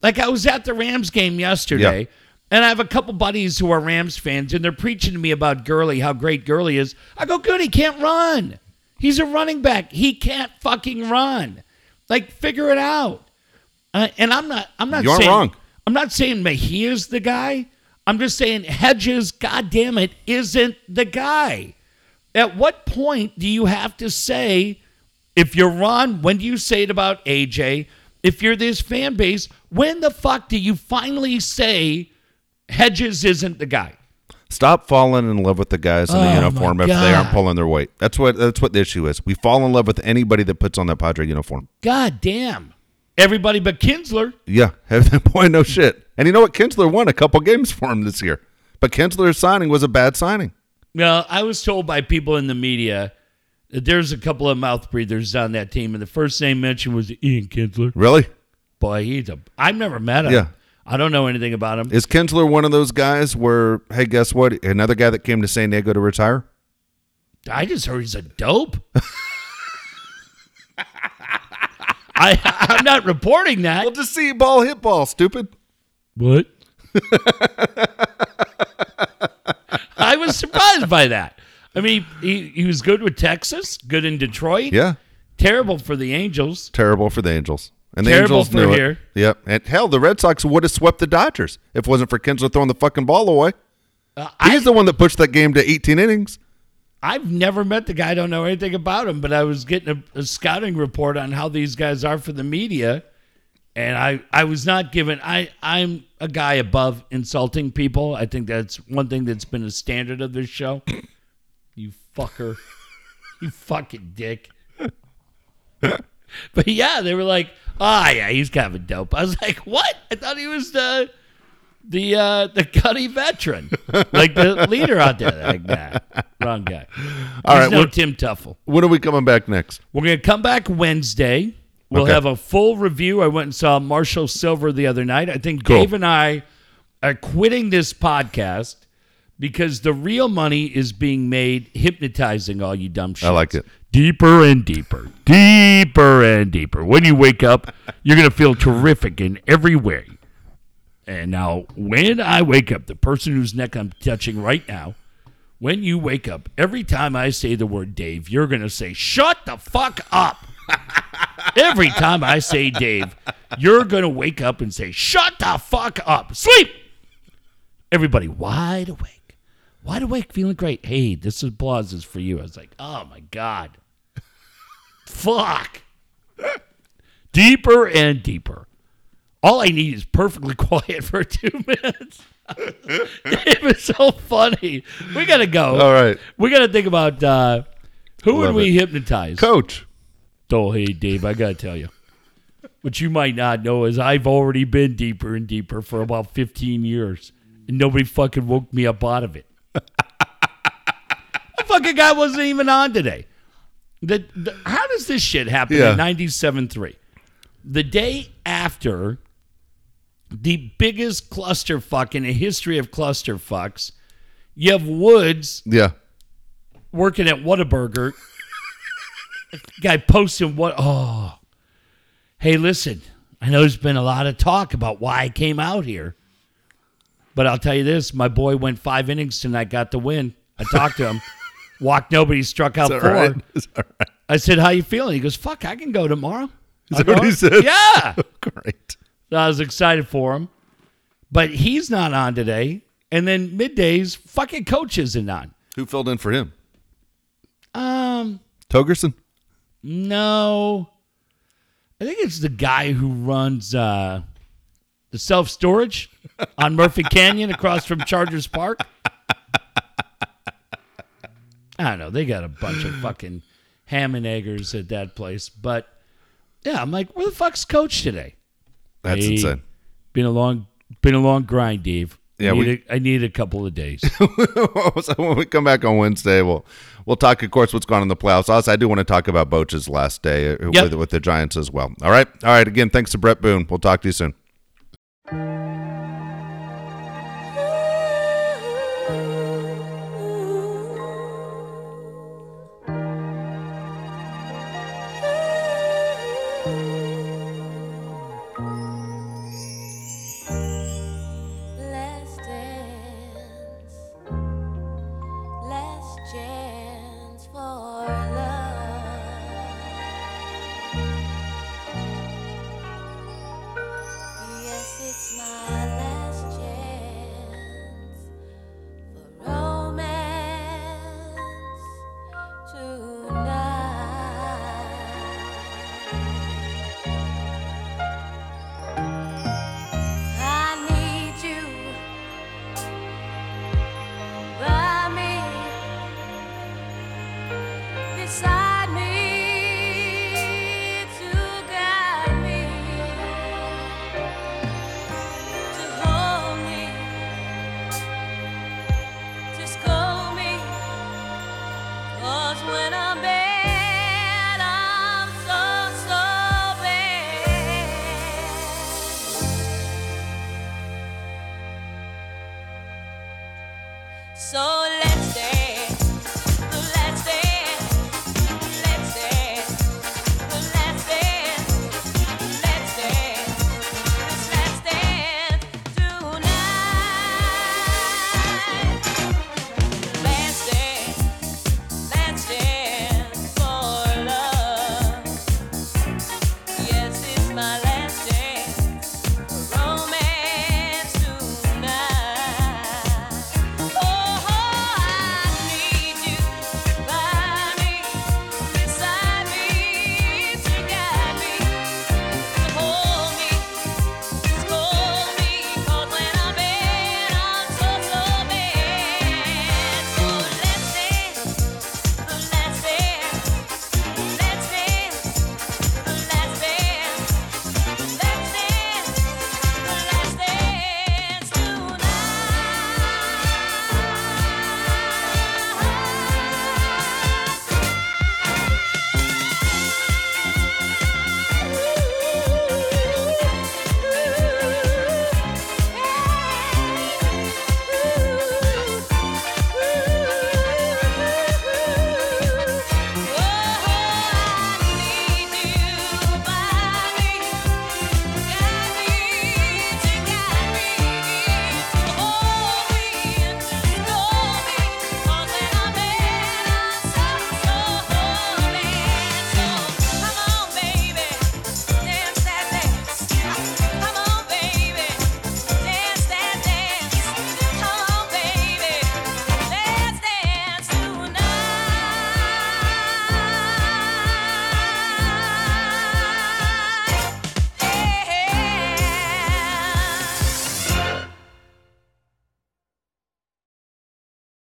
Like I was at the Rams game yesterday, and I have a couple buddies who are Rams fans, and they're preaching to me about Gurley, how great Gurley is. I go, good, he can't run. He's a running back. He can't fucking run. Like, figure it out. Uh, and I'm not. I'm not. You aren't saying, wrong. I'm not saying Mejia's the guy. I'm just saying Hedges, God damn it, isn't the guy. At what point do you have to say, if you're Ron, when do you say it about AJ? If you're this fan base, when the fuck do you finally say Hedges isn't the guy? Stop falling in love with the guys in Oh, the my uniform if they aren't pulling their weight. That's what that's what the issue is. We fall in love with anybody that puts on that Padre uniform. God damn. Everybody but Kinsler. Yeah, boy, no shit. And you know what? Kinsler won a couple games for him this year, but Kinsler's signing was a bad signing. Well, I was told by people in the media that there's a couple of mouth breathers on that team, and the first name mentioned was Ian Kinsler. Really? Boy, he's a. I've never met him. Yeah. I don't know anything about him. Is Kinsler one of those guys where, hey, guess what? Another guy that came to San Diego to retire? I just heard he's a dope. I I'm not reporting that. Well, just see ball hit ball, stupid. What? I was surprised by that. I mean, he, he was good with Texas, good in Detroit. Yeah. Terrible for the Angels. Terrible for the Angels. And the Terrible Angels for knew here. it. Yep. And hell, the Red Sox would have swept the Dodgers if it wasn't for Kinsler throwing the fucking ball away. Uh, I, He's the one that pushed that game to 18 innings. I've never met the guy. I don't know anything about him, but I was getting a, a scouting report on how these guys are for the media, and I, I was not given. I I'm a guy above insulting people. I think that's one thing that's been a standard of this show. you fucker, you fucking dick. but yeah, they were like, "Ah, yeah, he's kind of a dope." I was like, "What? I thought he was the." The uh the Cuddy veteran, like the leader out there, like nah, wrong guy. All He's right, no what- Tim Tuffle. When are we coming back next? We're going to come back Wednesday. We'll Okay. have a full review. I went and saw Marshall Sylver the other night. I think Cool. Dave and I are quitting this podcast because the real money is being made hypnotizing all you dumb shit. I like it. Deeper and deeper, deeper and deeper. When you wake up, you're going to feel terrific in every way. And now, when I wake up, the person whose neck I'm touching right now, when you wake up, every time I say the word Dave, you're going to say, shut the fuck up. every time I say Dave, you're going to wake up and say, shut the fuck up. Sleep. Everybody wide awake. Wide awake, feeling great. Hey, this applause is for you. I was like, oh my God. Fuck. Deeper and deeper. All I need is perfectly quiet for two minutes. it was so funny. We gotta go. All right. We gotta think about uh, who would we it. hypnotize. Coach. Oh, hey, Dave, I gotta tell you. What you might not know is I've already been deeper and deeper for about 15 years, and nobody fucking woke me up out of it. the fucking guy wasn't even on today. The, the, how does this shit happen Yeah. in 97.3? The day after the biggest clusterfuck in the history of clusterfucks, you have Woods Yeah. working at Whataburger. guy posting what? Oh, hey, listen. I know there's been a lot of talk about why I came out here, but I'll tell you this: my boy went five innings tonight, got the win. I talked to him, walked nobody, struck out Is that four. right? Is that right? I said, "How you feeling?" He goes, "Fuck, I can go tomorrow." Is I'll that what go." he said? Yeah. Great. I was excited for him, but he's not on today. And then middays, fucking coach isn't on. Who filled in for him? Um, Togerson? No. I think it's the guy who runs uh, the self storage on Murphy Canyon across from Chargers Park. I don't know. They got a bunch of fucking ham and eggers at that place. But yeah, I'm like, where the fuck's coach today? That's Hey, insane. Been a long been a long grind, Dave. Yeah, I need, we- a, I need a couple of days. so when we come back on Wednesday, we'll we'll talk, of course, what's gone on in the playoffs. Also, I do want to talk about Boch's last day uh, Yep. with, with the Giants as well. All right, all right. Again, thanks to Bret Boone. We'll talk to you soon.